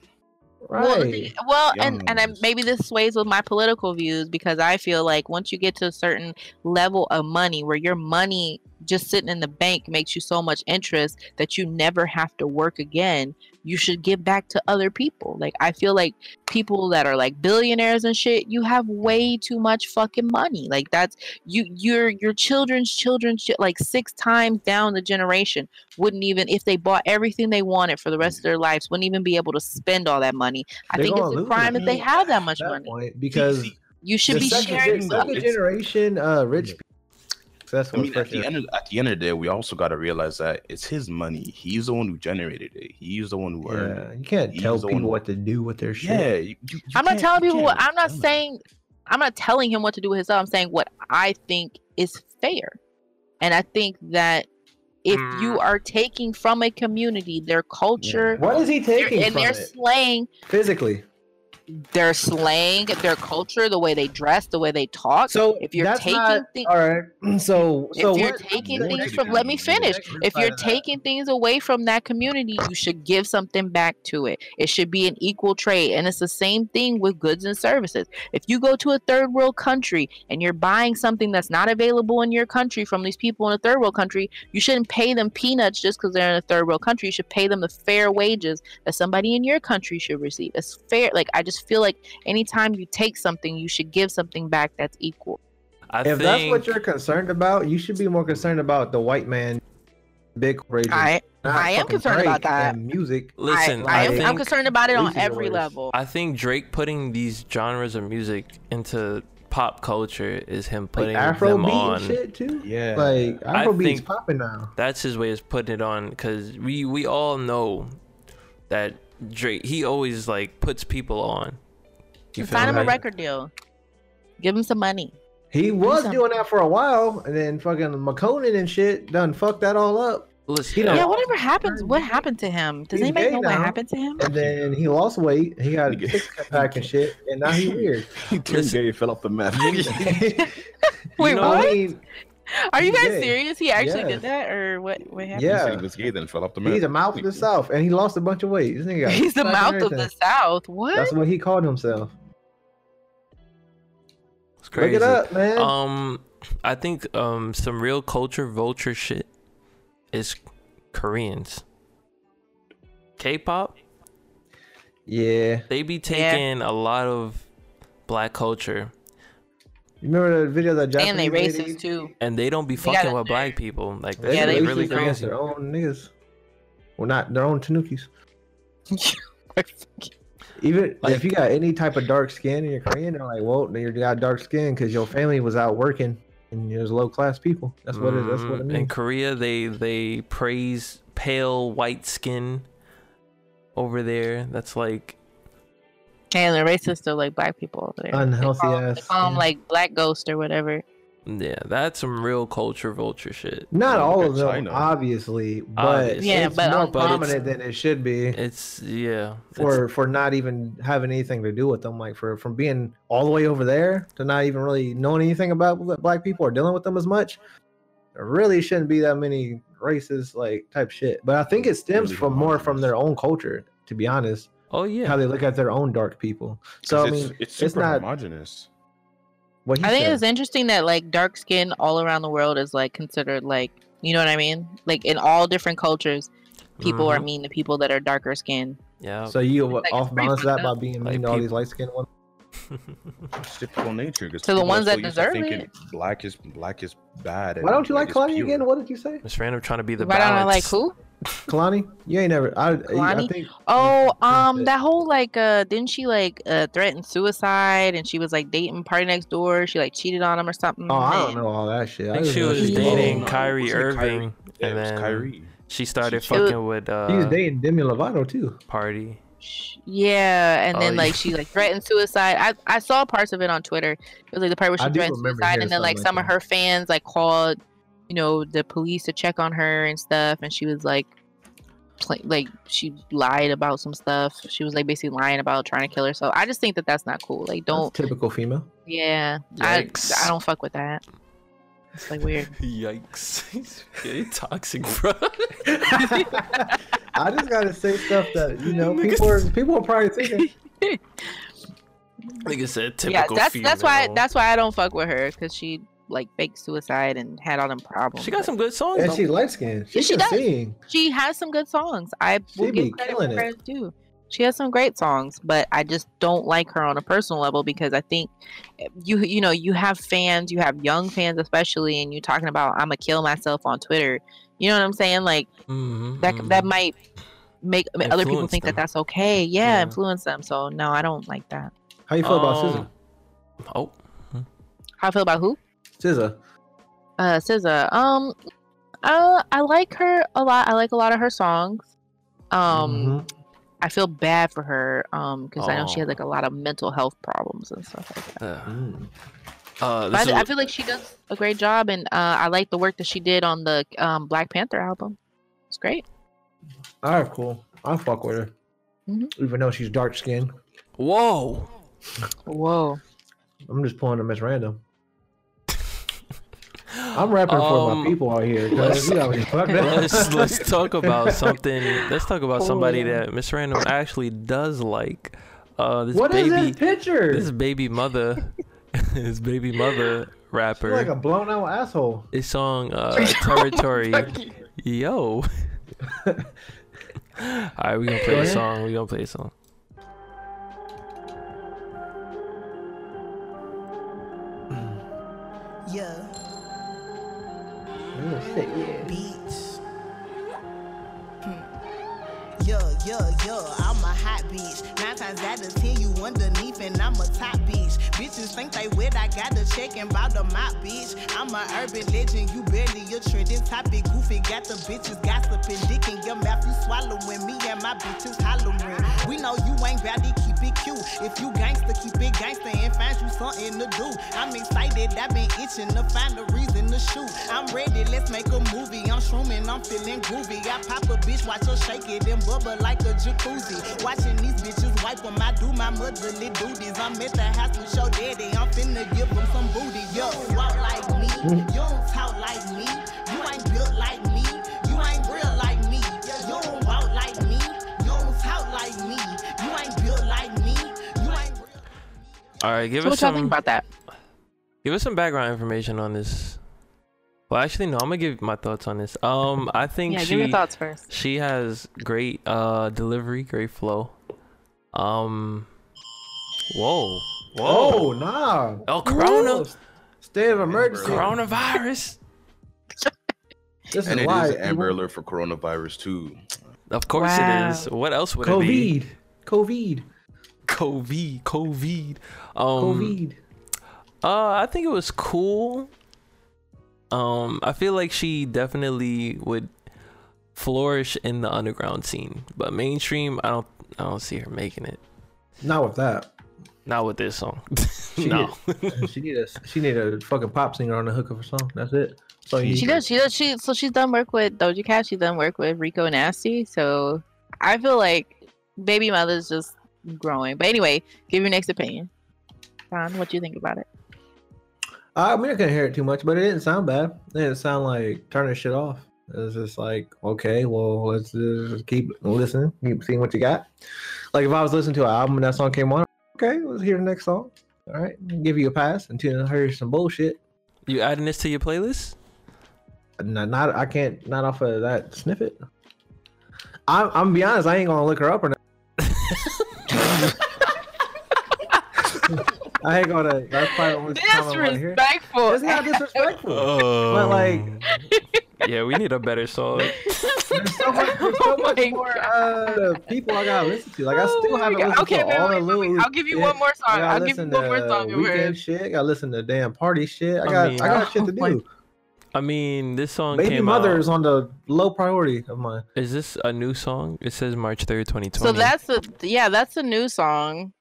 Right. Well, the well, and and I, maybe this sways with my political views because I feel like once you get to a certain level of money, where your money just sitting in the bank makes you so much interest that you never have to work again, you should give back to other people. Like I feel like people that are like billionaires and shit, you have way too much fucking money. Like that's you your your children's children's chi- like six times down the generation wouldn't even if they bought everything they wanted for the rest of their lives wouldn't even be able to spend all that money. I They're think it's a crime it. if they have that much That money. point, because You should the be second, sharing. gen- second generation uh, rich people. I mean, at the end of at the end of the day, we also got to realize that it's his money. He's the one who generated it. He's the one who earned yeah, you can't He's tell people one- what to do with their shit. Yeah, you, you, you I'm not telling people what I'm not saying I'm not telling him what to do with his stuff. I'm saying what I think is fair. And I think that if you hmm. are taking from a community their culture What is he taking and from their it slang, physically? Their slang, their culture, the way they dress, the way they talk. So if you're taking not, things, all right. (clears throat) So if so you're taking things from, let me finish. If you're taking things away from that community, you should give something back to it. It should be an equal trade, and it's the same thing with goods and services. If you go to a third world country and you're buying something that's not available in your country from these people in a third world country, you shouldn't pay them peanuts just because they're in a third world country. You should pay them the fair wages that somebody in your country should receive. It's fair. Like I just feel like anytime you take something, you should give something back that's equal. I if think that's what you're concerned about, you should be more concerned about the white man, big corporation. I I am concerned about that. music. listen. I, I, I, am, I'm concerned about it on These are the every worst. level. I think Drake putting these genres of music into pop culture is him Like putting Afro them beat on. shit too. Yeah. Like I Afro beats think- popping now. That's his way of putting it on because we we all know that Drake he always like puts people on. You feel Sign him a record deal. Give him some money. He was something. doing that for a while, and then fucking Makonnen and shit done fucked that all up. Listen, He don't- Yeah, whatever happens, what happened to him? Does He's anybody gay know what happened to him? And then he lost weight. He got Nigga. six pack and (laughs) shit, and now he weird. he turned gay, fell off the map. (laughs) Wait, know, I what? mean, (laughs) Are you guys gay. serious? He actually Yeah. did that, or what? What happened? Yeah. He said he was gay, then fell off the map. he's a mouth of the south, and he lost a bunch of weight. This nigga (laughs) He's the six pack and mouth of the. South. What? That's what he called himself. it's crazy. Look it up, man. Um, I think um some real culture vulture shit is Koreans. K-pop, yeah, they be taking a lot of black culture you remember the video that Japanese and they lady- racist too. and they don't be They fucking with black people. Like They Yeah, they racist really against crazy. their own niggas. Well, not their own tanukis. (laughs) Even Like- if you got any type of dark skin and you're Korean, they're like, well, you got dark skin because your family was out working and you're low class people. That's what it. That's what it Mm, In. Korea, they they praise pale white skin over there. That's like and they're racist to like black people over there. Unhealthy they call, They ass call them skin. like black ghost or whatever. yeah, that's some real culture vulture shit. Not Yeah, all of them, China. obviously, but Obviously. Yeah, it's but more on- but it's- prominent than it should be It's yeah. it's- for for not even having anything to do with them. Like for from being all the way over there to not even really knowing anything about bl- black people or dealing with them as much. There really shouldn't be that many racist like type shit. But I think it stems Really from more from their own culture. To be honest, oh yeah, how they look at their own dark people. So I mean, it's it's super not- homogenous. what he I think said. it's interesting that like dark skin all around the world is like considered like you know what I mean? Like in all different cultures, people are Mhm. mean to people that are darker skinned. Yeah. So you Like, off balance that fucked by up. being Like mean to all these light skinned ones. It's typical nature. To the ones so that used to deserve thinking it. Black is black is bad. Why don't you like is Kehlani again? What did you say? Miss Random trying to be the Why don't I like who? Kehlani? You ain't never. I, I Kehlani? think. Oh, um, it. that whole like, uh, didn't she like uh threaten suicide and she was like dating PartyNextDoor? She like cheated on him or something. Oh, I don't know all that shit. I think she was Yeah. dating Kyrie wasn't Irving, Kyrie? And it was then Kyrie. she started She- fucking with He was uh dating Demi Lovato too. party. Yeah, and Oh, then yeah. like she like threatened suicide. I I saw parts of it on Twitter. It was like the part where she do threatened suicide, and then like something some like of her fans like called, you know, the police to check on her and stuff, and she was like, pl- like she lied about some stuff. She was like basically lying about trying to kill herself. I just think that that's not cool. Like, don't. That's typical female. Yeah, I Yikes. I don't fuck with that. It's like weird. (laughs) Yikes! (laughs) He's very toxic, bro. (laughs) I just gotta say stuff that you know people are people are probably thinking. Like I said, typical. yeah, typical that's that's why that's why I don't fuck with her because she like fake suicide and had all them problems. She got but- some good songs. And though. she's light skinned. She, Yeah, she does. sing. she has some good songs. I She will be give credit killing where it. credit's due. She has some great songs, but I just don't like her on a personal level because I think eh, you you know you have fans, you have young fans especially, and you're talking about I'm gonna kill myself on Twitter. You know what I'm saying? Like Mhm, that that mhm. might make I mean, other people think them. that that's okay. Yeah, Yeah. influence them. So no, I don't like that. How you feel about Um, SZA? Oh, How I feel about who? SZA. Uh, SZA. Um, uh, I like her a lot. I like a lot of her songs. Um. Mhm. I feel bad for her um because I know she has like a lot of mental health problems and stuff like that. uh, Mm. uh, But this I, I feel like she does a great job, and uh, I like the work that she did on the um, Black Panther album. It's great. All right, cool. I'll fuck with her, Mhm. even though she's dark skinned. Whoa. Whoa. I'm just pulling them as random. I'm rapping for Um, my people out here. 'cause let's- we out here (laughs) let's let's talk about (laughs) something. Let's talk about somebody on. that Miss Random actually does like. Uh, this What is baby, this picture? this Bbymutha, (laughs) this Bbymutha You're rapper. like a blown out asshole. His song uh, "Territory." Yo. All right, we gonna play a song. We gonna play a song. Yeah, shit, yeah. bitch. Hmm. Yeah, yeah, yeah, I'm a hot bitch. Nine times out of ten, you underneath, and I'm a top bitch. Bitches think they wet, I gotta check and bout the mop, bitch. I'm a urban legend, you barely a trending topic. Goofy got the bitches gossiping, dick in your mouth, you swallowing me and my bitches hollering. We know you ain't to keep it cute. If you gangster, keep it gangster and find you something to do. I'm excited, I've been itching to find a reason to shoot. I'm ready, let's make a movie. I'm shrooming, I'm feeling groovy. I pop a bitch, watch her shake it and bubble like a jacuzzi. Watching these bitches wipe them, I do my motherly duties. I'm at the house with your daddy, I'm finna give them some booty. Yo, walk like me, you don't talk like me. You ain't built like me, you ain't real like me. You don't walk like me, you don't talk like me. You ain't built like me, you ain't real. All right, give So us what y'all think about that? Give us some background information on this. Well, actually, no. I'm gonna give my thoughts on this. Um, I (laughs) think Yeah, she give your thoughts first. she has great uh delivery, great flow. Um, whoa, whoa, Oh, nah. oh, Corona, State of emergency. coronavirus. (laughs) This And is it why. is an Amber Alert for coronavirus too. Of course Wow. it is. What else would it be? COVID. COVID. COVID, COVID. Um, COVID. Uh, I think it was cool. Um, I feel like she definitely would flourish in the underground scene, but mainstream, I don't, I don't see her making it. Not with that. Not with this song. (laughs) She no. she need a she need a fucking pop singer on the hook of her song. That's it. So you She does. She does. She so she's done work with Doja Cat. She's done work with Rico Nasty. So I feel like Bbymutha's just growing. But anyway, give your next opinion. Ron, what do you think about it? I mean, I couldn't hear it too much, but it didn't sound bad. It didn't sound like turning shit off. It was just like, okay, well, let's just keep listening, keep seeing what you got. Like if I was listening to an album and that song came on, okay, let's hear the next song. All right, give you a pass until I hear some bullshit. You adding this to your playlist? Not, not I can't not off of that snippet. I'm I'm be honest, I ain't gonna look her up or not. (laughs) I ain't gonna. That's probably the only time I want to hear. Disrespectful. It's not disrespectful. (laughs) Oh, But like- yeah, we need a better song. (laughs) There's so much, there's so Oh much my more God. uh, people I gotta listen to. Like I Oh still my haven't God. listened okay, to wait, all wait, the Louis. I'll give you yeah, one more song. I'll give you one more song of Weeknd hers. shit. I gotta listen to damn party shit. I I got mean- I got shit to Oh my- do. I mean, this song Baby came mother out. is on the low priority of mine. Is this a new song? It says March 3rd, 2020. So that's a yeah, that's a new song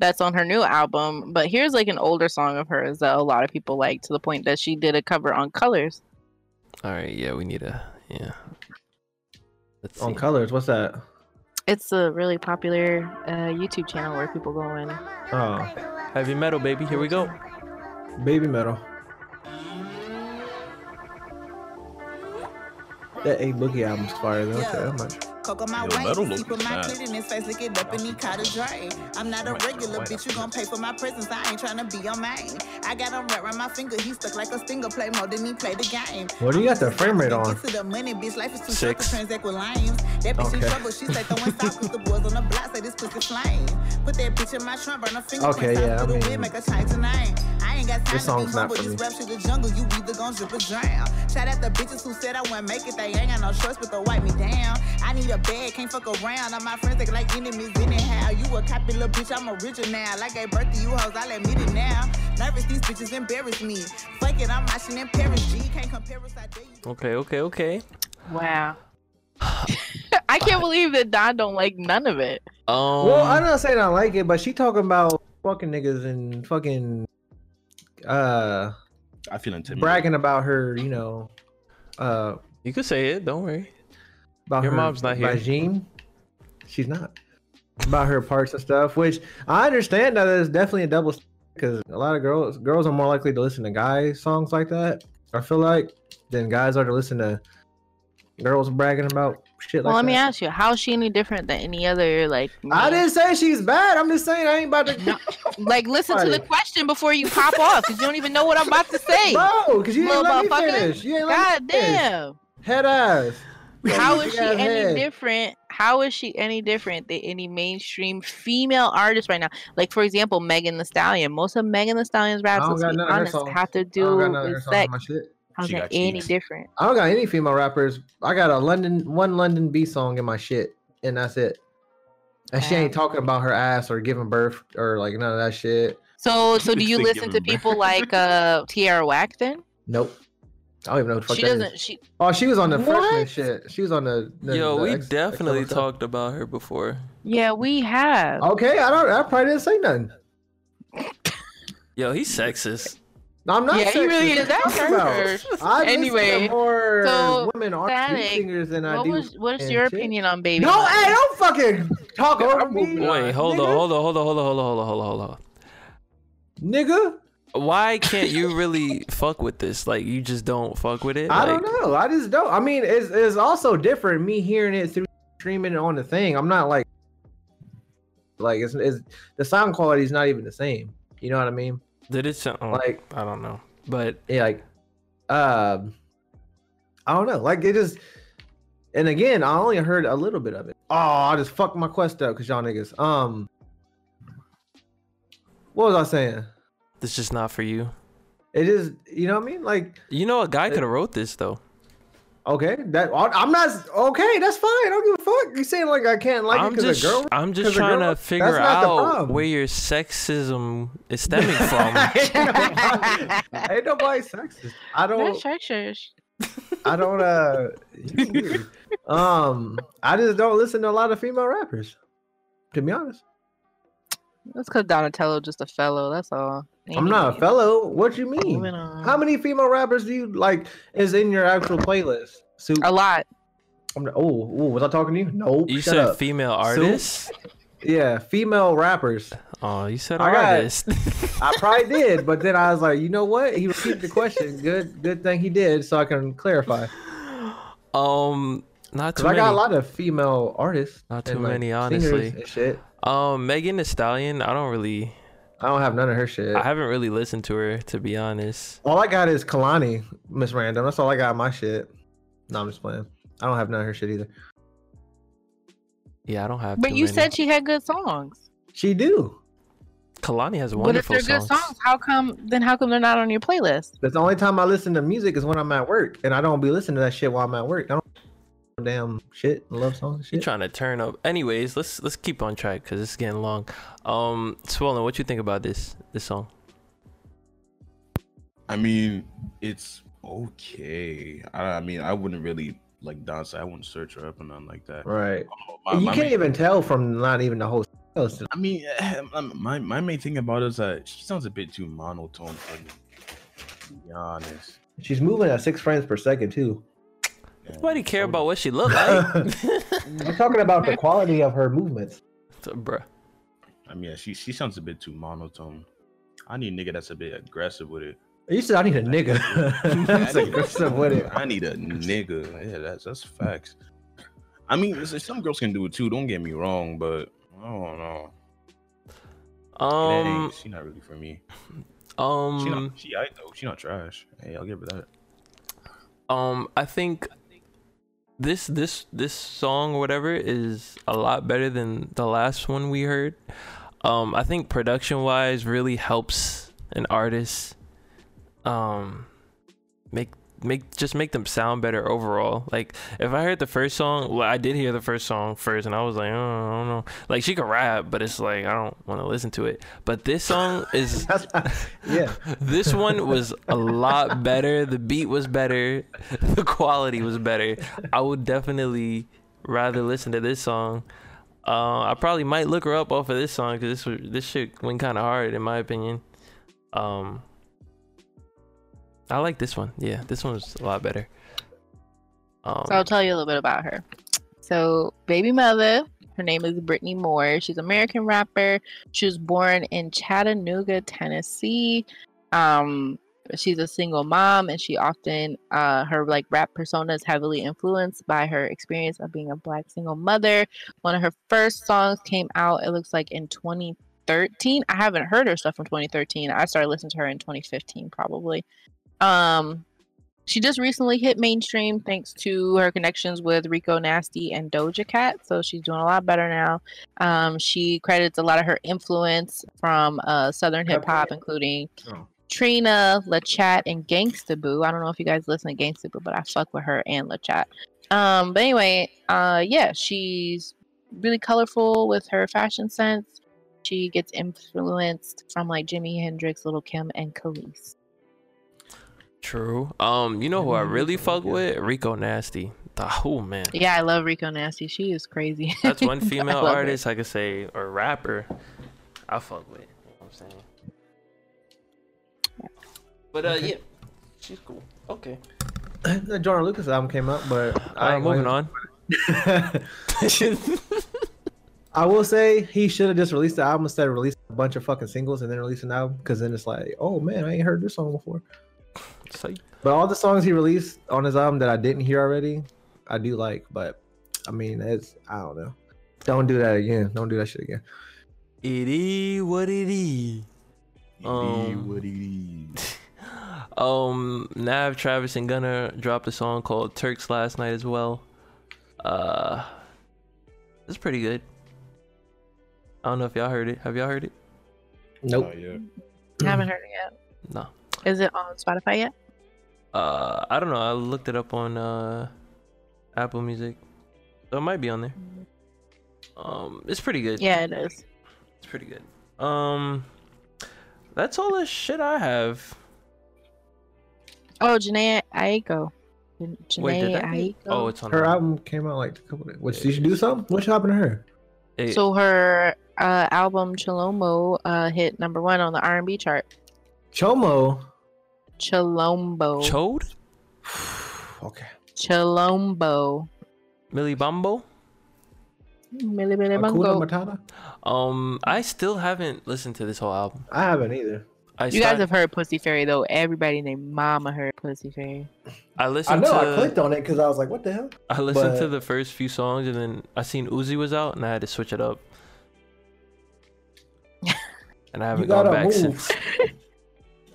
that's on her new album. But here's like an older song of hers that a lot of people like to the point that she did a cover on Colors. all right. Yeah, we need a yeah. Let's On see. colors, what's that? It's a really popular uh, YouTube channel where people go in. Oh, Heavy metal, baby. Here we go. baby metal. That A Boogie album's fire though. Okay, that much. Coco my Yo, way, metal sleep my clit in his face, lick it up and he caught a drain. I'm not a regular bitch, you gon' pay for my presence. I ain't tryna be your main. I got him wrapped around my finger, he stuck like a stinger. Play more than he play the game. What do you got the frame rate on? Get to the money, bitch. Life is too short to Six. transact with lames. That bitch in Okay. trouble, she say throwing south cause the boys on the block say this pussy flame. Put that bitch in my trunk, burn her fingerprints Okay, yeah, I through the mean, wig, make her change her name. I ain't got time this to be song's not humble, for me. rap shit the jungle, you either gon' drip or drown. Shout out the bitches who said I wouldn't make it, they ain't got no choice but to wipe me down. I need a bag, can't fuck around. All my friends they like enemies anyhow. You a copy little bitch, I'm original. Like I birth to you hoes, I'll admit it now. Nervous, these bitches embarrass me. Fuck it, I'm watching in Paris, G. Can't compare us, I dare you. Okay, okay, okay. Wow. (laughs) I can't believe that Don don't like none of it. Um, Well, I'm not saying I like it, but she talking about fucking niggas and fucking uh I feel intimidated. bragging about her, you know, uh you could say it. Don't worry. About Your her mom's not here. Regime. She's not. about her parts and stuff, which I understand that is definitely a double because a lot of girls girls are more likely to listen to guy songs like that. I feel like than guys are to listen to girls bragging about shit Well, like let me ask you, how is she any different than any other like? I didn't say she's bad. I'm just saying I ain't about to. No, (laughs) Like, listen to the question before you pop off, because you don't even know what I'm about to say. No, because you Little ain't let me finish. You ain't let God me finish. damn. Head ass. How You is she any head. different? How is she any different than any mainstream female artist right now? Like, for example, Megan Thee Stallion. Most of Megan Thee Stallion's raps, don't let's be none of her honest, songs. have to don't do got none of her with sex. How's that any cheeks. different? I don't got any female rappers. I got a London one London B song in my shit, and that's it. And she ain't talking about her ass or giving birth or like none of that shit. So, so (laughs) do you listen to giving birth. people like uh Tierra Whack then? Nope. I don't even know what the fuck She that is. doesn't. She Oh, she was on the freshman What? shit. She was on the. the Yo, the we X- definitely XXL. talked about her before. yeah, we have. Okay, I don't. I probably didn't say nothing. Yo, he's sexist. No, I'm not. Yeah, he really is. That's What you talking about? her. I listen to Anyway, more so, women R&B singers than I do. was what is your shit. opinion on Baby? No, Mother? hey, don't fucking talk over me. Wait, hold on, hold on, hold on, hold on, hold on, hold on, hold on, hold on. Nigga, Why can't you really fuck with this? Like, you just don't fuck with it? I Like, don't know. I just don't. I mean, it's it's also different me hearing it through streaming it on the thing. I'm not like like it's, it's the sound quality is not even the same. You know what I mean? Did it sound oh, Like I don't know, but yeah, like um I don't know. Like it just and again, I only heard a little bit of it. Oh, I just fucked my quest up because y'all niggas. Um what was I saying? It's just not for you. It is, you know what I mean? Like, You know, a guy could have wrote this though. okay, that I'm not okay. That's fine. I don't give a fuck. You saying like I can't like it I'm because just, a girl? I'm just trying to figure That's not the out problem. where your sexism is (laughs) stemming from. ain't, nobody, ain't nobody sexist. I don't. shush-shush. I don't. Uh, um, I just don't listen to a lot of female rappers. To be honest, That's because Donatello just a fellow. That's all. I'm not a fellow. What you mean? How many female rappers do you like is in your actual playlist? Soup. A lot. I'm, oh, oh, was I talking to you? Nope. You said up. female Soup? artists. Yeah, female rappers. Oh, you said I got- artist. I probably did, but then I was like, you know what? He repeated the question. Good, good thing he did, so I can clarify. um, not too Cause I got a lot of female artists. Not too like, many, singers honestly. and shit. Um, Megan Thee Stallion. I don't really. I don't have none of her shit. I haven't really listened to her to be honest. all I got is Kehlani, Miss Random. That's all I got. My shit. No, I'm just playing. I don't have none of her shit either. Yeah, I don't have. But too you many. said she had good songs. She do. Kehlani has one. But if they're good songs. songs, how come then how come they're not on your playlist? That's the only time I listen to music is when I'm at work, and I don't be listening to that shit while I'm at work. I don't damn shit, love songs and You're trying to turn up. Anyways, let's let's keep on track because it's getting long. Um, Swollen, what you think about this this song? I mean, it's okay. I, I mean, I wouldn't really like dance. I wouldn't search her up or nothing like that. Right. My- you my can't main- even tell from not even the whole. song. I mean, um, my my main thing about it is that she sounds a bit too monotone for me. To be honest. She's moving at six frames per second too. Yeah, Nobody care about what she look like, (laughs) I'm talking about the quality of her movements. (laughs) So, bruh. I mean, yeah, she she sounds a bit too monotone. I need a nigga that's a bit aggressive with it. You said I need a nigga. (laughs) That's a- aggressive with it. I need a nigga. Yeah, that's that's facts. I mean, some girls can do it too. Don't get me wrong, but I don't know. Um, ain't- she not really for me. She um, not. She aight though. She not trash. Hey, I'll give her that. um, I think this this this song or whatever is a lot better than the last one we heard. Um, I think production wise really helps an artist. Um, make make just make them sound better overall. Like if I heard the first song, well, I did hear the first song first, and I was like, oh, I don't know. Like she could rap, but it's like I don't want to listen to it. But this song is (laughs) yeah. this one was a lot better. The beat was better. The quality was better. I would definitely rather listen to this song. Uh, I probably might look her up off of this song because this this shit went kind of hard in my opinion. Um, I like this one. Yeah, this one was a lot better. Um, So I'll tell you a little bit about her. So Bbymutha, Her name is Brittany Moore. She's an American rapper. She was born in Chattanooga, Tennessee. Um, she's a single mom, and she often uh, her like rap persona is heavily influenced by her experience of being a black single mother. One of her first songs came out. It looks like in 2013. I haven't heard her stuff from 2013. I started listening to her in 2015, probably. Um, she just recently hit mainstream thanks to her connections with Rico Nasty and Doja Cat. So she's doing a lot better now. Um, she credits a lot of her influence from uh, Southern hip hop, including Oh. Trina, LaChat, and Gangsta Boo. I don't know if you guys listen to Gangsta Boo, but I fuck with her and LaChat. Um, but anyway, uh, yeah, she's really colorful with her fashion sense. She gets influenced from like Jimi Hendrix, Little Kim, and Khalees. True. Um, you know who I really fuck with? Rico Nasty. The- Oh man, Yeah, I love Rico Nasty. She is crazy. (laughs) that's one (laughs) I female her. artist I could say or rapper I fuck with. You know what I'm saying? But uh, yeah, she's cool. Okay. the Jordan Lucas album came out, but Uh, ain't moving on. (laughs) I will say he should have just released the album instead of releasing a bunch of fucking singles and then releasing an album because then it's like, oh man, I ain't heard this song before. Psych. But all the songs he released on his album that I didn't hear already, I do like. But I mean, it's I don't know. Don't do that again. Don't do that shit again. It is what it is. Um, what it is. (laughs) Um, Nav, Travis, and Gunna dropped a song called Turks last night as well. Uh, it's pretty good. I don't know if y'all heard it. Have y'all heard it? Nope. Yeah. Haven't heard it yet. No. Is it on Spotify yet? Uh, I don't know. I looked it up on uh Apple Music, so it might be on there. Um, it's pretty good. Yeah, it is. it's pretty good. Um, that's all the shit I have. Oh, Jhené Aiko. Jhené Wait, did that? Aiko. Oh, it's on. Her the- album came out like a couple days. What, did she do something? What happened to her? Hey, So her uh, album Chilombo uh, hit number one on the R&B chart. Chomo. Chilombo. Chode, (sighs) Okay. Chilombo. Millie Bumbo. Milli Milli Hakuna Bungo. Matata. Um, I still haven't listened to this whole album. I haven't either. I You guys have heard Pussy Fairy though. Everybody named Mama heard Pussy Fairy. I listened. I know. to I clicked on it because I was like, "What the hell?" I listened to the first few songs and then I seen Uzi was out and I had to switch it up. (laughs) And I haven't gone back move. since. (laughs)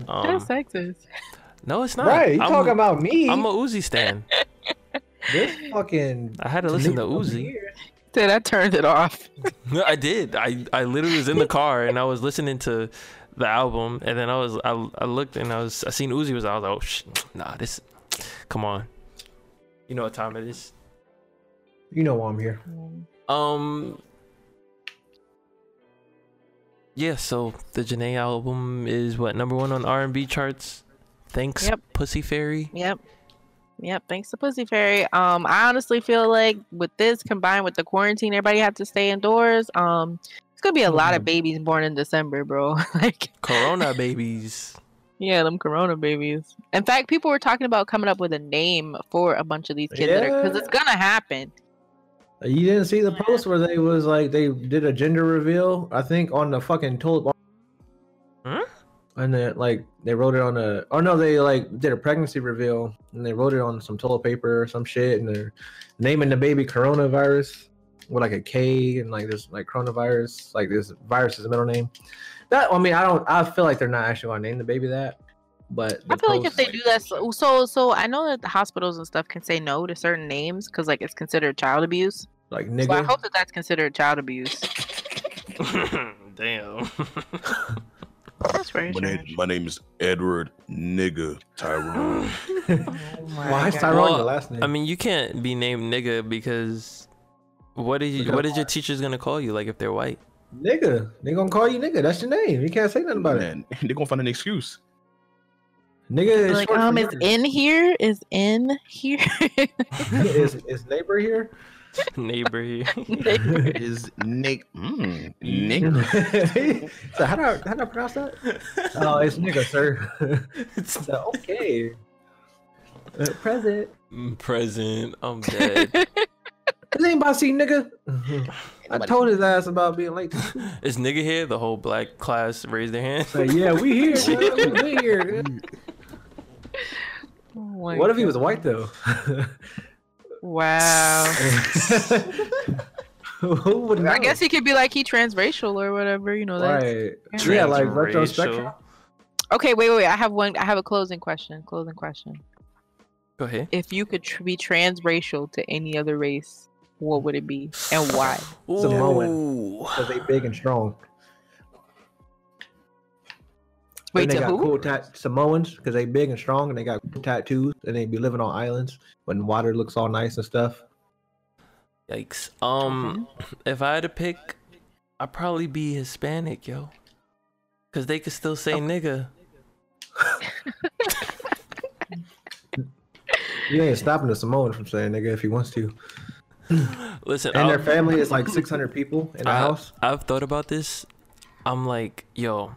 Um, That's sexist. (laughs) no, it's not. right? You I'm, talking about me? I'm a Uzi stan. (laughs) this fucking. I had to listen to Uzi. here. Dude, I turned it off. (laughs) I did. I I literally was in the car and I was listening to the album and then I was I, I looked and I was I seen Uzi was. I was like, oh sh- nah, this, come on. You know what time it is. You know why I'm here. Um. Yeah, so the Jhené album is what number one on R and B charts. Thanks, Yep. Pussy Fairy. Yep. Yep. Thanks to Pussy Fairy. Um, I honestly feel like with this combined with the quarantine, everybody had to stay indoors. Um, it's gonna be a lot of Mhm. babies born in December, bro. (laughs) like, Corona (laughs) babies. yeah, them Corona babies. In fact, people were talking about coming up with a name for a bunch of these kids because it's gonna happen. You didn't see the post where they was like they did a gender reveal. I think on the fucking toilet. Hmm? And then like they wrote it on a. Oh no, they like did a pregnancy reveal and they wrote it on some toilet paper or some shit and they're naming the baby coronavirus with like a K and like this like coronavirus like this virus is the middle name. That I mean I don't I feel like they're not actually gonna name the baby that, but I feel like if post- they do that, so so, so I know that the hospitals and stuff can say no to certain names because like it's considered child abuse. Like So I hope that that's considered child abuse. (laughs) (laughs) Damn. That's very My name, my name is Edward Nigga Tyrone. (gasps) (laughs) Oh my Why is God. Tyrone Well, your last name? I mean, you can't be named nigga because what is you, Because what is your teachers gonna call you? Like if they're white? nigga, they gonna call you nigga. That's your name. You can't say nothing about it. They're gonna find an excuse. Nigga is like um is nigger. in here is in here is is neighbor here? (laughs) Neighbor here. (laughs) Is Nick mm, Nick? (laughs) so how do I how do I pronounce that? Oh, it's nigga, sir. so, okay. Uh, present. Mm, Present. I'm dead. Is anybody see nigga? I told his ass about being late. Is nigga here? The whole black class raised their hand. Like, yeah, we here. man, we here. Oh my What if he was white though? Wow. (laughs) Who would know? I guess he could be like he transracial or whatever. You know that. Right. Yeah, like retro Transracial. Okay, wait, wait, wait. I have one. I have a closing question. Closing question. Go ahead. If you could tr- be transracial to any other race, what would it be and why? Samoan. Ooh. Because they big and strong. Wait, they to got who? cool tat- Samoans because they big and strong and they got cool tattoos and they be living on islands when water looks all nice and stuff. Yikes. Um, (clears throat) if I had to pick, I'd probably be Hispanic, yo. Cause they could still say nigga. (laughs) You ain't stopping the Samoan from saying nigga if he wants to. (laughs) Listen, And their I'll- family is like 600 people in the I, house. I've thought about this. I'm like, yo,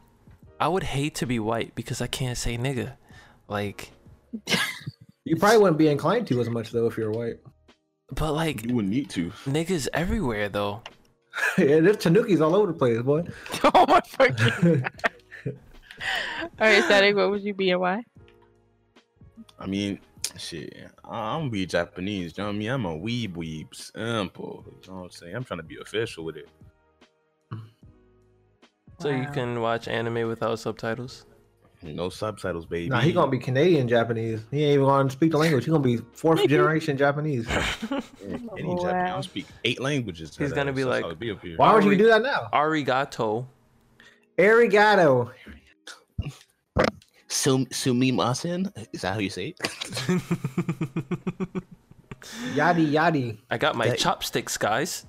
I would hate to be white because I can't say nigga. Like, You probably wouldn't be inclined to as much though if you're white. but like You wouldn't need to. niggas everywhere though. (laughs) yeah, there's tanukis all over the place, boy. (laughs) oh my fucking. (laughs) All right, Static. What would you be and why? I mean, shit. I'm gonna be Japanese. You know what I mean? I'm a weeb weeb simple. You know what I'm saying? I'm trying to be official with it. So you can watch anime without subtitles. No subtitles, baby. Nah, he gonna be Canadian Japanese. He ain't even gonna speak the language. He gonna be fourth generation Japanese. Yeah, (laughs) (laughs) Any Japanese. I don't speak eight languages. He's gonna be That's like- be up here. Why would you do that now? Arigato. Arigato. Sum sumimasen? Is that how you say it? (laughs) Yadi yadi. I got my That- chopsticks, guys.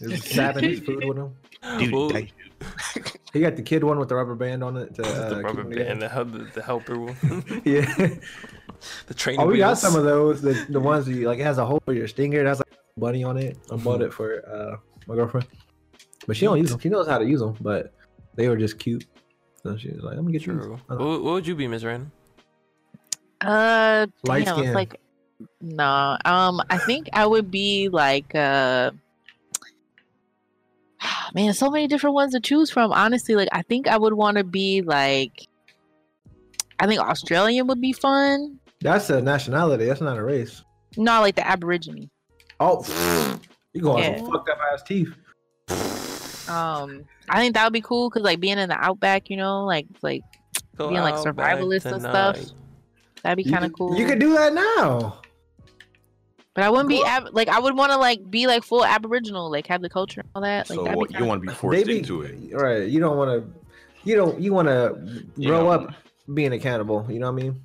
There's Japanese food with him. Dude, Ooh. that- He got the kid one with the rubber band on it. To, uh, the rubber band, together. the, hel- the, the helper, one. (laughs) Yeah. the training Oh, we got some of those. The, the ones that you, like it has a hole for your stinger. It has like a bunny on it. I bought it for uh, my girlfriend, but she don't use them. She knows how to use them, but they were just cute. So she was like, "I'm gonna get True. you." What, what would you be, Miss Random? Uh, Light damn, skin. like no. Um, I think I would be like uh. (sighs) Man, so many different ones to choose from. Honestly, like I think I would want to be like. I think Australian would be fun. That's a nationality. That's not a race. No, like the Aborigine. Oh, (sighs) you going Yeah. some fucked up ass teeth. Um, I think that would be cool because like being in the outback, you know, like like Go Being, like, out survivalist and stuff. that'd be kind of cool. You could do that now. But I wouldn't be ab- like I would want to like be like full Aboriginal, like have the culture and all that. Like so what, you want to be forced They be- into it. Right. You don't want to. You don't. You want to grow know. up being accountable. You know what I mean?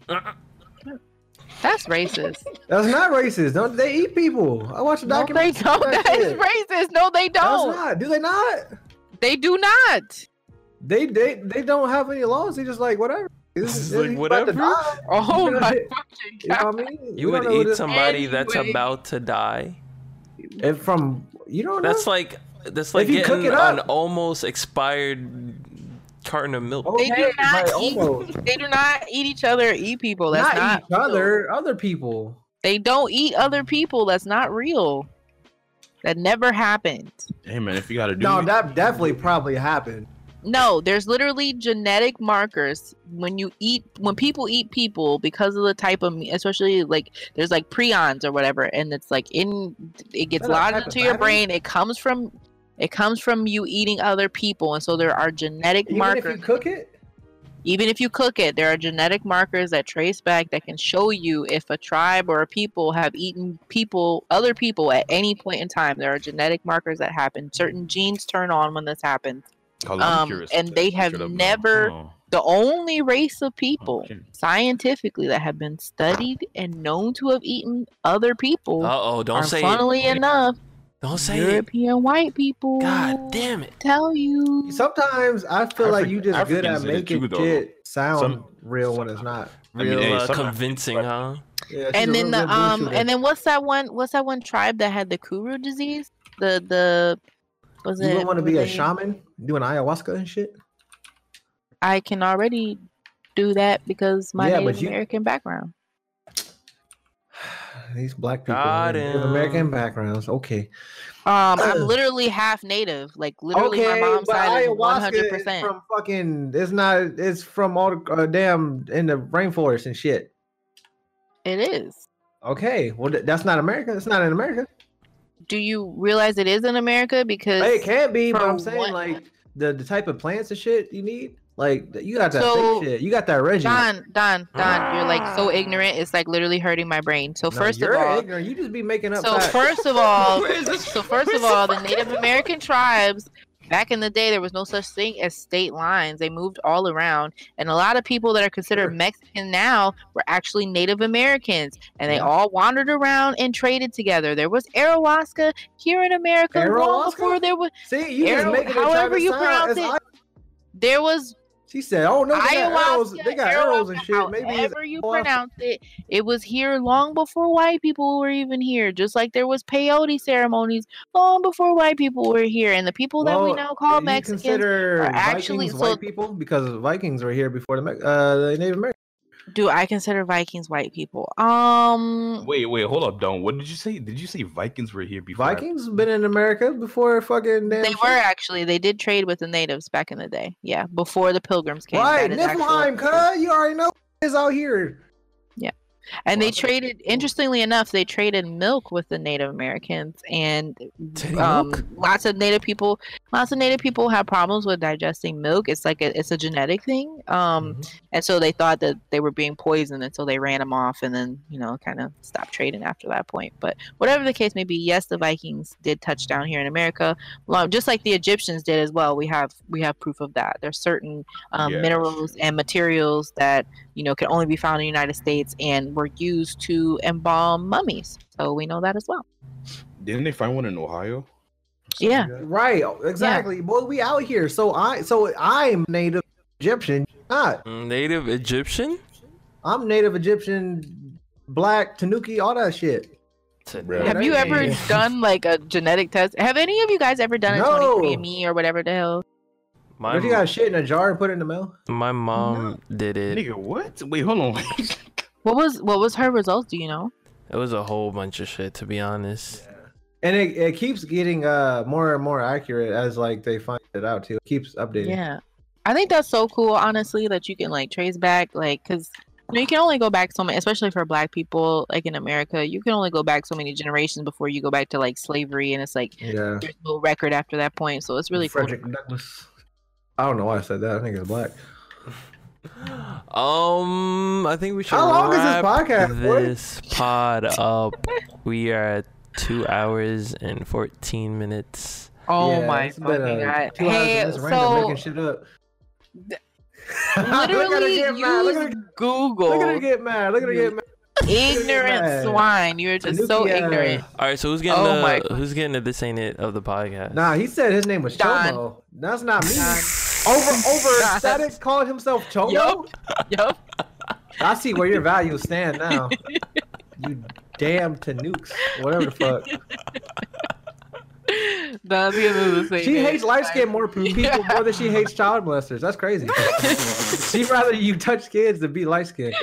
That's racist. That's not racist. Don't they eat people? I watched a documentary. no, they don't. (laughs) about That is racist. No, they don't. not. Do they not? They do not. They they they don't have any laws. They just like whatever. This It's is like, he's about to whatever? die. (laughs) Oh You know, my they- fucking You know god. I mean? You would eat this- somebody that's about to die. if from you don't know. That's like that's like If you cook getting it an almost expired carton of milk. Oh, They do not eat. They do not eat each other. Or eat people. That's not, not. each other, other people. They don't eat other people. That's not real. That never happened. Hey man, if you gotta do No, it, that definitely probably happened. No, there's literally genetic markers when you eat when people eat people because of the type of meat, especially like there's like prions or whatever, and it's like in it gets lodged into your brain. It comes from it comes from you eating other people, and so there are genetic markers. Even markers. if you cook it. even if you cook it, there are genetic markers that trace back that can show you if a tribe or a people have eaten people, other people at any point in time. There are genetic markers that happen. Certain genes turn on when this happens. 'Cause I'm um, and they have it up now. never- Oh, The only race of people okay. scientifically that have been studied and known to have eaten other people Uh oh, don't are say funnily it. enough Don't say it. European white people. God damn it. Tell you. Sometimes I feel like you just good at Africans did it making shit sound Some- real when it's not. Real I mean, hey, uh, some- convincing, huh? Yeah, and then real the good um and then what's that one what's that one tribe that had the Kuru disease? The the was you it don't want to be a shaman doing ayahuasca and shit. I can already do that because my Yeah, but Native you- American background. (sighs) these black people Got with. American backgrounds. Okay. Um, I'm (sighs) literally half native. Like literally, okay, my mom's but side is one ayahuasca hundred is percent. from fucking. It's not. It's from all the uh, damn in the rainforest and shit. It is. Okay, well th- that's not America. It's not in America. Do you realize it is in America? Because it can't be, but I'm saying what- like the the type of plants and shit you need. Like you got that So, shit. You got that Reggie. Don, Don, Don, you're like so ah. ignorant. It's like literally hurting my brain. So No, first of you're all, ignorant. You just be making up. so facts. first of all, (laughs) Where is this- so first where's of all, the the Native American tribes back in the day there was no such thing as state lines. They moved all around, and a lot of people that are considered Sure. Mexican now were actually Native Americans, and they Yeah. all wandered around and traded together. There was ayahuasca here in America long Ayahuasca? before there was. See, you just Arrow- making it however you pronounce it, I- There was She said, "Oh no, they got arrows. They got arrows and shit. Maybe however you ayahuasca. pronounce it, it was here long before white people were even here. Just like there was peyote ceremonies long before white people were here, and the people that we now call Mexicans. are actually- Vikings so- white people because Vikings were here before the uh, the Native Americans. Do I consider Vikings white people? Um, Wait, wait, hold up, Don. What did you say? Did you say Vikings were here before? Vikings been in America before fucking they shit. were actually. They did trade with the natives back in the day. Yeah, before the pilgrims came. right. that is actual- Niflheim, cuz you already know is out here. And they traded. Interestingly enough, they traded milk with the Native Americans, and um, lots of Native people, lots of Native people have problems with digesting milk. It's like a, it's a genetic thing. Um, Mhm. and so they thought that they were being poisoned, and so they ran them off, and then you know kind of stopped trading after that point. But whatever the case may be, yes, the Vikings did touch down here in America, just like the Egyptians did as well. We have we have proof of that. There's certain um, Yes. minerals and materials that you know can only be found in the United States and were used to embalm mummies. So we know that as well. Didn't they find one in Ohio? Yeah. Right. Exactly. Boy, we out here. So I so I'm native Egyptian. Not. Mm, Native Egyptian? I'm native Egyptian, black, Tanuki, all that shit. Bruh. Have you ever (laughs) done like a genetic test? Have any of you guys ever done a No. 23andMe or whatever the hell? My, If you got shit in a jar and put it in the mail. my mom did it. Nigga, what? Wait, hold on. (laughs) (laughs) What was what was her results? Do you know? It was a whole bunch of shit, to be honest. Yeah. And it, it keeps getting uh more and more accurate as like they find it out too. It keeps updating. Yeah, I think that's so cool. Honestly, that you can like trace back, like, because you, know, you can only go back so many, especially for Black people, like in America, you can only go back so many generations before you go back to like slavery, and it's like Yeah. there's no record after that point. So it's really cool. Frederick Douglass. I don't know why I said that. I think it's black. Um, I think we should How long is this wrap podcast, boy? this pod up. we are at two hours and fourteen minutes. Oh Yeah, my fucking god! Hey, of this random so making shit up. (laughs) Look at her literally get mad. Use Google. look at her get mad. Look at her get mad. ignorant swine. You're just so Tanuki, uh, ignorant. All right, so who's getting Oh my the who's getting the this ain't it of the podcast? Nah, he said his name was Don. Chomo. That's not me. Don. Over (laughs) over Don. static called himself Chomo. Yup. Yup. I see where your values stand now. (laughs) you damn Tanukes. Whatever the fuck. (laughs) That's the same She hates light skinned more pe- (laughs) people more than she hates child molesters. That's crazy. (laughs) She'd rather you touch kids than be light skinned.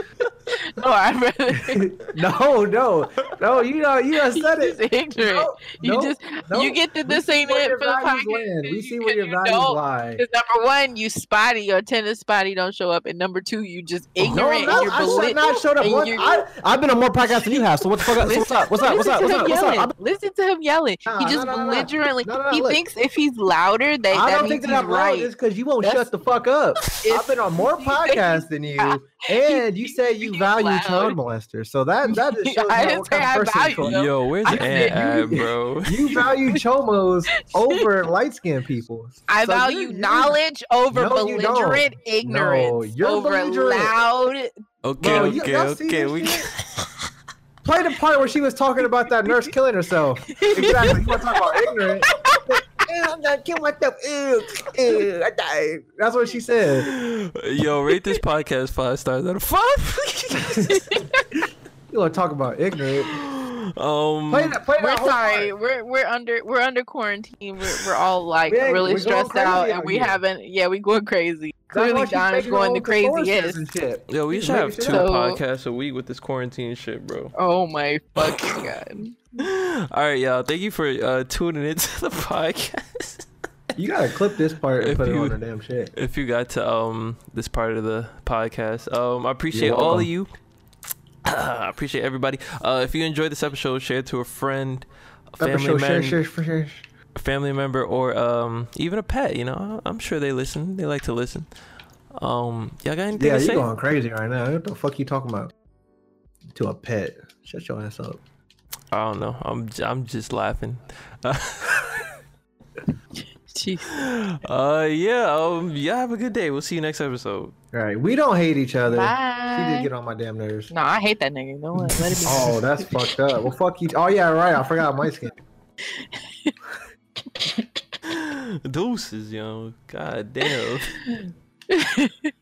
No, I'd rather. (laughs) no, no, no. You know, you You're said just it. ignorant. No, you no, just no. you get to this ain't it for the podcast. We see where your you values lie. Number one, you spotty or tennis spotty don't show up, and number two, you just ignorant no, you're I belit- should not showed up. One, I, I've been on more podcasts than you have. So what the fuck? So what's up? What's up? What's up? What's up? What's up? Listen to him yelling. Nah, he just no, no, no. Belligerently. No, no, no, he look. thinks if he's louder, that, I that don't means think that he's I'm right. right. It's because you won't That's- shut the fuck up. It's- I've been on more (laughs) podcasts than you, (laughs) and you say you value loud. child molesters. So that that just (laughs) shows I didn't what say kind I of person value you are. them. Yo, where's I Ant said bro? You value chomos over light skinned people. I So value you're- you're- knowledge over No, belligerent ignorance. you're over belligerent. loud. Okay, Bro, okay, y'all okay. We shit? Play the part where she was talking about that nurse killing herself. Exactly. You want to talk about ignorant? (laughs) I'm gonna kill myself. Ew, ew, I died. That's what she said. Yo, rate this podcast five stars out of five. (laughs) You want to talk about ignorant? Um, Play that. Play We're sorry. part. We're we're under we're under quarantine. We're we're all like We ain't- really we going stressed out, and we here. haven't. Yeah, we going crazy. That's Clearly, she's Don's making going the craziest. Yo, we She's should have two shit up. podcasts a week with this quarantine shit, bro. Oh my fucking (laughs) god! All right, y'all. Thank you for uh, tuning into the (laughs) podcast. You gotta clip this part and If put it on the damn shit. if you got to um this part of the podcast, um, I appreciate all of you. I (coughs) appreciate everybody. Uh, if you enjoyed this episode, share it to a friend, a family a family member, or um even a pet. You know, I'm sure they listen. They like to listen. Um, y'all got anything Yeah, to you say? going crazy right now. What the fuck you talking about? To a pet. Shut your ass up. I don't know. I'm I'm just laughing. (laughs) (laughs) Jeez. Uh, yeah. Um, y'all have a good day. We'll see you next episode. All right, we don't hate each other. She did get on my damn nerves. No, I hate that nigga. No, let it be. Oh, that's fucked up. Well, fuck you. Oh yeah, right. I forgot my skin. (laughs) Deuces, yo. God damn. (laughs)